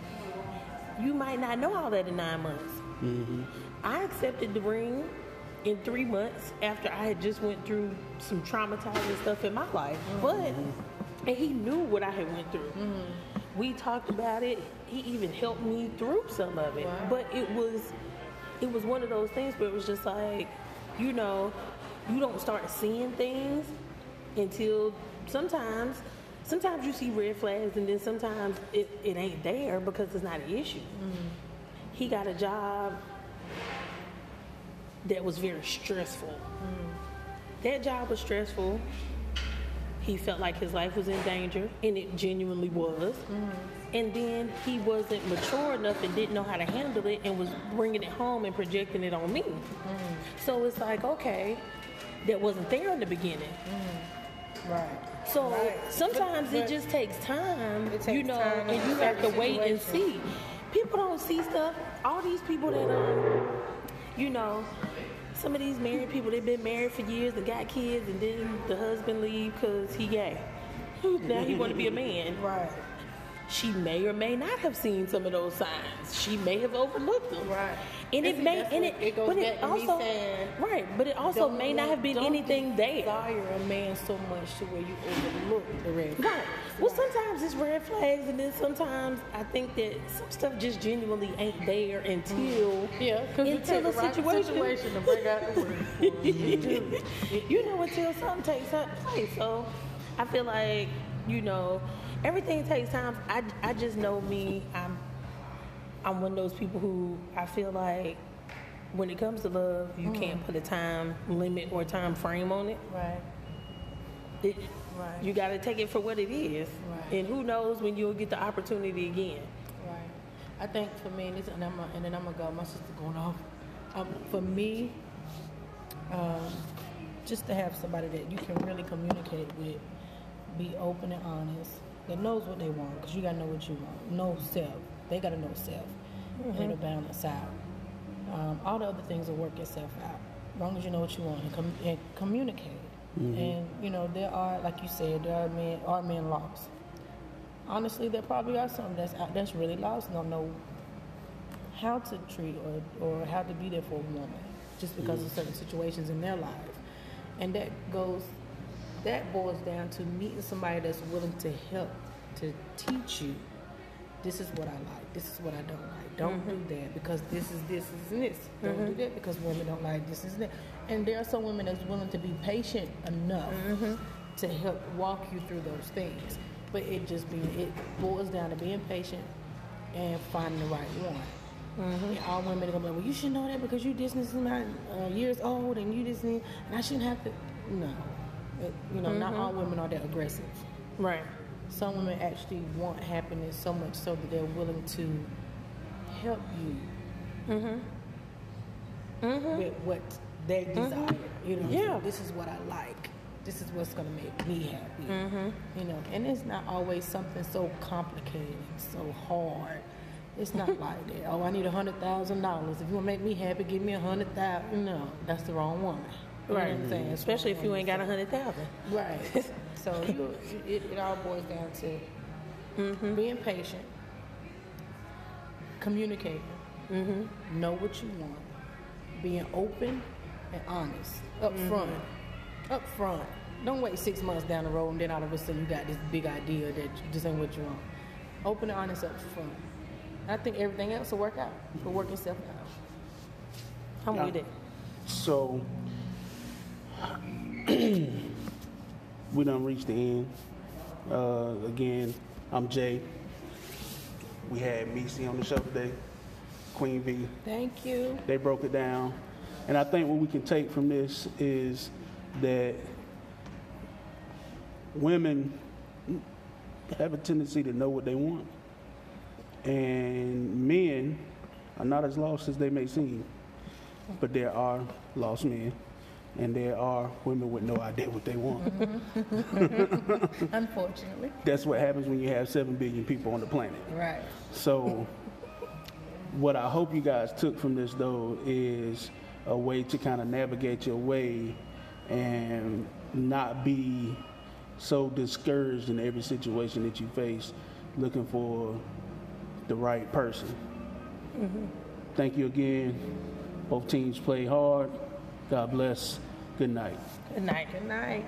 Speaker 2: You might not know all that in nine months. Mm-hmm. I accepted the ring in three months after I had just went through some traumatizing stuff in my life, but mm-hmm. and he knew what I had went through. We talked about it. He even helped me through some of it,
Speaker 3: Wow.
Speaker 2: but it was it was one of those things where it was just like, you know, you don't start seeing things until sometimes sometimes you see red flags and then sometimes it, it ain't there because it's not an issue. Mm. He got a job that was very stressful. Mm. That job was stressful. He felt like his life was in danger, and it genuinely was. Mm. And then he wasn't mature enough and didn't know how to handle it and was bringing it home and projecting it on me. So it's like, okay, that wasn't there in the beginning.
Speaker 3: right.
Speaker 2: So
Speaker 3: Right.
Speaker 2: sometimes
Speaker 3: But-
Speaker 2: it just takes time,
Speaker 3: It
Speaker 2: you know,
Speaker 3: time
Speaker 2: and you have to
Speaker 3: certain
Speaker 2: wait and see. People don't see stuff. All these people that um, you know, some of these married people they've been married for years and got kids, and then the husband leave because he gay. *laughs* Now he want to be a man.
Speaker 3: Right.
Speaker 2: She may or may not have seen some of those signs. She may have overlooked them.
Speaker 3: Right.
Speaker 2: And
Speaker 3: And
Speaker 2: it
Speaker 3: see,
Speaker 2: may, and it,
Speaker 3: it goes
Speaker 2: but
Speaker 3: back
Speaker 2: it also,
Speaker 3: saying,
Speaker 2: right, but it also may not have been anything there.
Speaker 3: Desire a man so much to where you overlook the red flags.
Speaker 2: Right. Well, sometimes it's red flags, and then sometimes I think that some stuff just genuinely ain't there until mm.
Speaker 3: Yeah, because you
Speaker 2: until the
Speaker 3: right
Speaker 2: situation.
Speaker 3: situation to bring out the word. you. *laughs* You do.
Speaker 2: you know, until something takes up place. So I feel like you know everything takes time. I, I just know me. I'm I'm one of those people who I feel like when it comes to love, you can't put a time limit or time frame on it.
Speaker 3: Right.
Speaker 2: It-
Speaker 3: Right.
Speaker 2: You got to take it for what it is.
Speaker 3: Right.
Speaker 2: And who knows when you'll get the opportunity again.
Speaker 3: Right. I think for me, and, this, and, I'm, and then I'm gonna go. My sister going off. Um, for me, um, just to have somebody that you can really communicate with, be open and honest, that knows what they want, because you gotta know what you want. Know self. They gotta know self, and it'll balance out. Um, all the other things will work itself out, as long as you know what you want and, com- and communicate. And you know there are, like you said, there are men are men lost honestly, there probably are some that's out, that's really lost and don't know how to treat or, or how to be there for a woman just because of certain situations in their life. And that goes, that boils down to meeting somebody that's willing to help, to teach you. This is what I like. This is what I don't like. Don't mm-hmm. do that because this is this is this. Don't do mm-hmm. that because women don't like this is that. And there are some women that's willing to be patient enough mm-hmm. to help walk you through those things. But it just being it boils down to being patient and finding the right one. And all women are gonna be like, well, you should know that because you this is not uh, years old and you this and and I shouldn't have to. No, It- you know, not mm-hmm. all women are that aggressive.
Speaker 2: Right.
Speaker 3: Some women actually want happiness so much so that they're willing to help you mm-hmm. Mm-hmm. with what they desire. You know,
Speaker 2: Yeah.
Speaker 3: this is what I like. This is what's gonna make me happy. You know, and it's not always something so complicated, so hard. It's not *laughs* like that. Oh, I need a hundred thousand dollars. If you wanna make me happy, give me a hundred thousand. No, that's the wrong woman. You know what I'm saying?
Speaker 2: Especially if you ain't got a hundred thousand.
Speaker 3: Right. *laughs* so you, it, it all boils down to
Speaker 2: Mm-hmm.
Speaker 3: being patient, communicating,
Speaker 2: Mm-hmm.
Speaker 3: know what you want, being open and honest up
Speaker 2: Mm-hmm.
Speaker 3: front. Up front. Don't wait six months down the road and then all of a sudden you got this big idea that this ain't what you want. Open and honest up front. I think everything else will work out. Will work itself out.
Speaker 2: I'm
Speaker 1: Yeah.
Speaker 2: with it.
Speaker 1: So *clears throat* we done reached the end. Uh, again, I'm Jay. We had Missy on the show today, Queen V.
Speaker 3: Thank you.
Speaker 1: They broke it down. And I think what we can take from this is that women have a tendency to know what they want. And men are not as lost as they may seem. But there are lost men. And there are women with no idea what they want. Mm-hmm. *laughs*
Speaker 3: Unfortunately.
Speaker 1: That's what happens when you have 7 billion people on the planet.
Speaker 3: Right.
Speaker 1: So, what I hope you guys took from this, though, is a way to kind of navigate your way and not be so discouraged in every situation that you face looking for the right person. Mm-hmm. Thank you again. Both teams played hard. God bless. Good night.
Speaker 2: Good night.
Speaker 3: Good night.